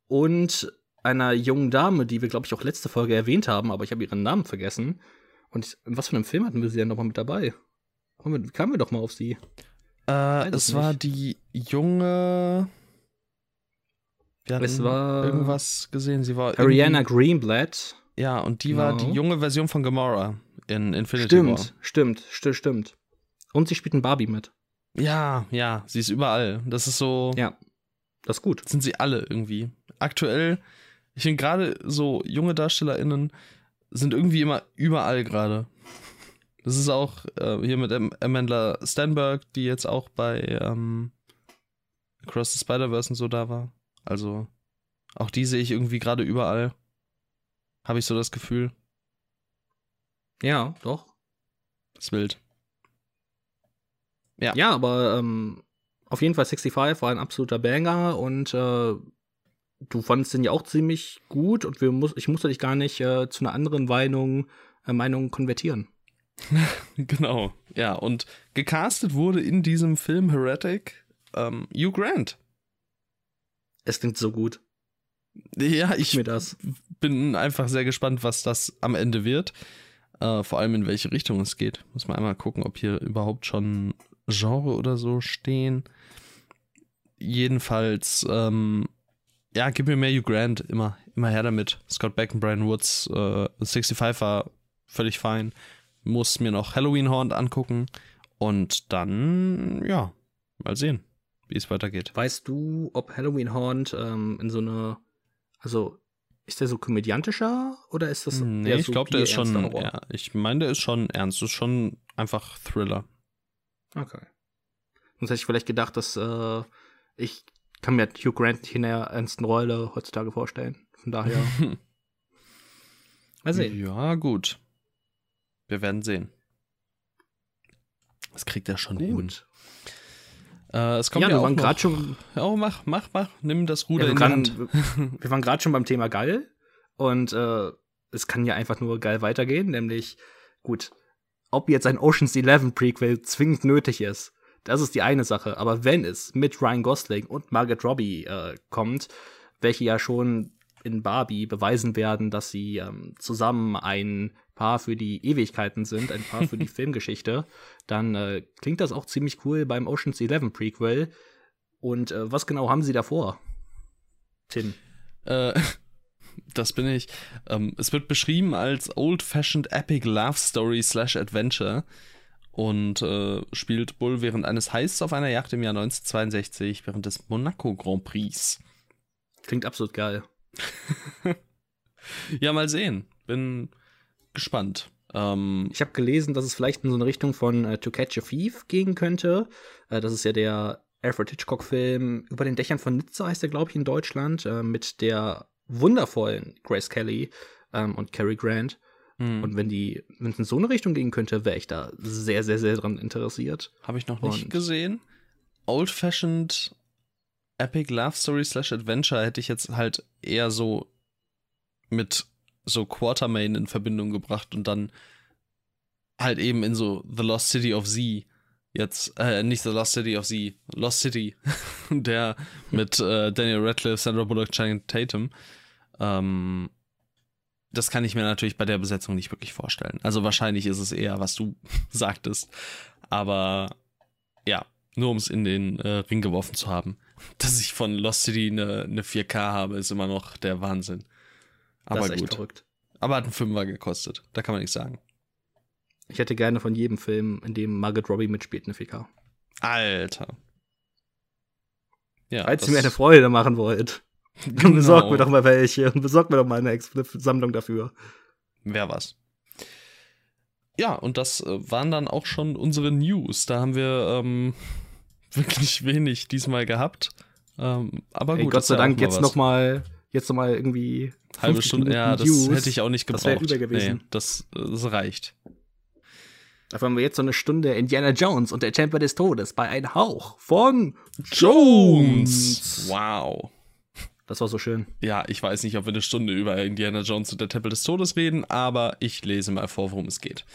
und? und einer jungen Dame, die wir, glaube ich, auch letzte Folge erwähnt haben, aber ich habe ihren Namen vergessen. Und was für einem Film hatten wir sie denn nochmal mit dabei? Kamen wir doch mal auf sie? Äh, es nicht. war die junge. Wir hatten es war irgendwas gesehen. Sie war Ariana Greenblatt. Ja, und die genau. war die genau. junge Version von Gamora in Infinity stimmt, War. Stimmt, stimmt, stimmt. Und sie spielt ein Barbie mit. Ja, ja, sie ist überall. Das ist so. Ja, das ist gut. Sind sie alle irgendwie. Aktuell ich finde gerade so junge DarstellerInnen sind irgendwie immer überall gerade. Das ist auch äh, hier mit Amanda Stanberg, die jetzt auch bei ähm, Across the Spider-Verse und so da war. Also auch die sehe ich irgendwie gerade überall. Habe ich so das Gefühl. Ja, doch. Das ist wild. Ja. Ja, aber ähm, auf jeden Fall 65 war ein absoluter Banger und äh, du fandest den ja auch ziemlich gut und wir muss, ich musste dich gar nicht äh, zu einer anderen Meinung, äh, Meinung konvertieren. genau, ja. Und gecastet wurde in diesem Film Heretic ähm, Hugh Grant. Es klingt so gut. Ja, ich mir das. bin einfach sehr gespannt, was das am Ende wird. Äh, vor allem in welche Richtung es geht. Muss man einmal gucken, ob hier überhaupt schon Genre oder so stehen. Jedenfalls, ähm, ja, gib mir mehr Hugh Grant, immer, immer her damit. Scott Beck und Brian Woods, äh, 65 war völlig fein. Muss mir noch Halloween Horn angucken und dann, ja, mal sehen, wie es weitergeht. Weißt du, ob Halloween Horn ähm, in so eine, also ist der so komödiantischer oder ist das? Nee, ich so glaube, der ist schon, ja, ich meine, der ist schon ernst, das ist schon einfach Thriller. Okay. Sonst hätte ich vielleicht gedacht, dass äh, ich kann mir Hugh Grant nicht in der ernsten Rolle heutzutage vorstellen. Von daher. Mal sehen. Ja, gut. Wir werden sehen. Das kriegt er schon gut. hin. Äh, es kommt ja, ja wir waren gerade schon. Oh, mach, mach, mach. Nimm das Ruder ja, in die Hand. wir waren gerade schon beim Thema geil. Und äh, es kann ja einfach nur geil weitergehen. Nämlich, gut, ob jetzt ein Ocean's Eleven Prequel zwingend nötig ist, das ist die eine Sache. Aber wenn es mit Ryan Gosling und Margaret Robbie äh, kommt, welche ja schon in Barbie beweisen werden, dass sie ähm, zusammen ein Paar für die Ewigkeiten sind, ein Paar für die Filmgeschichte, dann äh, klingt das auch ziemlich cool beim Ocean's Eleven Prequel. Und äh, was genau haben sie davor? Tim. Äh, das bin ich. Ähm, es wird beschrieben als Old-Fashioned Epic Love Story slash Adventure und äh, spielt Bull während eines Heists auf einer Yacht im Jahr 1962 während des Monaco Grand Prix. Klingt absolut geil. ja, mal sehen. Bin gespannt. Ähm, ich habe gelesen, dass es vielleicht in so eine Richtung von äh, To Catch a Thief gehen könnte. Äh, das ist ja der Alfred Hitchcock-Film über den Dächern von Nizza, heißt der, glaube ich, in Deutschland, äh, mit der wundervollen Grace Kelly ähm, und Cary Grant. Mhm. Und wenn die, wenn es in so eine Richtung gehen könnte, wäre ich da sehr, sehr, sehr dran interessiert. Habe ich noch nicht und gesehen. Old-fashioned Epic Love Story slash Adventure hätte ich jetzt halt eher so mit so Quartermain in Verbindung gebracht und dann halt eben in so The Lost City of Z jetzt, äh, nicht The Lost City of Z, Lost City, der mit äh, Daniel Radcliffe, Sandra Bullock, Channing Tatum. Ähm, das kann ich mir natürlich bei der Besetzung nicht wirklich vorstellen. Also wahrscheinlich ist es eher, was du sagtest. Aber ja, nur um es in den äh, Ring geworfen zu haben. Dass ich von Lost City eine, eine 4K habe, ist immer noch der Wahnsinn. Aber das ist gut. Echt verrückt. Aber hat einen Fünfer gekostet. Da kann man nichts sagen. Ich hätte gerne von jedem Film, in dem Margaret Robbie mitspielt, eine 4K. Alter. Ja, Falls ihr mir eine Freude machen wollt. Genau. Besorgt mir doch mal welche und besorgt mir doch mal eine Sammlung dafür. Wer was. Ja, und das äh, waren dann auch schon unsere News. Da haben wir ähm, wirklich wenig diesmal gehabt. Ähm, aber gut. Ey, Gott sei Dank jetzt was. noch mal jetzt noch mal irgendwie halbe Stunde. Ja, das News. hätte ich auch nicht gebraucht. Das wäre über gewesen. Nee, das, das reicht. Dafür haben wir jetzt so eine Stunde Indiana Jones und der Tempel des Todes bei einem Hauch von Jones. Wow. Das war so schön. Ja, ich weiß nicht, ob wir eine Stunde über Indiana Jones und der Tempel des Todes reden, aber ich lese mal vor, worum es geht.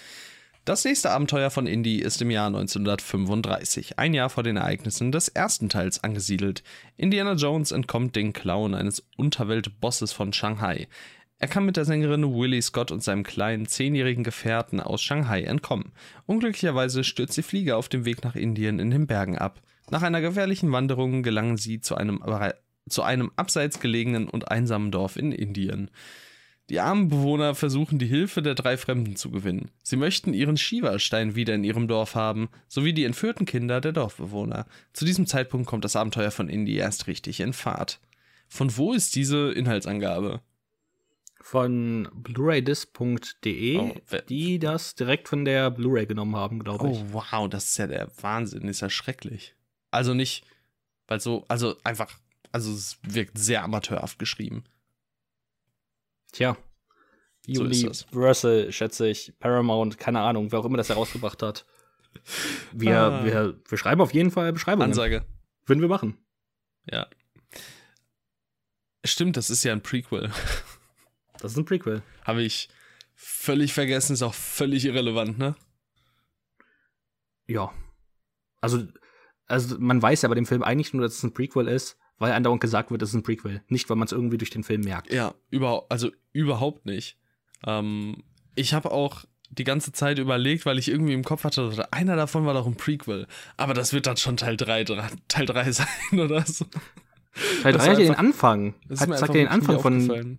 Das nächste Abenteuer von Indy ist im Jahr 1935, ein Jahr vor den Ereignissen des ersten Teils angesiedelt. Indiana Jones entkommt den Klauen eines Unterweltbosses von Shanghai. Er kann mit der Sängerin Willie Scott und seinem kleinen zehnjährigen Gefährten aus Shanghai entkommen. Unglücklicherweise stürzt die Fliege auf dem Weg nach Indien in den Bergen ab. Nach einer gefährlichen Wanderung gelangen sie zu einem zu einem abseits gelegenen und einsamen Dorf in Indien. Die armen Bewohner versuchen die Hilfe der drei Fremden zu gewinnen. Sie möchten ihren Shiva-Stein wieder in ihrem Dorf haben, sowie die entführten Kinder der Dorfbewohner. Zu diesem Zeitpunkt kommt das Abenteuer von Indy erst richtig in Fahrt. Von wo ist diese Inhaltsangabe? Von blu-raydisc.de, oh, die das direkt von der Blu-ray genommen haben, glaube ich. Oh, wow, das ist ja der Wahnsinn, ist ja schrecklich. Also nicht, weil so, also einfach also es wirkt sehr amateurhaft geschrieben. Tja. Universal, so schätze ich, Paramount, keine Ahnung, wer auch immer das herausgebracht hat. Wir, ah. wir, wir schreiben auf jeden Fall Beschreibungen. Ansage. Würden wir machen. Ja. Stimmt, das ist ja ein Prequel. Das ist ein Prequel. Habe ich völlig vergessen, ist auch völlig irrelevant, ne? Ja. Also, also man weiß ja bei dem Film eigentlich nur, dass es ein Prequel ist, weil andauernd gesagt wird, das ist ein Prequel. Nicht, weil man es irgendwie durch den Film merkt. Ja, überhaupt, also überhaupt nicht. Ähm, ich habe auch die ganze Zeit überlegt, weil ich irgendwie im Kopf hatte, einer davon war doch ein Prequel. Aber das wird dann schon Teil 3, Teil 3 sein oder so. Teil 3 hat ja den Anfang. Hat, sagt ja den Anfang von,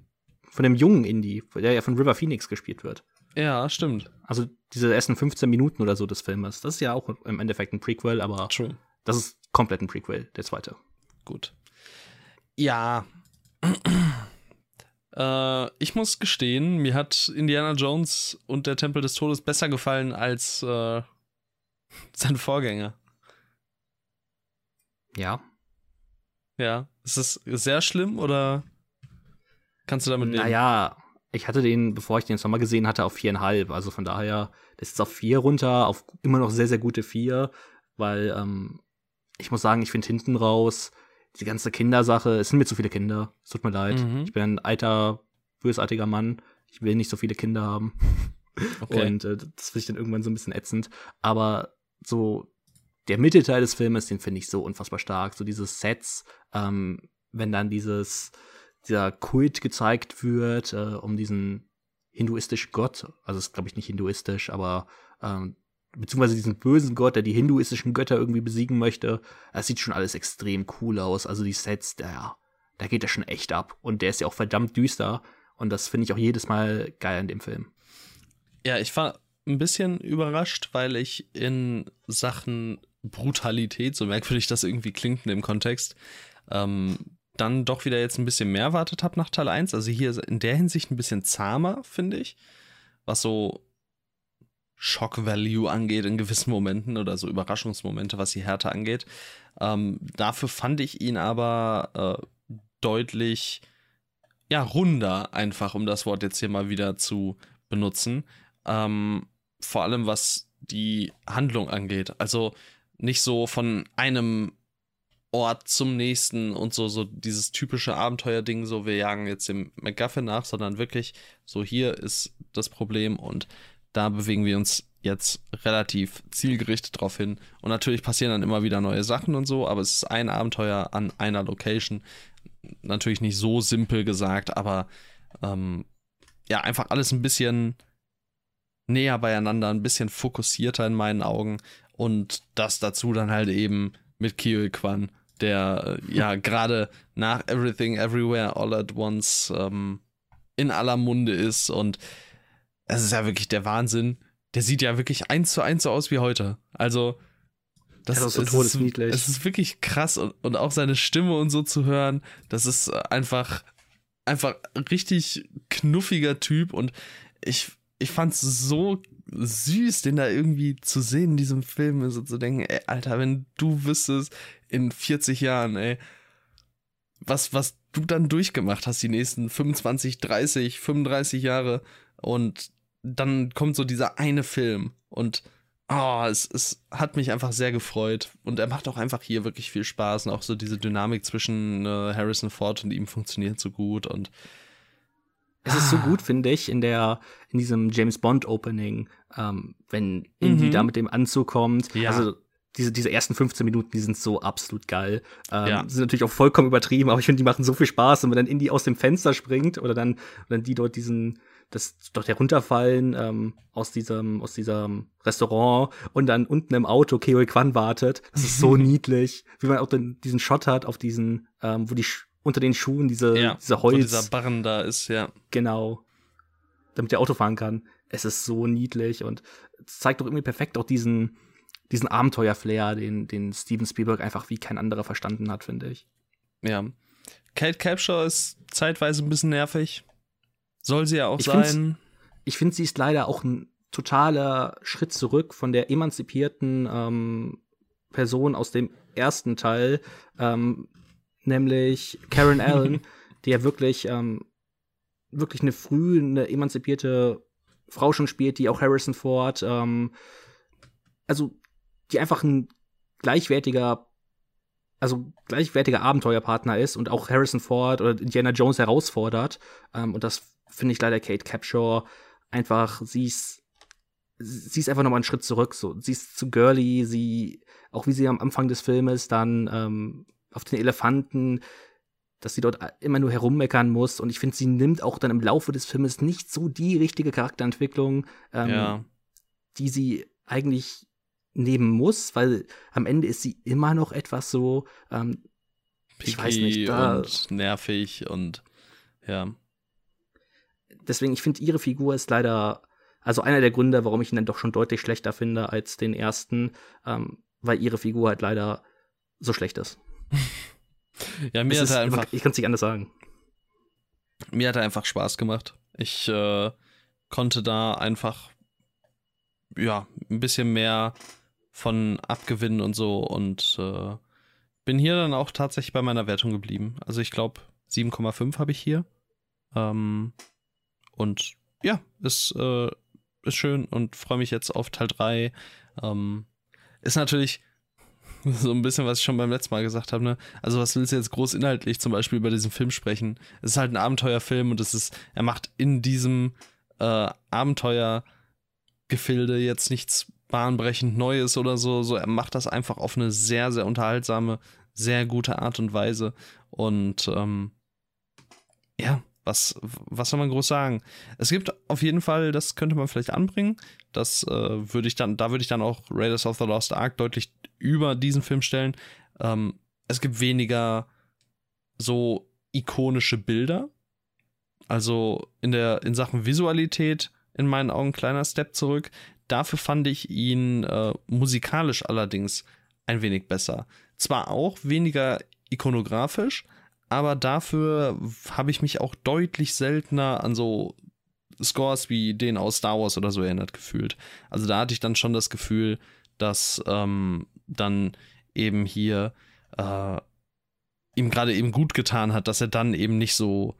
von dem jungen Indie, der ja von River Phoenix gespielt wird. Ja, stimmt. Also diese ersten 15 Minuten oder so des Filmes. Das ist ja auch im Endeffekt ein Prequel, aber True. das ist komplett ein Prequel, der zweite. Gut. Ja. äh, ich muss gestehen, mir hat Indiana Jones und der Tempel des Todes besser gefallen als äh, sein Vorgänger. Ja. Ja. Ist das sehr schlimm oder kannst du damit leben? Naja, ich hatte den, bevor ich den Sommer gesehen hatte, auf viereinhalb. Also von daher ist es auf vier runter, auf immer noch sehr, sehr gute vier, weil ähm, ich muss sagen, ich finde hinten raus die ganze Kindersache, es sind mir zu viele Kinder. Es tut mir leid. Mhm. Ich bin ein alter, bösartiger Mann. Ich will nicht so viele Kinder haben. Okay. Und äh, das finde ich dann irgendwann so ein bisschen ätzend. Aber so der Mittelteil des Filmes, den finde ich so unfassbar stark. So diese Sets, ähm, wenn dann dieses dieser Kult gezeigt wird, äh, um diesen hinduistischen Gott, also ist glaube ich nicht hinduistisch, aber ähm, beziehungsweise diesen bösen Gott, der die hinduistischen Götter irgendwie besiegen möchte. Das sieht schon alles extrem cool aus. Also die Sets, der, da geht er schon echt ab. Und der ist ja auch verdammt düster. Und das finde ich auch jedes Mal geil in dem Film. Ja, ich war ein bisschen überrascht, weil ich in Sachen Brutalität, so merkwürdig das irgendwie klingt in dem Kontext, ähm, dann doch wieder jetzt ein bisschen mehr erwartet habe nach Teil 1. Also hier in der Hinsicht ein bisschen zahmer, finde ich. Was so Shock-Value angeht in gewissen Momenten oder so Überraschungsmomente, was die Härte angeht. Ähm, dafür fand ich ihn aber äh, deutlich, ja, runder, einfach, um das Wort jetzt hier mal wieder zu benutzen. Ähm, vor allem was die Handlung angeht. Also nicht so von einem Ort zum nächsten und so, so dieses typische Abenteuerding, so wir jagen jetzt dem McGuffin nach, sondern wirklich so hier ist das Problem und da bewegen wir uns jetzt relativ zielgerichtet drauf hin. Und natürlich passieren dann immer wieder neue Sachen und so, aber es ist ein Abenteuer an einer Location. Natürlich nicht so simpel gesagt, aber ähm, ja, einfach alles ein bisschen näher beieinander, ein bisschen fokussierter in meinen Augen. Und das dazu dann halt eben mit Kyo Kwan, der äh, ja gerade nach Everything Everywhere All at Once ähm, in aller Munde ist und es ist ja wirklich der Wahnsinn. Der sieht ja wirklich eins zu eins so aus wie heute. Also, das, das ist so es, ist, es ist wirklich krass und, und auch seine Stimme und so zu hören, das ist einfach, einfach richtig knuffiger Typ und ich, ich fand's so süß, den da irgendwie zu sehen in diesem Film und so zu denken, ey, Alter, wenn du wüsstest, in 40 Jahren, ey, was, was du dann durchgemacht hast, die nächsten 25, 30, 35 Jahre und dann kommt so dieser eine Film und oh, es, es hat mich einfach sehr gefreut. Und er macht auch einfach hier wirklich viel Spaß. Und auch so diese Dynamik zwischen äh, Harrison Ford und ihm funktioniert so gut. Und es ist so gut, finde ich, in der, in diesem James Bond Opening, ähm, wenn Indy mhm. da mit dem Anzug kommt. Ja. Also diese, diese ersten 15 Minuten, die sind so absolut geil. Ähm, ja. Sind natürlich auch vollkommen übertrieben, aber ich finde, die machen so viel Spaß. Und wenn dann Indy aus dem Fenster springt oder dann, oder dann die dort diesen, das doch der runterfallen ähm, aus diesem aus diesem Restaurant und dann unten im Auto Keo Kwan wartet. Das ist so niedlich, wie man auch den, diesen Shot hat auf diesen, ähm, wo die unter den Schuhen diese ja, diese Holz, wo dieser Barren da ist, ja. Genau, damit der Auto fahren kann. Es ist so niedlich und zeigt doch irgendwie perfekt auch diesen diesen Abenteuer-Flair, den den Steven Spielberg einfach wie kein anderer verstanden hat, finde ich. Ja. Kate Capshaw ist zeitweise ein bisschen nervig. Soll sie ja auch ich sein. Ich finde, sie ist leider auch ein totaler Schritt zurück von der emanzipierten ähm, Person aus dem ersten Teil, ähm, nämlich Karen Allen, die ja wirklich, ähm, wirklich eine früh, eine emanzipierte Frau schon spielt, die auch Harrison Ford, ähm, also die einfach ein gleichwertiger, also gleichwertiger Abenteuerpartner ist und auch Harrison Ford oder Indiana Jones herausfordert. Ähm, und das finde ich leider Kate Capshaw einfach, sie ist, sie ist einfach nochmal einen Schritt zurück, so. Sie ist zu girly, sie, auch wie sie am Anfang des Filmes dann, ähm, auf den Elefanten, dass sie dort immer nur herummeckern muss. Und ich finde, sie nimmt auch dann im Laufe des Filmes nicht so die richtige Charakterentwicklung, ähm, ja. die sie eigentlich nehmen muss, weil am Ende ist sie immer noch etwas so, ähm, ich weiß nicht, da, und nervig und ja. Deswegen, ich finde, ihre Figur ist leider, also einer der Gründe, warum ich ihn dann doch schon deutlich schlechter finde als den ersten, ähm, weil ihre Figur halt leider so schlecht ist. ja, mir es hat er einfach. Ich kann es nicht anders sagen. Mir hat er einfach Spaß gemacht. Ich äh, konnte da einfach ja ein bisschen mehr von abgewinnen und so und äh, bin hier dann auch tatsächlich bei meiner Wertung geblieben. Also ich glaube 7,5 habe ich hier. Ähm, und ja, ist, äh, ist schön und freue mich jetzt auf Teil 3. Ähm, ist natürlich so ein bisschen, was ich schon beim letzten Mal gesagt habe, ne? Also, was willst du jetzt groß inhaltlich zum Beispiel über diesen Film sprechen? Es ist halt ein Abenteuerfilm und es ist, er macht in diesem äh, Abenteuergefilde jetzt nichts bahnbrechend Neues oder so. So, er macht das einfach auf eine sehr, sehr unterhaltsame, sehr gute Art und Weise. Und ähm, ja, was, was soll man groß sagen? Es gibt auf jeden Fall, das könnte man vielleicht anbringen. Das äh, würde ich dann, da würde ich dann auch Raiders of the Lost Ark deutlich über diesen Film stellen. Ähm, es gibt weniger so ikonische Bilder. Also in der, in Sachen Visualität in meinen Augen kleiner Step zurück. Dafür fand ich ihn äh, musikalisch allerdings ein wenig besser. Zwar auch weniger ikonografisch, aber dafür habe ich mich auch deutlich seltener an so Scores wie den aus Star Wars oder so erinnert gefühlt. Also da hatte ich dann schon das Gefühl, dass ähm, dann eben hier äh, ihm gerade eben gut getan hat, dass er dann eben nicht so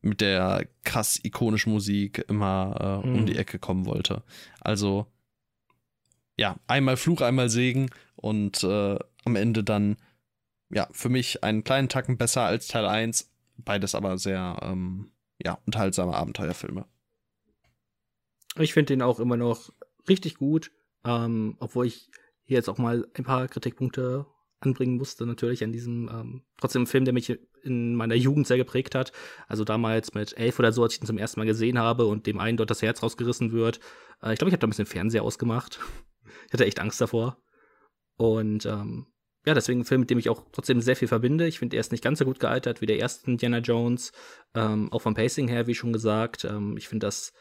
mit der krass ikonischen Musik immer äh, mhm. um die Ecke kommen wollte. Also ja, einmal Fluch, einmal Segen und äh, am Ende dann ja, für mich einen kleinen Tacken besser als Teil 1. Beides aber sehr, ähm, ja, unterhaltsame Abenteuerfilme. Ich finde den auch immer noch richtig gut, ähm, obwohl ich hier jetzt auch mal ein paar Kritikpunkte anbringen musste, natürlich an diesem, ähm, trotzdem Film, der mich in meiner Jugend sehr geprägt hat. Also damals mit elf oder so, als ich ihn zum ersten Mal gesehen habe und dem einen dort das Herz rausgerissen wird. Äh, ich glaube, ich habe da ein bisschen Fernseher ausgemacht. ich hatte echt Angst davor. Und ähm, ja, deswegen ein Film, mit dem ich auch trotzdem sehr viel verbinde. Ich finde, er ist nicht ganz so gut gealtert wie der erste Indiana Jones. Ähm, auch vom Pacing her, wie schon gesagt. Ähm, ich finde das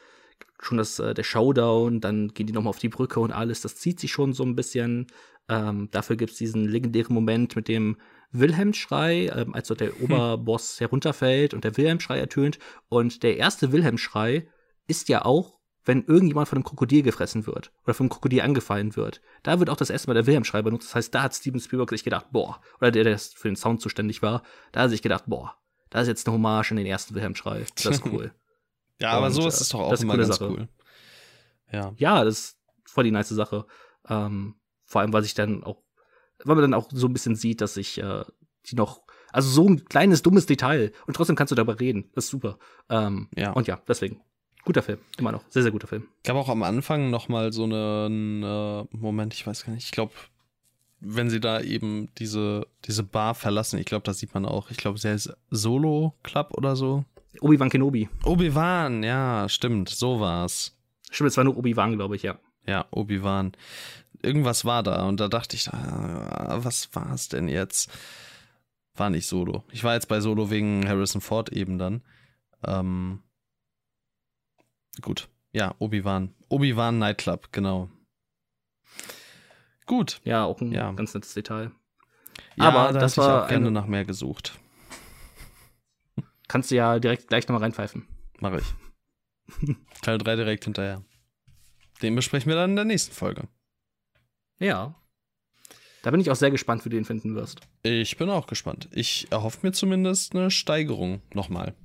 schon das, äh, der Showdown, dann gehen die nochmal auf die Brücke und alles, das zieht sich schon so ein bisschen. Ähm, dafür gibt es diesen legendären Moment mit dem Wilhelmschrei, ähm, als dort der hm. Oberboss herunterfällt und der Wilhelmschrei ertönt. Und der erste Wilhelmschrei ist ja auch wenn irgendjemand von einem Krokodil gefressen wird oder von einem Krokodil angefallen wird. Da wird auch das erste Mal der Wilhelm-Schrei benutzt. Das heißt, da hat Steven Spielberg sich gedacht, boah, oder der, der für den Sound zuständig war, da hat sich gedacht, boah, da ist jetzt eine Hommage an den ersten Wilhelm-Schrei. Das ist cool. ja, aber so ist es doch auch immer ganz Sache. cool. Ja. ja, das ist voll die nice Sache. Ähm, vor allem, weil sich dann auch, weil man dann auch so ein bisschen sieht, dass sich äh, die noch also so ein kleines, dummes Detail. Und trotzdem kannst du darüber reden. Das ist super. Ähm, ja. Und ja, deswegen. Guter Film, immer noch. Sehr, sehr guter Film. Gab auch am Anfang noch mal so einen äh, Moment, ich weiß gar nicht, ich glaube, wenn sie da eben diese, diese Bar verlassen, ich glaube, da sieht man auch, ich glaube, sehr Solo-Club oder so. Obi-Wan Kenobi. Obi-Wan, ja, stimmt, so war's. Stimmt, es war nur Obi-Wan, glaube ich, ja. Ja, Obi-Wan. Irgendwas war da und da dachte ich, ah, was war's denn jetzt? War nicht Solo. Ich war jetzt bei Solo wegen Harrison Ford eben dann. Ähm, Gut. Ja, Obi-Wan. Obi-Wan Nightclub, genau. Gut. Ja, auch ein ja. ganz nettes Detail. Ja, Aber da das war ich auch gerne nach mehr gesucht. Kannst du ja direkt gleich nochmal reinpfeifen. Mache ich. Teil 3 direkt hinterher. Den besprechen wir dann in der nächsten Folge. Ja. Da bin ich auch sehr gespannt, wie du den finden wirst. Ich bin auch gespannt. Ich erhoffe mir zumindest eine Steigerung nochmal.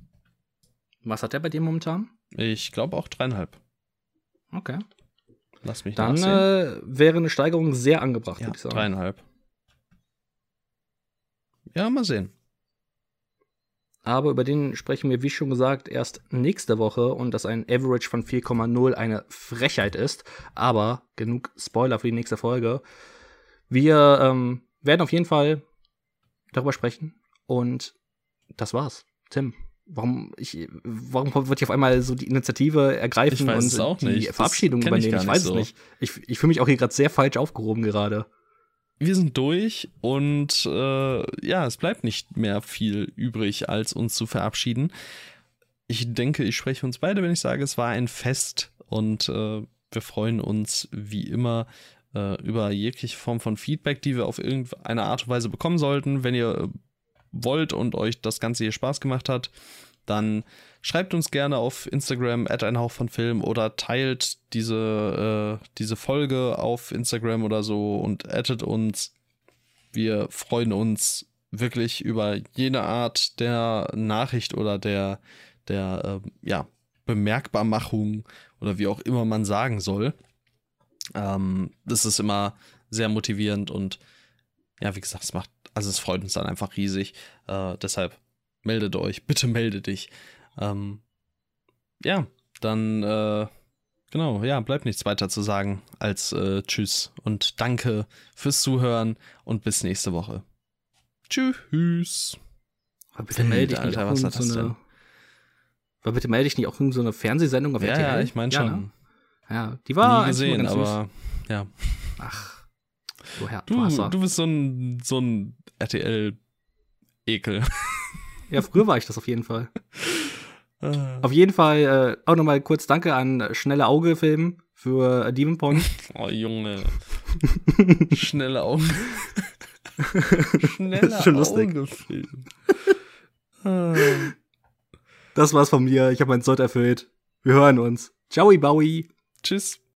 Was hat der bei dir momentan? Ich glaube auch dreieinhalb. Okay. Lass mich Dann äh, wäre eine Steigerung sehr angebracht, ja, würde ich sagen. Dreieinhalb. Ja, mal sehen. Aber über den sprechen wir, wie schon gesagt, erst nächste Woche und dass ein Average von 4,0 eine Frechheit ist. Aber genug Spoiler für die nächste Folge. Wir ähm, werden auf jeden Fall darüber sprechen. Und das war's. Tim, warum ich, warum wird ich auf einmal so die Initiative ergreifen und die nicht. Verabschiedung übernehmen? Ich, ich, weiß so. es nicht. Ich, ich fühle mich auch hier gerade sehr falsch aufgehoben gerade. Wir sind durch und äh, ja, es bleibt nicht mehr viel übrig, als uns zu verabschieden. Ich denke, ich spreche uns beide, wenn ich sage, es war ein Fest und äh, wir freuen uns wie immer äh, über jegliche Form von Feedback, die wir auf irgendeine Art und Weise bekommen sollten. Wenn ihr wollt und euch das Ganze hier Spaß gemacht hat, dann schreibt uns gerne auf Instagram at ein Hauch von Film oder teilt diese, äh, diese Folge auf Instagram oder so und addet uns. Wir freuen uns wirklich über jede Art der Nachricht oder der, der äh, ja, Bemerkbarmachung oder wie auch immer man sagen soll. Ähm, das ist immer sehr motivierend und ja, wie gesagt, es macht, also es freut uns dann einfach riesig. Äh, deshalb meldet euch, bitte melde dich. Ähm, ja, dann, äh, genau, ja, bleibt nichts weiter zu sagen als äh, Tschüss und danke fürs Zuhören und bis nächste Woche. Tschüss. Aber bitte melde dich Alter, was hat das so denn? Aber bitte melde dich nicht auch in so eine Fernsehsendung auf ja, RTL? Ja, ich meine schon. Ja, ne? ja, die war Nie gesehen, aber ja. Ach, du, Herr, du, du bist so ein, so ein RTL-Ekel. Ja, früher war ich das auf jeden Fall. Ah. auf jeden Fall äh, auch nochmal kurz Danke an Schnelle Auge Film für äh, Demon Pond. Oh, Junge. Schnelle Auge. Schnelle das ist schon lustig. Auge Film. Das war's von mir. Ich habe meinen Sold erfüllt. Wir hören uns. Ciao, Bowie. Tschüss.